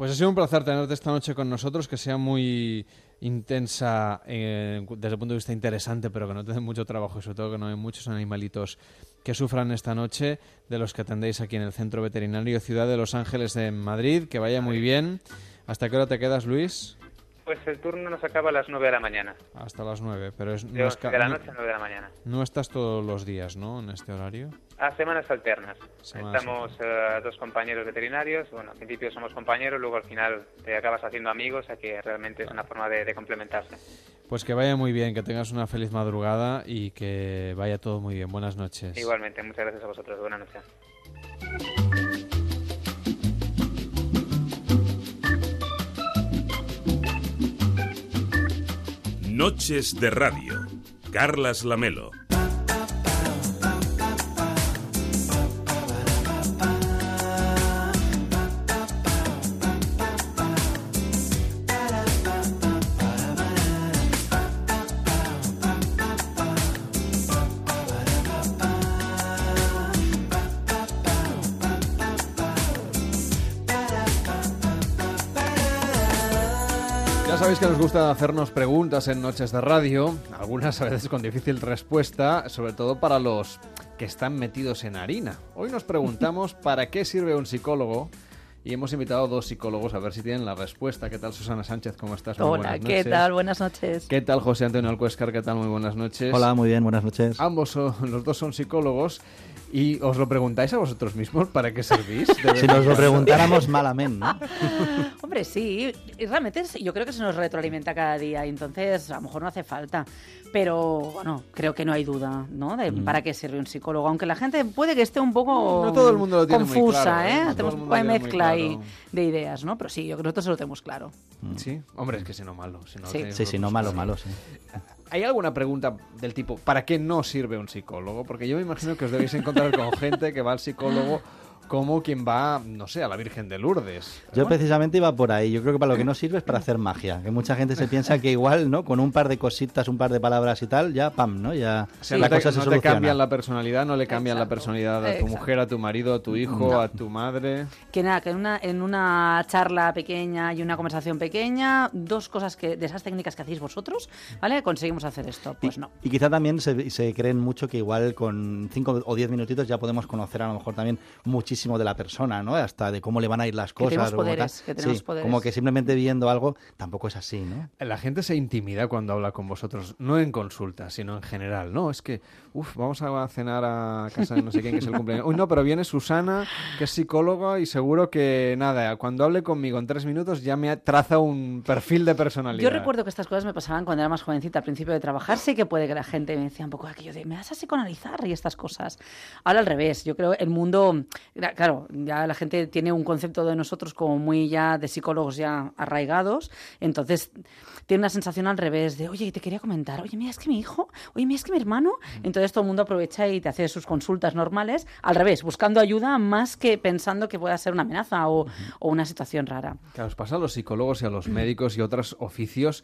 Pues ha sido un placer tenerte esta noche con nosotros, que sea muy intensa eh, desde el punto de vista interesante, pero que no te dé mucho trabajo y sobre todo que no hay muchos animalitos que sufran esta noche de los que atendéis aquí en el Centro Veterinario Ciudad de Los Ángeles de Madrid. Que vaya muy bien. ¿Hasta qué hora te quedas, Luis? Pues el turno nos acaba a las 9 de la mañana. Hasta las nueve, pero es, De, no, de la no- noche a 9 de la mañana. no estás todos los días, ¿no? En este horario. A semanas alternas. Semanas Estamos eh, dos compañeros veterinarios. Bueno, al principio somos compañeros, luego al final te acabas haciendo amigos, o sea que realmente es una forma de, de complementarse. Pues que vaya muy bien, que tengas una feliz madrugada y que vaya todo muy bien. Buenas noches. Igualmente, muchas gracias a vosotros. Buenas noches. Noches de Radio. Carlas Lamelo. Sabéis que nos gusta hacernos preguntas en Noches de Radio, algunas a veces con difícil respuesta, sobre todo para los que están metidos en harina. Hoy nos preguntamos para qué sirve un psicólogo y hemos invitado a dos psicólogos a ver si tienen la respuesta. ¿Qué tal Susana Sánchez? ¿Cómo estás? Muy Hola, buenas ¿qué noches. tal? Buenas noches. ¿Qué tal José Antonio Alcuescar? ¿Qué tal? Muy buenas noches. Hola, muy bien, buenas noches. Ambos son, los dos son psicólogos y os lo preguntáis a vosotros mismos para qué servís. Si nos lo preguntáramos malamente, ¿no? Hombre, sí, y realmente es- yo creo que se nos retroalimenta cada día y entonces a lo mejor no hace falta. Pero bueno, creo que no hay duda, ¿no? De Mm. para qué sirve un psicólogo. Aunque la gente puede que esté un poco No todo el mundo lo tiene muy confusa, claro, ¿eh? Tenemos un poco de mezcla ahí claro. de ideas, ¿no? Pero sí, yo creo que nosotros lo tenemos claro. Sí, hombre, es que si no malo. Si no Sí. Sí, sí, no malo, malo, sí. ¿Hay alguna pregunta del tipo, ¿para qué no sirve un psicólogo? Porque yo me imagino que os debéis encontrar con gente que va al psicólogo como quien va, no sé, a la Virgen de Lourdes. Yo precisamente iba por ahí. Yo creo que para lo que no sirve es para hacer magia. Que mucha gente se piensa que igual, ¿no? Con un par de cositas, un par de palabras y tal, ya pam, ¿no? Ya O sea, la no te, cosa se no te cambian la personalidad, no le cambian la personalidad a tu Exacto. mujer, a tu marido, a tu hijo, a tu madre. Que nada, que en una, en una charla pequeña y una conversación pequeña, dos cosas que de esas técnicas que hacéis vosotros, ¿vale? Conseguimos hacer esto. Pues no. Y quizá también se, se creen mucho que igual con 5 o 10 minutitos ya podemos conocer a lo mejor también muchísimo de la persona, ¿no? Hasta de cómo le van a ir las Que cosas. tenemos o como tal. poderes, que tenemos Sí, poderes. Como que simplemente viendo algo tampoco es así, ¿no? La gente se intimida cuando habla con vosotros, no en consulta, sino en general. No, es que, uff, vamos a cenar a casa de no sé quién que es el cumpleaños. Uy, no, pero viene Susana, que es psicóloga, y seguro que nada, cuando hable conmigo en tres minutos ya me traza un perfil de personalidad. Yo recuerdo que estas cosas me pasaban cuando era más jovencita, al principio de trabajar. Sí que puede que la gente me decía un poco aquello de, me vas a psicoanalizar y estas cosas. Ahora al revés, yo creo el mundo, claro, ya la gente tiene un concepto de nosotros como muy ya de psicólogos ya arraigados, entonces tiene una sensación al revés de, oye, te quería comentar, oye, mira, es que mi hijo, oye, mira, es que mi hermano, entonces todo el mundo aprovecha y te hace sus consultas normales, al revés, buscando ayuda más que pensando que pueda ser una amenaza o, o una situación rara. Claro, os pasa a los psicólogos y a los médicos y otros oficios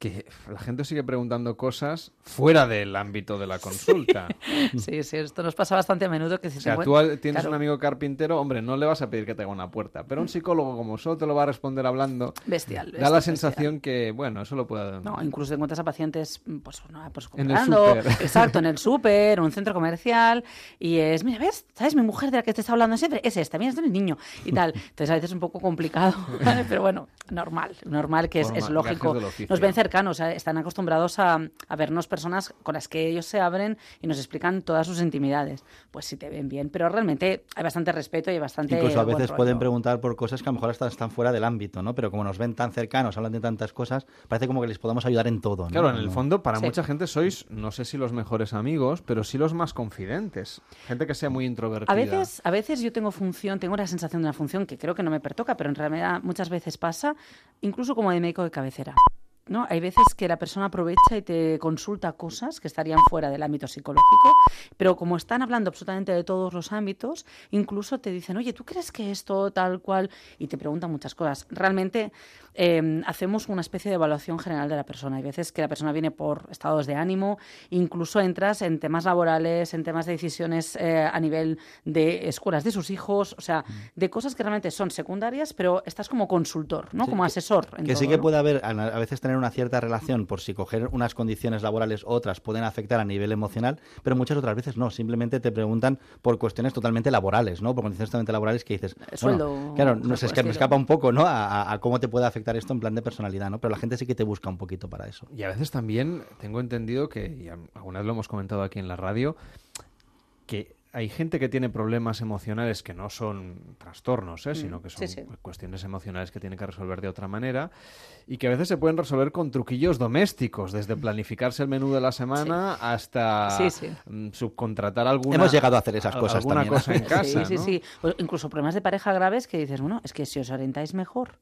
que la gente sigue preguntando cosas fuera del ámbito de la consulta. Sí, sí, esto nos pasa bastante a menudo que si O sea, se tú tienes Claro. un amigo carpintero, hombre, no le vas a pedir que te haga una puerta, pero un psicólogo como solo te lo va a responder hablando, Bestial, da bestial, la bestial. sensación que, bueno, eso lo puede... No, incluso te encuentras a pacientes pues, no, pues En el comprando, exacto, en el súper, en un centro comercial, y es, mira, ¿ves? ¿Sabes? Mi mujer de la que te está hablando siempre es esta, mira, es el niño, y tal. Entonces a veces es un poco complicado, ¿vale? pero bueno, normal, normal que es, es lógico. Nos ven cercanos, ¿eh? están acostumbrados a, a vernos personas con las que ellos se abren y nos explican todas sus intimidades. Pues sí te ven bien, pero realmente hay bastante respeto y bastante Incluso a veces pueden preguntar por cosas que a lo mejor hasta están fuera del ámbito, ¿no? Pero como nos ven tan cercanos, hablan de tantas cosas, parece como que les podemos ayudar en todo, ¿no? Claro, en el fondo, para Sí. mucha gente sois, no sé si los mejores amigos, pero sí los más confidentes. Gente que sea muy introvertida. A veces, a veces yo tengo función, tengo la sensación de una función que creo que no me pertoca, pero en realidad muchas veces pasa, incluso como de médico de cabecera. ¿No? Hay veces que la persona aprovecha y te consulta cosas que estarían fuera del ámbito psicológico, pero como están hablando absolutamente de todos los ámbitos, incluso te dicen, oye, ¿tú crees que esto tal cual? Y te preguntan muchas cosas. Realmente eh, hacemos una especie de evaluación general de la persona. Hay veces que la persona viene por estados de ánimo, incluso entras en temas laborales, en temas de decisiones eh, a nivel de escuelas de sus hijos, o sea, de cosas que realmente son secundarias, pero estás como consultor, ¿no? Sí, como asesor. en Que sí que ¿no? puede haber, a a veces tener una cierta relación por si coger unas condiciones laborales u otras pueden afectar a nivel emocional, pero muchas otras veces no. Simplemente te preguntan por cuestiones totalmente laborales, ¿no? Por condiciones totalmente laborales que dices. bueno, sueldo, claro, cosas no sé, es por que el me estilo. escapa un poco, ¿no? A, a- a cómo te puede afectar esto en plan de personalidad, ¿no? Pero la gente sí que te busca un poquito para eso. Y a veces también tengo entendido que, y a- alguna vez lo hemos comentado aquí en la radio, que hay gente que tiene problemas emocionales que no son trastornos, ¿eh? Mm, sino que son sí, sí. cuestiones emocionales que tienen que resolver de otra manera y que a veces se pueden resolver con truquillos domésticos, desde planificarse el menú de la semana hasta Sí, sí. mm, subcontratar alguna Hemos llegado a hacer esas cosas alguna también, cosa en casa, Sí, sí, ¿no? sí. O incluso problemas de pareja graves que dices, bueno, es que si os orientáis mejor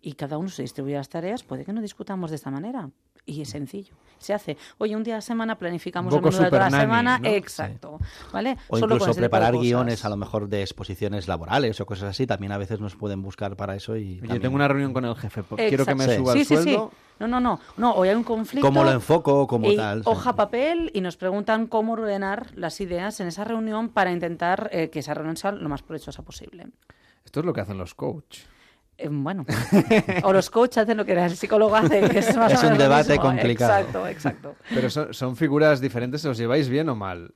y cada uno se distribuye las tareas, puede que no discutamos de esta manera. Y es sencillo. Se hace, oye, un día a la semana planificamos Un el menú de toda la semana. ¿no? Exacto. ¿Vale? O Solo incluso preparar guiones a lo mejor de exposiciones laborales o cosas así, también a veces nos pueden buscar para eso y Oye, también- tengo una reunión con el jefe, pues quiero que me Exacto. suba sí, el sí, sí. sueldo. No, no, no. No, hoy hay un conflicto. ¿Cómo lo enfoco? ¿Cómo y tal? Sí. Hoja, papel y nos preguntan cómo ordenar las ideas en esa reunión para intentar eh, que esa reunión sea lo más provechosa posible. Esto es lo que hacen los coach. Eh, bueno, o los coaches hacen lo que el psicólogo hace, que es más Es un debate mismo. complicado. Exacto, exacto. Pero son, son figuras diferentes, ¿os lleváis bien o mal?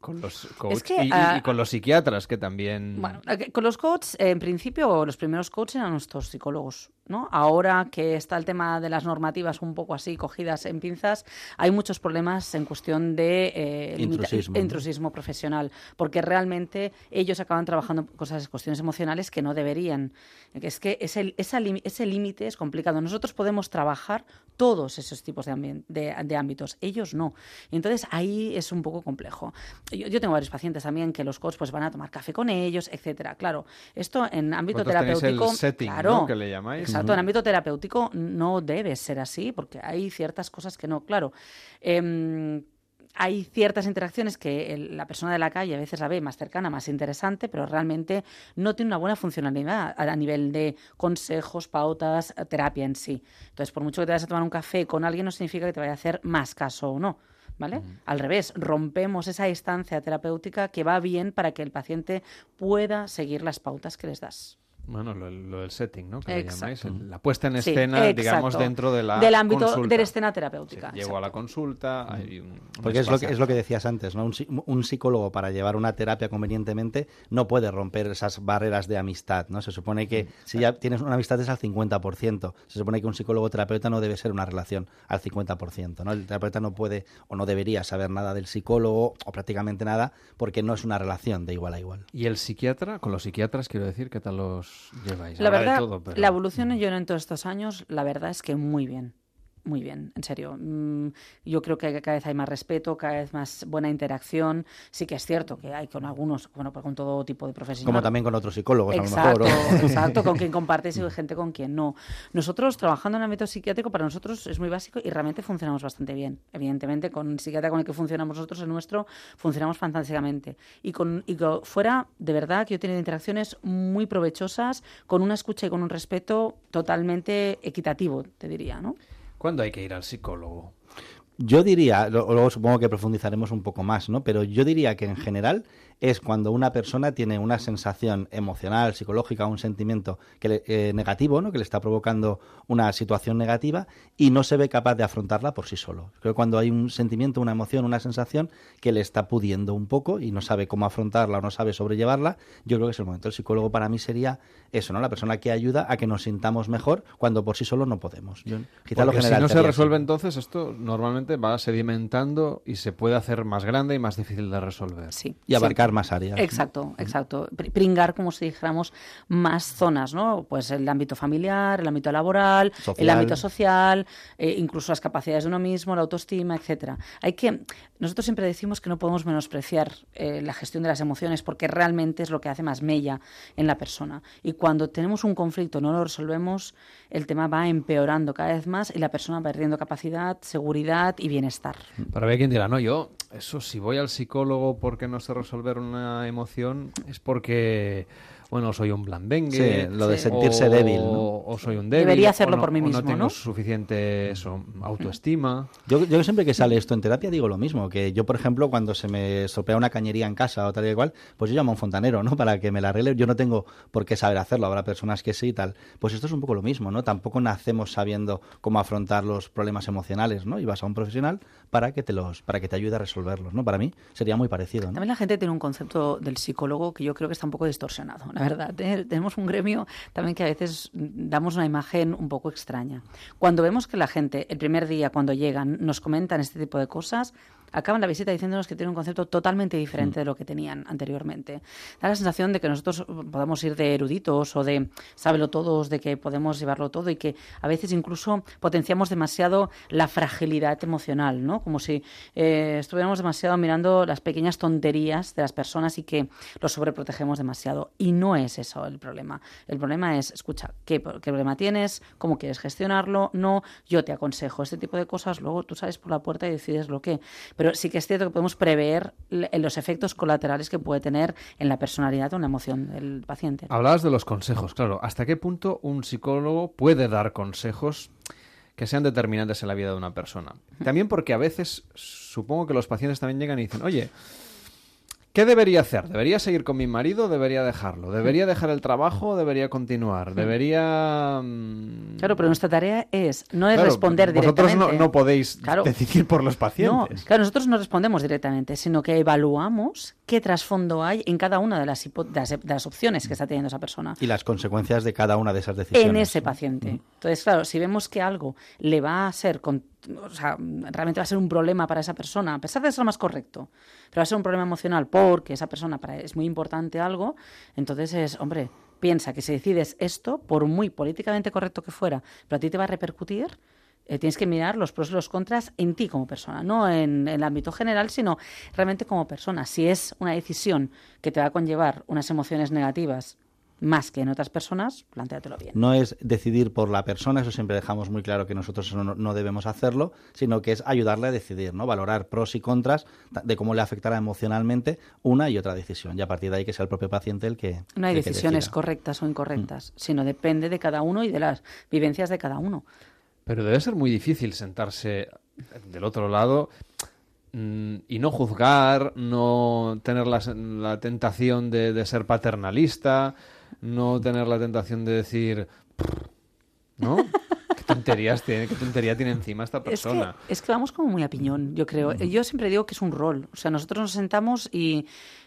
Con los coaches que, y, y- ah, y con los psiquiatras, que también... Bueno, eh, con los coaches, eh, en principio, los primeros coaches eran nuestros psicólogos, ¿no? Ahora que está el tema de las normativas un poco así cogidas en pinzas, hay muchos problemas en cuestión de eh, Intrusismo, profesional, porque realmente ellos acaban trabajando cosas, cuestiones emocionales que no deberían. Es que ese, esa ese límite es complicado. Nosotros podemos trabajar todos esos tipos de, ambien- de, de ámbitos, ellos no. Entonces ahí es un poco complejo. Yo, yo tengo varios pacientes también que los coaches pues, van a tomar café con ellos, etcétera. Claro, esto en ámbito tenéis el terapéutico. setting, claro, ¿no? que le llamáis. Exacto, en ámbito terapéutico no debe ser así, porque hay ciertas cosas que no. Claro, em, hay ciertas interacciones que el- la persona de la calle a veces la ve más cercana, más interesante, pero realmente no tiene una buena funcionalidad a, a nivel de consejos, pautas, eh, terapia en sí. Entonces, por mucho que te vayas a tomar un café con alguien, no significa que te vaya a hacer más caso o no. ¿Vale? Al revés, rompemos esa distancia terapéutica que va bien para que el paciente pueda seguir las pautas que les das. Bueno, lo, lo del setting, ¿no? Que llamáis, el- la puesta en Sí, escena, digamos, dentro de la Del ámbito consulta. de la escena terapéutica. Sí, llego a la consulta, hay un... un Porque es lo, que, es lo que decías antes, ¿no? Un psicólogo para llevar una terapia convenientemente no puede romper esas barreras de amistad, ¿no? Se supone que si ya tienes una amistad es al 50%. Se supone que un psicólogo terapeuta no debe ser una relación al 50%, ¿no? El terapeuta no puede o no debería saber nada del psicólogo o prácticamente nada porque no es una relación de igual a igual. ¿Y el psiquiatra? Con los psiquiatras, quiero decir, ¿qué tal los lleváis? La Habrá de verdad, todo, pero- la evolución yo en todos estos años, la verdad es que muy bien. Muy bien, en serio. Mm, Yo creo que cada vez hay más respeto, cada vez más buena interacción. Sí que es cierto que hay con algunos, bueno, pues con todo tipo de profesionales. Como también con otros psicólogos, Exacto, a lo mejor. ¿o? exacto, con quien compartes y gente con quien no. Nosotros, trabajando en el ámbito psiquiátrico, para nosotros es muy básico y realmente funcionamos bastante bien. Evidentemente, con el psiquiatra con el que funcionamos nosotros, el nuestro, funcionamos fantásticamente. Y, con, y co- fuera, de verdad, que yo he tenido interacciones muy provechosas, con una escucha y con un respeto totalmente equitativo, te diría, ¿no? ¿Cuándo hay que ir al psicólogo? Yo diría, luego supongo que profundizaremos un poco más, ¿no? Pero yo diría que en general es cuando una persona tiene una sensación emocional, psicológica, un sentimiento que le- eh, negativo, ¿no? Que le está provocando una situación negativa y no se ve capaz de afrontarla por sí solo. Creo que cuando hay un sentimiento, una emoción, una sensación que le está pudiendo un poco y no sabe cómo afrontarla o no sabe sobrellevarla, yo creo que es el momento. El psicólogo para mí sería eso, ¿no? La persona que ayuda a que nos sintamos mejor cuando por sí solo no podemos. Yo, quizá lo si no se resuelve así. entonces esto normalmente va sedimentando y se puede hacer más grande y más difícil de resolver. Sí. Y abarcar más áreas. Exacto, exacto. Pr- Pringar, como si dijéramos, más zonas, ¿no? Pues el ámbito familiar, el ámbito laboral, el ámbito social, eh, incluso las capacidades de uno mismo, la autoestima, etcétera. Hay que, nosotros siempre decimos que no podemos menospreciar eh, la gestión de las emociones porque realmente es lo que hace más mella en la persona. Y cuando tenemos un conflicto, no lo resolvemos, el tema va empeorando cada vez más y la persona va perdiendo capacidad, seguridad y bienestar. Pero hay quien dirá, no, yo, eso si voy al psicólogo porque no sé resolver una emoción es porque, bueno, soy un blandengue. Sí, lo de sentirse débil, ¿no? O soy un débil. Debería hacerlo no- por mí o mismo, no tengo ¿no? suficiente eso, autoestima. Yo, yo siempre que sale esto en terapia digo lo mismo, que yo, por ejemplo, cuando se me estropea una cañería en casa o tal y cual, pues yo llamo a un fontanero, ¿no? Para que me la arregle. Yo no tengo por qué saber hacerlo, habrá personas que sí y tal. Pues esto es un poco lo mismo, ¿no? Tampoco nacemos sabiendo cómo afrontar los problemas emocionales, ¿no? Y vas a un profesional para que te los, para que te ayude a resolverlos, ¿no? Para mí sería muy parecido, ¿no? También la gente tiene un concepto del psicólogo que yo creo que está un poco distorsionado, la verdad. ¿eh? Tenemos un gremio también que a veces damos una imagen un poco extraña. Cuando vemos que la gente, el primer día cuando llegan, nos comentan este tipo de cosas, acaban la visita diciéndonos que tienen un concepto totalmente diferente de lo que tenían anteriormente. Da la sensación de que nosotros podemos ir de eruditos o de sábelo todos, de que podemos llevarlo todo y que a veces incluso potenciamos demasiado la fragilidad emocional, ¿no? Como si eh, estuviéramos demasiado mirando las pequeñas tonterías de las personas y que los sobreprotegemos demasiado. Y no es eso el problema. El problema es, escucha, ¿qué, qué problema tienes? ¿Cómo quieres gestionarlo? No, yo te aconsejo este tipo de cosas, luego tú sales por la puerta y decides lo que. Pero sí que es cierto que podemos prever l- los efectos colaterales que puede tener en la personalidad o en la emoción del paciente. Hablabas de los consejos, claro. ¿Hasta qué punto un psicólogo puede dar consejos que sean determinantes en la vida de una persona? También porque a veces supongo que los pacientes también llegan y dicen, oye, ¿qué debería hacer? ¿Debería seguir con mi marido o debería dejarlo? ¿Debería dejar el trabajo o debería continuar? ¿Debería...? mm, Claro, pero nuestra tarea es no es Claro, responder vosotros directamente. no, no podéis Claro. decidir por los No, pacientes. claro, nosotros no respondemos directamente, sino que evaluamos qué trasfondo hay en cada una de las, hipo- de las, de las opciones que está teniendo esa persona. Y las consecuencias de cada una de esas decisiones. en ese paciente. Entonces, claro, si vemos que algo le va a ser, con- o sea, realmente va a ser un problema para esa persona, a pesar de ser lo más correcto, pero va a ser un problema emocional porque esa persona para es muy importante algo, entonces es, hombre, piensa que si decides esto, por muy políticamente correcto que fuera, pero a ti te va a repercutir, eh, tienes que mirar los pros y los contras en ti como persona, no en, en el ámbito general, sino realmente como persona. Si es una decisión que te va a conllevar unas emociones negativas más que en otras personas, plantéatelo bien. No es decidir por la persona, eso siempre dejamos muy claro que nosotros eso no, no debemos hacerlo, sino que es ayudarle a decidir, ¿no? Valorar pros y contras de cómo le afectará emocionalmente una y otra decisión. Y a partir de ahí que sea el propio paciente el que. No hay decisiones decida. correctas o incorrectas, sino depende de cada uno y de las vivencias de cada uno. Pero debe ser muy difícil sentarse del otro lado mm, y no juzgar, no tener la, la tentación de, de ser paternalista, no tener la tentación de decir, ¿no? ¿Qué tonterías tiene, qué tontería tiene encima esta Es que, persona? es que vamos como muy a piñón, yo creo. Yo siempre digo que es un rol. O sea, nosotros nos sentamos y,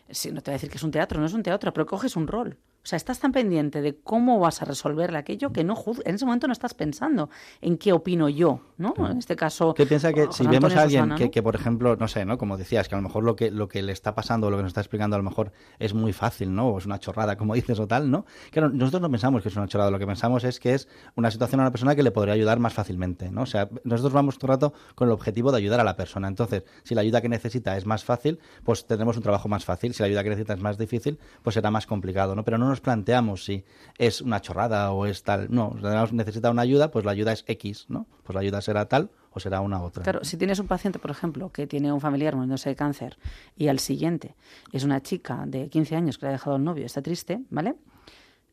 sí, no te voy a decir que es un teatro, no es un teatro, pero coges un rol. O sea, estás tan pendiente de cómo vas a resolverle aquello que no en ese momento no estás pensando en qué opino yo, ¿no? En este caso, ¿Qué piensa que José si vemos a alguien Susana, que, ¿no? que, por ejemplo, no sé, ¿no? Como decías, que a lo mejor lo que, lo que le está pasando o lo que nos está explicando a lo mejor es muy fácil, ¿no? O es una chorrada, como dices, o tal, ¿no? Claro, nosotros no pensamos que es una chorrada, lo que pensamos es que es una situación a una persona que le podría ayudar más fácilmente, ¿no? O sea, nosotros vamos todo el rato con el objetivo de ayudar a la persona. Entonces, si la ayuda que necesita es más fácil, pues tendremos un trabajo más fácil. Si la ayuda que necesita es más difícil, pues será más complicado, ¿no? Pero no nos planteamos si es una chorrada o es tal. No, si necesita una ayuda, pues la ayuda es X, ¿no? Pues la ayuda será tal o será una otra. Claro, si tienes un paciente, por ejemplo, que tiene un familiar muriéndose de cáncer y al siguiente es una chica de 15 años que le ha dejado el novio, está triste, ¿vale?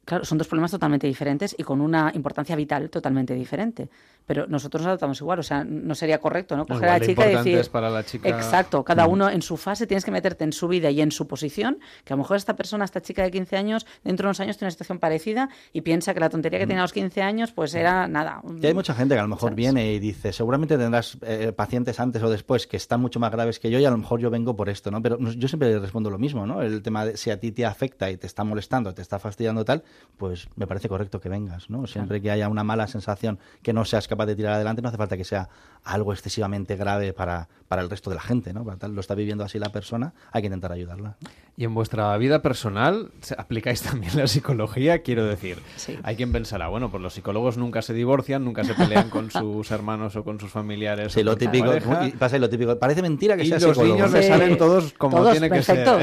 Claro, son dos problemas totalmente diferentes y con una importancia vital totalmente diferente. Pero nosotros nos adaptamos igual, o sea, no sería correcto, ¿no? Coger igual a la chica y decir. es para la chica- Exacto, cada Mm. uno en su fase tienes que meterte en su vida y en su posición, que a lo mejor esta persona, esta chica de 15 años, dentro de unos años tiene una situación parecida y piensa que la tontería que Mm. tenía a los 15 años, pues era nada. Y hay mucha gente que a lo mejor viene y dice, seguramente tendrás eh, pacientes antes o después que están mucho más graves que yo y a lo mejor yo vengo por esto, ¿no? Pero yo siempre respondo lo mismo, ¿no? El tema de si a ti te afecta y te está molestando, te está fastidiando tal, pues me parece correcto que vengas, ¿no? Siempre que haya una mala sensación que no seas capaz de tirar adelante, no hace falta que sea algo excesivamente grave para, para el resto de la gente, ¿no? Para tal, lo está viviendo así la persona, hay que intentar ayudarla. Y en vuestra vida personal, ¿se- ¿aplicáis también la psicología? Quiero decir, hay quien pensará, bueno, pues los psicólogos nunca se divorcian, nunca se pelean con sus hermanos o con sus familiares. Sí, lo típico, y pasa lo típico, parece mentira que Y sea los psicólogo. niños le salen todos como Todos, tiene que ser. todo.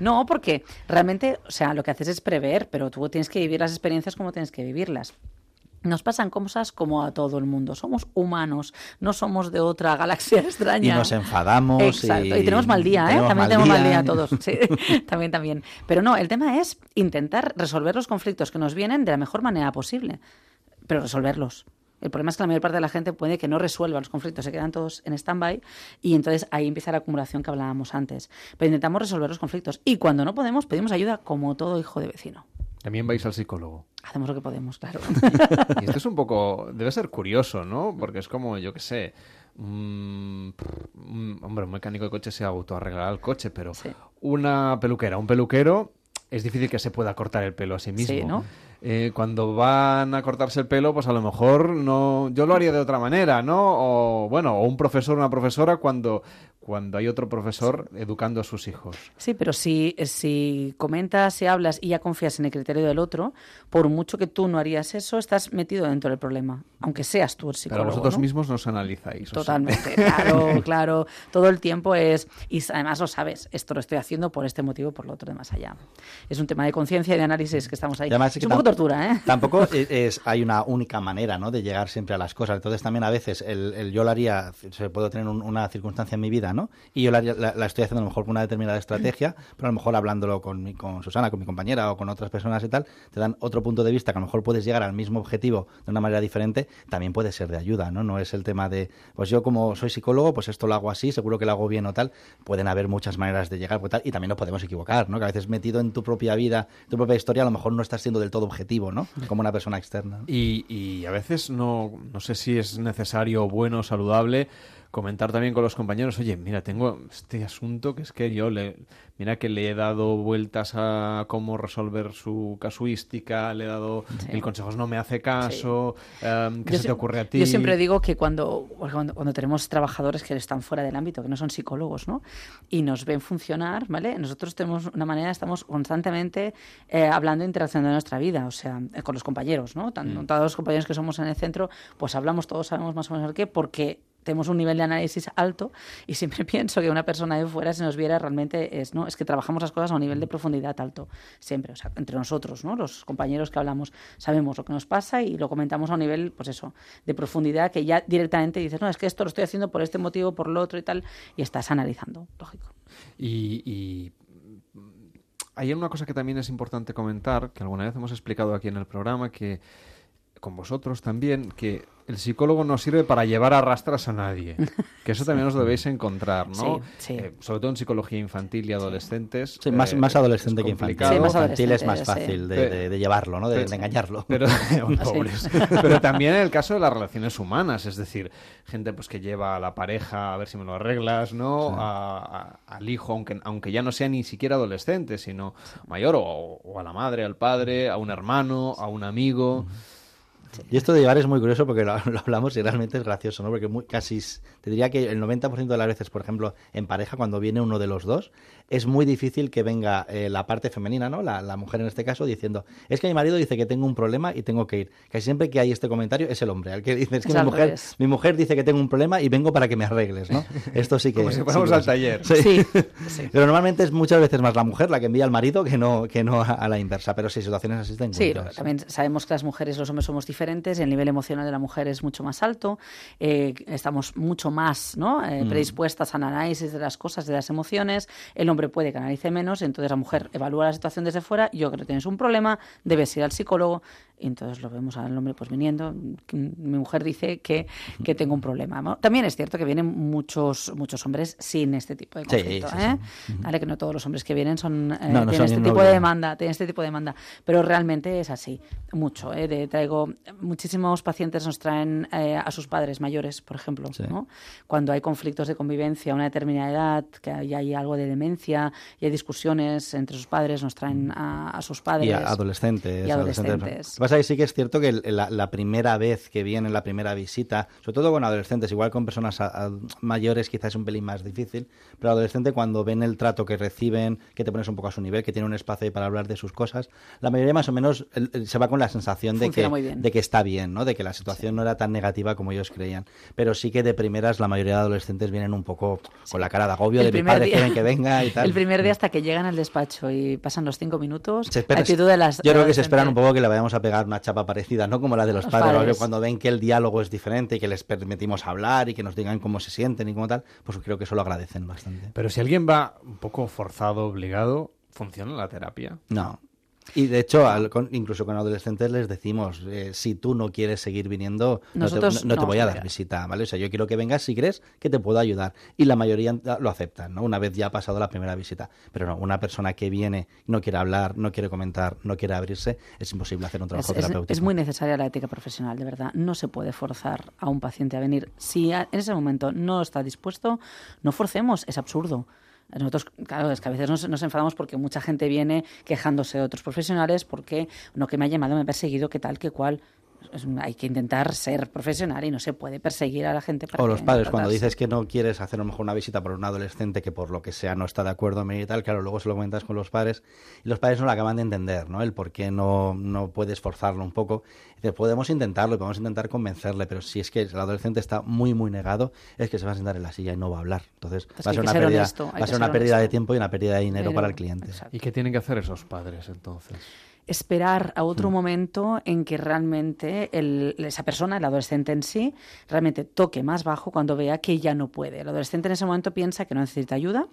No, porque realmente, o sea, lo que haces es prever, pero tú tienes que vivir las experiencias como tienes que vivirlas. Nos pasan cosas como a todo el mundo. Somos humanos, no somos de otra galaxia extraña. Y nos enfadamos Exacto. Y, y tenemos mal día, ¿eh? tenemos También mal tenemos mal día. día todos. Sí, también, también. Pero no, el tema es intentar resolver los conflictos que nos vienen de la mejor manera posible, pero resolverlos. El problema es que la mayor parte de la gente puede que no resuelva los conflictos, se quedan todos en stand-by y entonces ahí empieza la acumulación que hablábamos antes. Pero intentamos resolver los conflictos y cuando no podemos pedimos ayuda como todo hijo de vecino. También vais al psicólogo. Hacemos lo que podemos, claro. Y esto es un poco, debe ser curioso, ¿no? Porque es como, yo qué sé, mm, mm, hombre, un mecánico de coche se autoarreglará el coche, pero una peluquera, un peluquero, es difícil que se pueda cortar el pelo a sí mismo. Sí, ¿no? Eh, cuando van a cortarse el pelo, pues a lo mejor no, yo lo haría de otra manera, ¿no? O bueno, o un profesor, una profesora cuando cuando hay otro profesor educando a sus hijos. Sí, pero si, si comentas, si hablas y ya confías en el criterio del otro, por mucho que tú no harías eso, estás metido dentro del problema, aunque seas tú el Pero psicólogo. vosotros ¿no? mismos nos analizáis. o sea. Totalmente, claro, claro. Todo el tiempo es, y además lo sabes, esto lo estoy haciendo por este motivo, por lo otro de más allá. Es un tema de conciencia y de análisis que estamos ahí. Además es que un poco tortura, ¿eh? Tampoco es, es- hay una única manera ¿no? de llegar siempre a las cosas. Entonces también a veces el, el yo lo haría, se puedo tener un- una circunstancia en mi vida, ¿no? Y yo la, la estoy haciendo a lo mejor con una determinada estrategia, pero a lo mejor hablándolo con, mi- con Susana, con mi compañera o con otras personas y tal, te dan otro punto de vista que a lo mejor puedes llegar al mismo objetivo de una manera diferente, también puede ser de ayuda, ¿no? No es el tema de, pues yo como soy psicólogo, pues esto lo hago así, seguro que lo hago bien o tal. Pueden haber muchas maneras de llegar pues, tal, y también nos podemos equivocar, ¿no? Que a veces metido en tu propia vida, tu propia historia, a lo mejor no estás siendo del todo objetivo, ¿no? Como una persona externa. Y, y a veces no, no sé si es necesario, bueno, saludable, comentar también con los compañeros, oye, mira, tengo este asunto que es que yo le, mira que le he dado vueltas a cómo resolver su casuística, le he dado el consejo, no me hace caso, em, ¿qué Yo se te ocurre a ti? Yo siempre digo que cuando, cuando, cuando tenemos trabajadores que están fuera del ámbito, que no son psicólogos, ¿no? Y nos ven funcionar, ¿vale? Nosotros tenemos una manera, estamos constantemente eh, hablando e interaccionando en nuestra vida, o sea, eh, con los compañeros, ¿no? Tan- Mm. Todos los compañeros que somos en el centro, pues hablamos todos, sabemos más o menos el qué, porque tenemos un nivel de análisis alto y siempre pienso que una persona de fuera, si nos viera, realmente es, ¿no? Es que trabajamos las cosas a un nivel de profundidad alto, siempre, o sea, entre nosotros, ¿no? Los compañeros que hablamos sabemos lo que nos pasa y lo comentamos a un nivel, pues eso, de profundidad que ya directamente dices, no, es que esto lo estoy haciendo por este motivo, por lo otro y tal, y estás analizando, lógico. Y, y hay una cosa que también es importante comentar, que alguna vez hemos explicado aquí en el programa, que con vosotros también, que el psicólogo no sirve para llevar a rastras a nadie. Que eso también os debéis encontrar, ¿no? Sí, sí. Eh, sobre todo en psicología infantil y adolescentes. Sí, más, eh, más adolescente es que infantil. Sí, más infantil es más fácil sí. de, de- de llevarlo, ¿no? De, Pero- de engañarlo. Pero, pobres. Pero también en el caso de las relaciones humanas, es decir, gente pues que lleva a la pareja a ver si me lo arreglas, ¿no? A- a- al hijo, aunque, aunque ya no sea ni siquiera adolescente, sino mayor, o, o a la madre, al padre, a un hermano, a un amigo. Y esto de llevar es muy curioso porque lo, lo hablamos y realmente es gracioso, ¿no? Porque muy, casi, te diría que el 90% de las veces, por ejemplo, en pareja, cuando viene uno de los dos, es muy difícil que venga eh, la parte femenina, ¿no? La, la mujer en este caso, diciendo, es que mi marido dice que tengo un problema y tengo que ir. Casi siempre que hay este comentario es el hombre, al que dice, es que Es mi mujer, revés. mi mujer dice que tengo un problema y vengo para que me arregles, ¿no? Esto sí que... Como si fuéramos al taller. Sí. Sí. Pero normalmente es muchas veces más la mujer la que envía al marido que no, que no a, a la inversa, pero sí, situaciones así te Sí, también sabemos que las mujeres y los hombres somos diferentes, el nivel emocional de la mujer es mucho más alto, eh, estamos mucho más ¿no? Eh, Mm. predispuestas al análisis de las cosas, de las emociones, el hombre puede que analice menos, entonces la mujer evalúa la situación desde fuera, yo creo que tienes un problema, debes ir al psicólogo, y entonces lo vemos al hombre pues viniendo, mi mujer dice que, que tengo un problema. ¿no? También es cierto que vienen muchos, muchos hombres sin este tipo de Sí, conflicto, sí, ¿eh? sí. Vale, que no todos los hombres que vienen son eh, No, no tienen son este tipo de demanda, tienen este tipo de demanda, pero realmente es así, mucho. ¿eh? De- traigo muchísimos pacientes nos traen eh, a sus padres mayores, por ejemplo, Sí. ¿no? Cuando hay conflictos de convivencia a una determinada edad, que ya hay algo de demencia y hay discusiones entre sus padres, nos traen a, a sus padres Y a- adolescentes. y adolescentes. adolescentes. Lo que pasa es que sí que es cierto que la, la primera vez que vienen, la primera visita, sobre todo con adolescentes, igual con personas a- a- mayores quizás es un pelín más difícil, pero adolescente cuando ven el trato que reciben, que te pones un poco a su nivel, que tiene un espacio ahí para hablar de sus cosas, la mayoría más o menos se va con la sensación de que, de que está bien, ¿no? de que la situación no era tan negativa como ellos creían. Pero sí que de primeras la mayoría de adolescentes vienen un poco con la cara de agobio El de mi padre día- quieren que venga y tal. El primer día hasta que llegan al despacho y pasan los cinco minutos, Se espera- la actitud de las yo creo que se esperan un poco que le vayamos a pegar una chapa parecida, no como la de los Los padres, padres. cuando ven que el diálogo es diferente y que les permitimos hablar y que nos digan cómo se sienten y cómo tal, pues creo que eso lo agradecen bastante. Pero si alguien va un poco forzado, obligado, ¿funciona la terapia? No. Y de hecho, al- con- incluso con adolescentes les decimos, eh, si tú no quieres seguir viniendo, no te, Nosotros no- no te voy a dar visita, ¿vale? O sea, yo quiero que vengas si crees que te puedo ayudar. Y la mayoría lo aceptan, ¿no? Una vez ya ha pasado la primera visita. Pero no, una persona que viene, no quiere hablar, no quiere comentar, no quiere abrirse, es imposible hacer un trabajo Es, es- terapéutico. es muy necesaria la ética profesional, de verdad. No se puede forzar a un paciente a venir. Si a- en ese momento no está dispuesto, no forcemos, es absurdo. Nosotros, claro, es que a veces nos, nos enfadamos porque mucha gente viene quejándose de otros profesionales porque no que me ha llamado, me ha perseguido, que tal, que cual. Hay que intentar ser profesional y no se puede perseguir a la gente. para O los padres, cuando dices que no quieres hacer a lo mejor una visita por un adolescente que por lo que sea no está de acuerdo y tal, claro, luego se lo comentas con los padres y los padres no lo acaban de entender, ¿no? El por qué no, no puedes forzarlo un poco. Dices, podemos intentarlo, podemos intentar convencerle, pero si es que el adolescente está muy, muy negado, es que se va a sentar en la silla y no va a hablar. Entonces Pues va a ser una ser pérdida, honesto, va ser una ser pérdida de tiempo y una pérdida de dinero Pero- para el cliente. ¿Y qué tienen que hacer esos padres entonces? Esperar a Mm. otro momento en que realmente el- esa persona, el adolescente en sí, realmente toque más bajo cuando vea que ya no puede. El adolescente en ese momento piensa que no necesita ayuda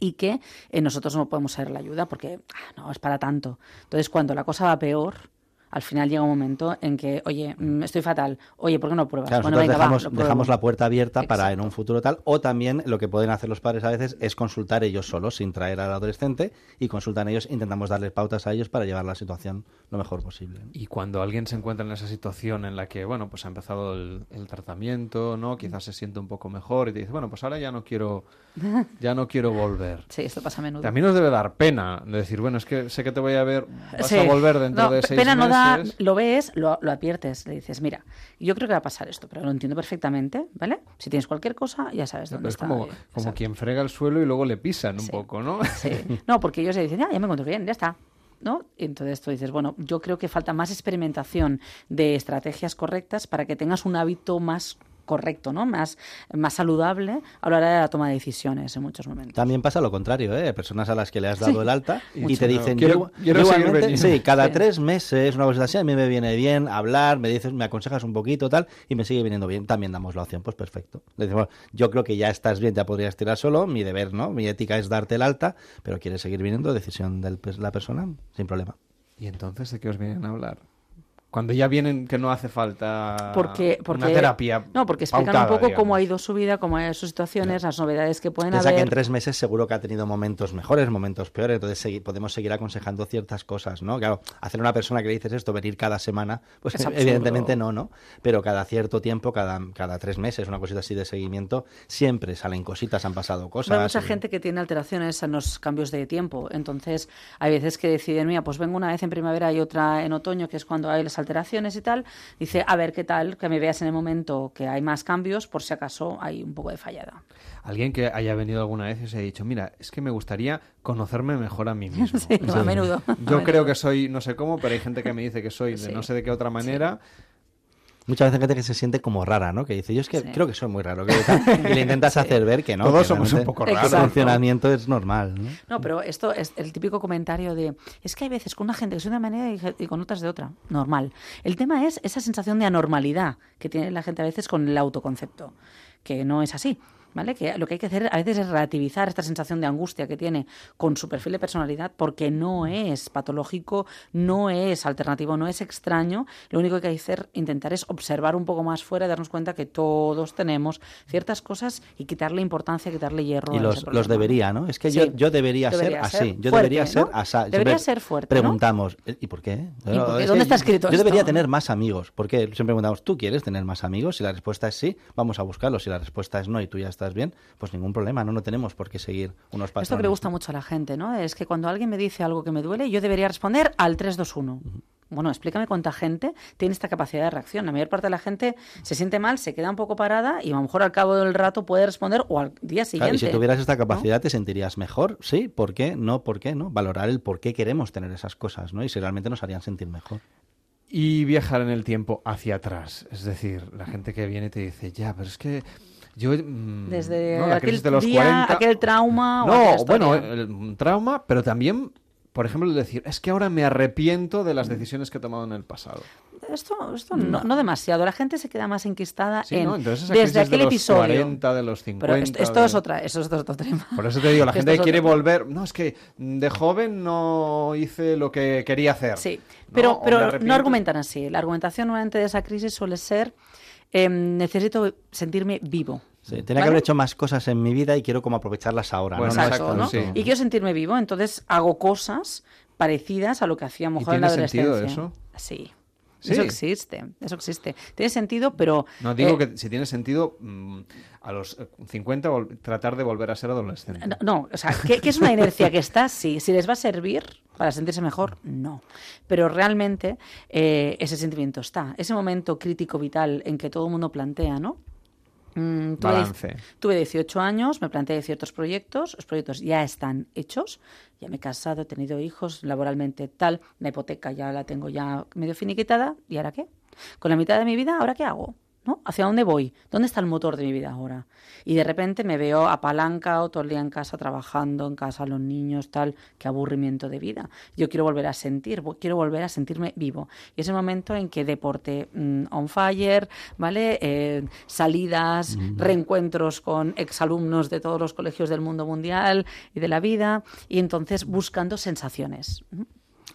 y que eh, nosotros no podemos ser la ayuda porque ah, no es para tanto. Entonces, cuando la cosa va peor, al final llega un momento en que, oye, mm, estoy fatal, oye, ¿por qué no pruebas? Claro, bueno, nosotros venga, va, dejamos, la puerta abierta para en un futuro tal, o también lo que pueden hacer los padres a veces es consultar ellos solos, sin traer al adolescente, y consultan ellos, intentamos darles pautas a ellos para llevar la situación lo mejor posible. Y cuando alguien se encuentra en esa situación en la que, bueno, pues ha empezado el, el tratamiento, ¿no? Quizás se siente un poco mejor y te dice, bueno, pues ahora ya no quiero, ya no quiero volver. Sí, esto pasa a menudo. También os debe dar pena de decir, bueno, es que sé que te voy a ver, vas Sí. a volver dentro No, de seis pena meses. no da, lo ves, lo, lo adviertes, le dices, mira, yo creo que va a pasar esto, pero lo entiendo perfectamente, ¿vale? Si tienes cualquier cosa, ya sabes dónde Pero es está. como, eh, como quien frega el suelo y luego le pisan un poco, ¿no? Sí. No, porque ellos se dicen, ya, ya me encuentro bien, ya está. ¿No? Entonces tú dices, bueno, yo creo que falta más experimentación de estrategias correctas para que tengas un hábito más correcto, ¿no? Más, más saludable a la hora de la toma de decisiones en muchos momentos. También pasa lo contrario, ¿eh? Personas a las que le has dado Sí. el alta y Mucho, te no. dicen, Quiero- yo, quiero yo sí, cada Sí. tres meses, una cosa así, a mí me viene bien hablar, me dices, me aconsejas un poquito, tal, y me sigue viniendo bien, también damos la opción, pues perfecto. Le decimos, yo creo que ya estás bien, ya podrías tirar solo, mi deber, ¿no? Mi ética es darte el alta, pero quieres seguir viniendo, decisión de la persona, sin problema. ¿Y entonces de qué os vienen a hablar? Cuando ya vienen que no hace falta Porque, porque, una terapia No, porque explican pautada, un poco digamos. cómo ha ido su vida, cómo ha ido sus situaciones, las novedades que pueden Piensa que haber. en tres meses seguro que ha tenido momentos mejores, momentos peores, entonces segui- podemos seguir aconsejando ciertas cosas, ¿no? Claro, hacer una persona que le dices esto, venir cada semana, pues Es absurdo. evidentemente no, ¿no? Pero cada cierto tiempo, cada, cada tres meses, una cosita así de seguimiento, siempre salen cositas, han pasado cosas. Hay mucha y- gente que tiene alteraciones en los cambios de tiempo. Entonces, hay veces que deciden, mira, pues vengo una vez en primavera y otra en otoño, que es cuando hay las alteraciones y tal. Dice, a ver qué tal, que me veas en el momento que hay más cambios, por si acaso hay un poco de fallada. Alguien que haya venido alguna vez y os haya dicho, mira, es que me gustaría conocerme mejor a mí mismo. Sí, a menudo, a Yo menudo. creo que soy no sé cómo, pero hay gente que me dice que soy de Sí. no sé de qué otra manera. Muchas veces hay gente que se siente como rara, ¿no? Que dice, yo es que Sí. creo que soy muy raro. que y le intentas hacer ver que no. Todos que somos un poco El raros. funcionamiento es normal, ¿no? No, pero esto es el típico comentario de, es que hay veces con una gente que soy de una manera y con otras de otra. Normal. El tema es esa sensación de anormalidad que tiene la gente a veces con el autoconcepto, que no es así. ¿Vale? Que lo que hay que hacer a veces es relativizar esta sensación de angustia que tiene con su perfil de personalidad porque no es patológico, no es alternativo, no es extraño. Lo único que hay que hacer, intentar es observar un poco más fuera y darnos cuenta que todos tenemos ciertas cosas y quitarle importancia, quitarle hierro. Y a los, los debería, ¿no? Es que Sí. yo, yo debería, Debería ser ser así, yo fuerte, debería ser ¿no? asá. Debería Siempre ser fuerte, ¿no? Preguntamos, ¿y por qué? por qué? Es ¿Dónde está escrito Yo esto? debería tener más amigos. ¿Por qué? Siempre preguntamos, ¿tú quieres tener más amigos? Si la respuesta es sí, vamos a buscarlos. Si la respuesta es no y tú ya estás bien, pues ningún problema, no, no tenemos por qué seguir unos pasos. Esto que le gusta mucho a la gente, ¿no? Es que cuando alguien me dice algo que me duele, yo debería responder al 321. Bueno, explícame cuánta gente tiene esta capacidad de reacción. La mayor parte de la gente se siente mal, se queda un poco parada y a lo mejor al cabo del rato puede responder o al día Claro, siguiente. y si tuvieras esta capacidad, ¿te sentirías mejor? Sí, ¿por qué? No, ¿por qué? ¿No? Valorar el por qué queremos tener esas cosas, ¿no? Y si realmente nos harían sentir mejor. Y viajar en el tiempo hacia atrás. Es decir, la gente que viene y te dice, ya, pero es que yo... mm, Desde ¿no? la aquel crisis de los día, 40... aquel trauma No, bueno, el, trauma, pero también, por ejemplo, decir, es que ahora me arrepiento de las decisiones que he tomado en el pasado. Esto, esto no, no demasiado. La gente se queda más enquistada Sí, en ¿no? Entonces desde de aquel los episodio. 40, de los 50... Pero esto, esto de- es otra, eso es otro tema. Por eso te digo, la gente es quiere otro- volver... No, es que de joven no hice lo que quería hacer. Sí, pero, pero no argumentan así. La argumentación normalmente de esa crisis suele ser em, necesito sentirme vivo. Sí, tenía que ¿Vale? haber hecho más cosas en mi vida y quiero como aprovecharlas ahora. ¿no? Bueno, No es Exacto, ¿no? esto. Y quiero sentirme vivo, entonces hago cosas parecidas a lo que hacía a lo mejor en la tiene sentido adolescencia. eso? Sí. Sí. Eso existe, eso existe. Tiene sentido, pero... No digo eh, que si tiene sentido mm, a los eh, 50 vol- tratar de volver a ser adolescente. No, no, o sea, que, que es una inercia que está, sí. Si les va a servir para sentirse mejor, no. Pero realmente eh, ese sentimiento está. Ese momento crítico vital en que todo el mundo plantea, ¿no? Mm, tuve, Balance. tuve 18 años, me planteé ciertos proyectos, los proyectos ya están hechos, ya me he casado, he tenido hijos, laboralmente tal, la hipoteca ya la tengo ya medio finiquitada, ¿y ahora qué? Con la mitad de mi vida, ¿ahora qué hago? ¿No? ¿Hacia dónde voy? ¿Dónde está el motor de mi vida ahora? Y de repente me veo apalancado todo el día en casa, trabajando en casa, los niños, tal, qué aburrimiento de vida. Yo quiero volver a sentir, quiero volver a sentirme vivo. Y es el momento en que deporte mm, on fire, ¿vale? Eh, salidas, reencuentros con exalumnos de todos los colegios del mundo mundial y de la vida, y entonces buscando sensaciones. ¿Mm?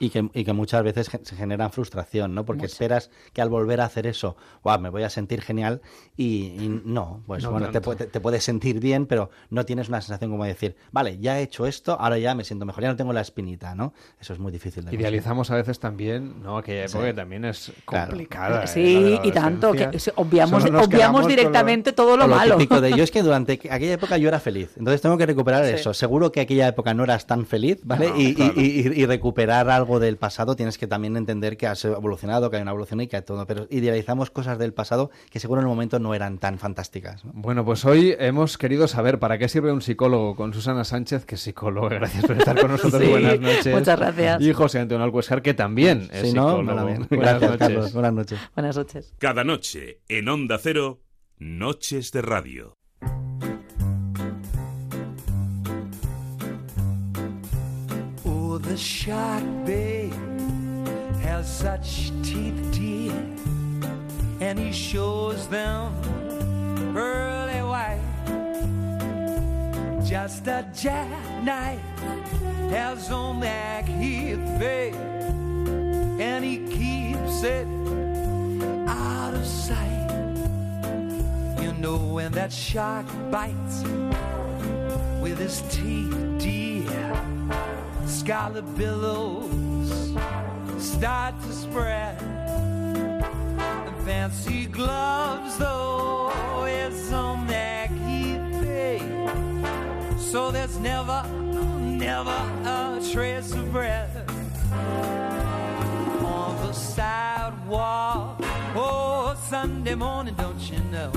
Y que, y que muchas veces se generan frustración, ¿no? Porque esperas que al volver a hacer eso, "Guau, me voy a sentir genial y, y no, pues No bueno, te, te puedes sentir bien, pero no tienes una sensación como de decir, vale, ya he hecho esto, ahora ya me siento mejor, ya no tengo la espinita, ¿no? Eso es muy difícil de conseguir. Idealizamos a veces también, ¿no? Aquella época Sí. que también es Claro. complicada. ¿eh? Sí, y tanto, que obviamos, obviamos lo- directamente todo lo lo malo. típico de yo es que durante aquella época yo era feliz, entonces tengo que recuperar Sí. eso. Seguro que aquella época no eras tan feliz, ¿vale? No, y, y- claro. y- y recuperar algo del pasado tienes que también entender que has evolucionado, que hay una evolución y que hay todo. Pero idealizamos cosas del pasado que seguro en el momento no eran tan fantásticas. ¿no? Bueno, pues hoy hemos querido saber para qué sirve un psicólogo con Susana Sánchez, que es psicóloga. Gracias por estar con nosotros. Sí, Buenas noches. muchas gracias. Y José Antonio Alcuescar, que también es Si no, psicólogo. bien. Buenas Gracias, noches. Carlos. Buenas noches. Buenas noches. Cada noche en Onda Cero, Noches de Radio. The shark, babe, has such teeth, dear, and he shows them pearly white. Just a jackknife has on that heath, babe, and he keeps it out of sight. You know when that shark bites with his teeth, dear, scarlet billows start to spread. And fancy gloves, though, is on that babe. So there's never, never a trace of breath on the sidewalk. Oh, Sunday morning, don't you know?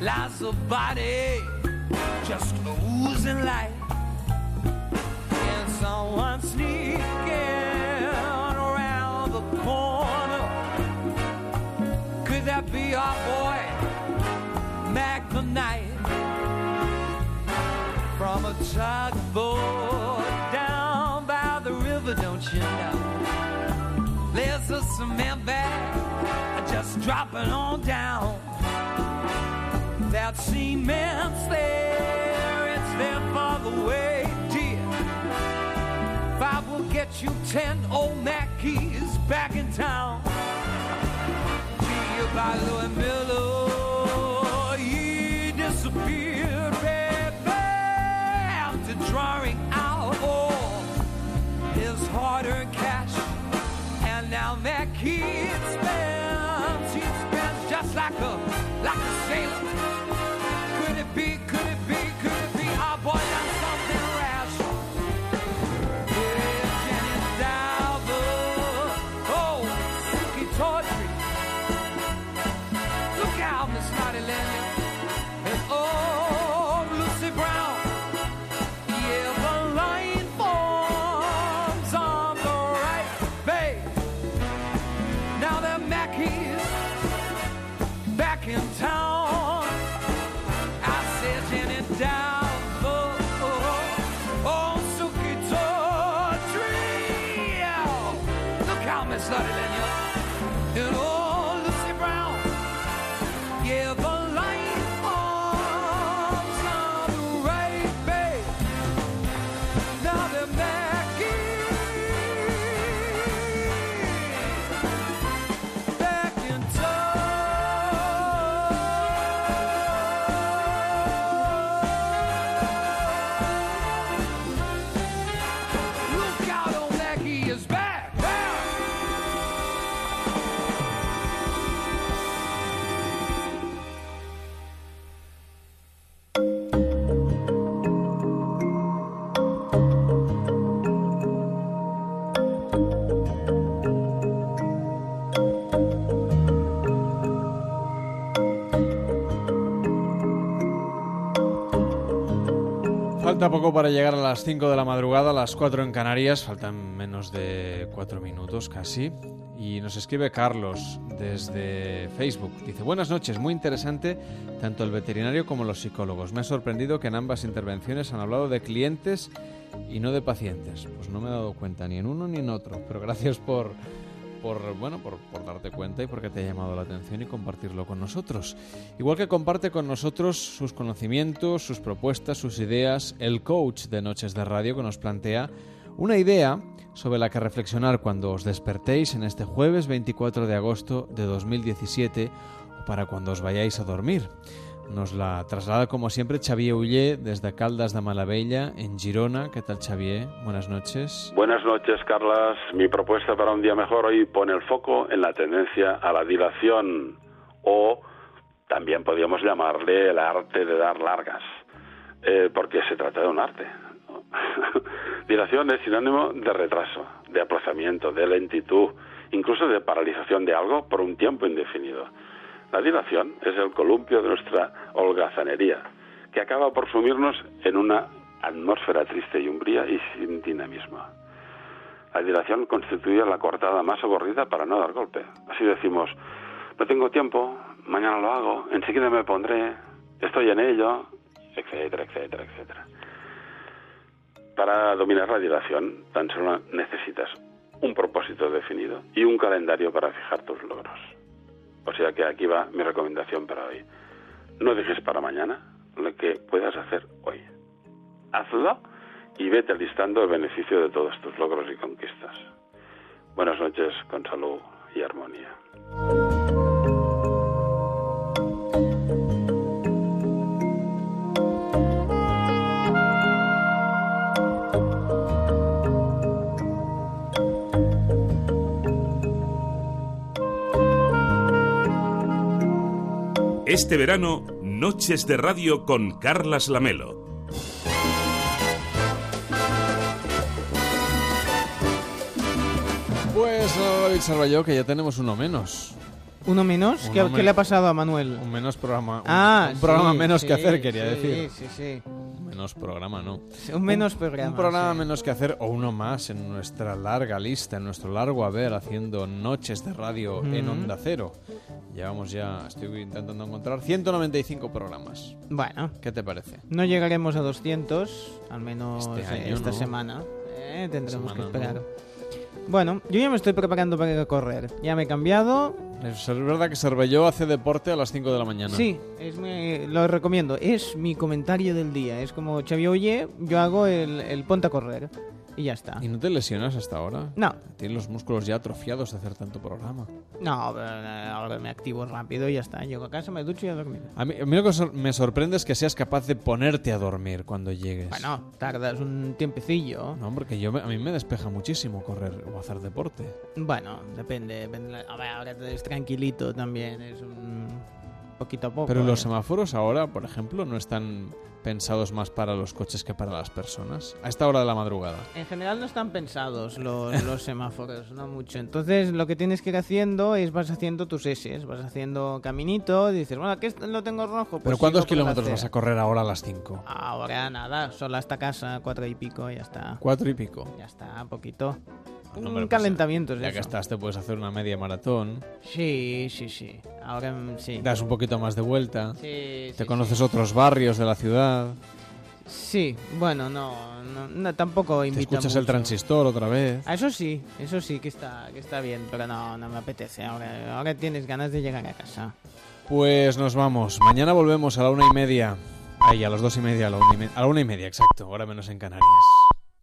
Lies a body just oozing light. Someone sneaking around the corner. Could that be our boy, Mac the Knight? From a tugboat down by the river, don't you know? There's a cement bag just dropping on down. That cement's there, it's there for the way, you ten old Mackeys back in town. Be by Louis Miller, he disappeared, baby, after drawing out all his hard-earned cash. And now Mackey spends, he spends just like a, Falta poco para llegar a las 5 de la madrugada, a las 4 en Canarias, faltan menos de 4 minutos casi. Y nos escribe Carlos desde Facebook. Dice, buenas noches, muy interesante tanto el veterinario como los psicólogos. Me ha sorprendido que en ambas intervenciones han hablado de clientes y no de pacientes. Pues no me he dado cuenta ni en uno ni en otro, pero gracias por, por bueno, por, por darte cuenta y porque te ha llamado la atención y compartirlo con nosotros. Igual que comparte con nosotros sus conocimientos, sus propuestas, sus ideas, el coach de Noches de Radio que nos plantea una idea sobre la que reflexionar cuando os despertéis en este jueves 24 de agosto de 2017 o para cuando os vayáis a dormir. Nos la traslada como siempre Xavier Ullé desde Caldas de Malavella en Girona. ¿Qué tal Xavier? Buenas noches. Buenas noches, Carlas. Mi propuesta para un día mejor hoy pone el foco en la tendencia a la dilación o también podríamos llamarle el arte de dar largas, eh, porque se trata de un arte. dilación es sinónimo de retraso, de aplazamiento, de lentitud, incluso de paralización de algo por un tiempo indefinido. La dilación es el columpio de nuestra holgazanería, que acaba por sumirnos en una atmósfera triste y umbría y sin dinamismo. La dilación constituye la cortada más aburrida para no dar golpe. Así decimos, no tengo tiempo, mañana lo hago, enseguida me pondré, estoy en ello, etcétera, etcétera, etcétera. Para dominar la dilación, tan solo necesitas un propósito definido y un calendario para fijar tus logros. O sea que aquí va mi recomendación para hoy. No dejes para mañana lo que puedas hacer hoy. Hazlo y vete listando el beneficio de todos tus logros y conquistas. Buenas noches con salud y armonía. Este verano, Noches de Radio con Carlas Lamelo. Pues David Sarballo, que ya tenemos uno menos. ¿Uno menos? Uno ¿Qué, qué men- le ha pasado a Manuel? Un menos programa. un- Ah, un programa sí, menos sí, que hacer, quería sí, decir. Sí, sí. Menos programa, ¿no. Un menos programa, Un programa sí. menos que hacer, o uno más en nuestra larga lista, en nuestro largo haber, haciendo noches de radio en. Onda Cero. Llevamos ya, estoy intentando encontrar 195 programas. Bueno. ¿Qué te parece? No llegaremos a 200, al menos Este año esta no. semana. Eh, tendremos Semana que no. Bueno, yo ya me estoy preparando para ir a correr. Ya me he cambiado. Es verdad que Cervelló hace deporte a las 5 de la mañana. Sí, es mi- lo recomiendo. Es mi comentario del día. Es como Xavi Oye, yo hago el, el ponte a correr. Y ya está. ¿Y no te lesionas hasta ahora? No. Tienes los músculos ya atrofiados de hacer tanto programa. No, pero, eh, ahora me activo rápido y ya está. Llego a casa, me ducho y a dormir. A mí, a mí lo que sor- me sorprende es que seas capaz de ponerte a dormir cuando llegues. Bueno, tardas un tiempecillo. No, porque yo me- a mí me despeja muchísimo correr o hacer deporte. Bueno, depende. depende a ver, ahora es tranquilito también. Es un poquito a poco. Pero los ¿eh? semáforos ahora, por ejemplo, no están pensados más para los coches que para las personas. A esta hora de la madrugada. En general no están pensados los, los semáforos, no mucho. Entonces lo que tienes que ir haciendo es vas haciendo tus S, vas haciendo caminito, dices, bueno, aquí lo tengo rojo. ¿Pero pues cuántos por la kilómetros vas a correr ahora a las 5? Ahora nada, solo hasta casa, cuatro y pico, ya está. Cuatro y pico. Ya está, poquito. No, un pues, calentamiento es Ya eso. que estás, te puedes hacer una media maratón. Sí, sí, sí. Ahora mm, sí. Das un poquito más de vuelta. Sí, te sí, conoces otros barrios de la ciudad. Sí, bueno, no, no, no, tampoco Te invita escuchas el mucho. transistor otra vez. Ah, Eso sí, eso sí que está, que está bien, pero no, no me apetece. Ahora, ahora tienes ganas de llegar a casa. Pues nos vamos. Mañana volvemos a la una y media. Ahí, a las dos y media, a la una y, me- a la una y media, exacto. Ahora menos en Canarias.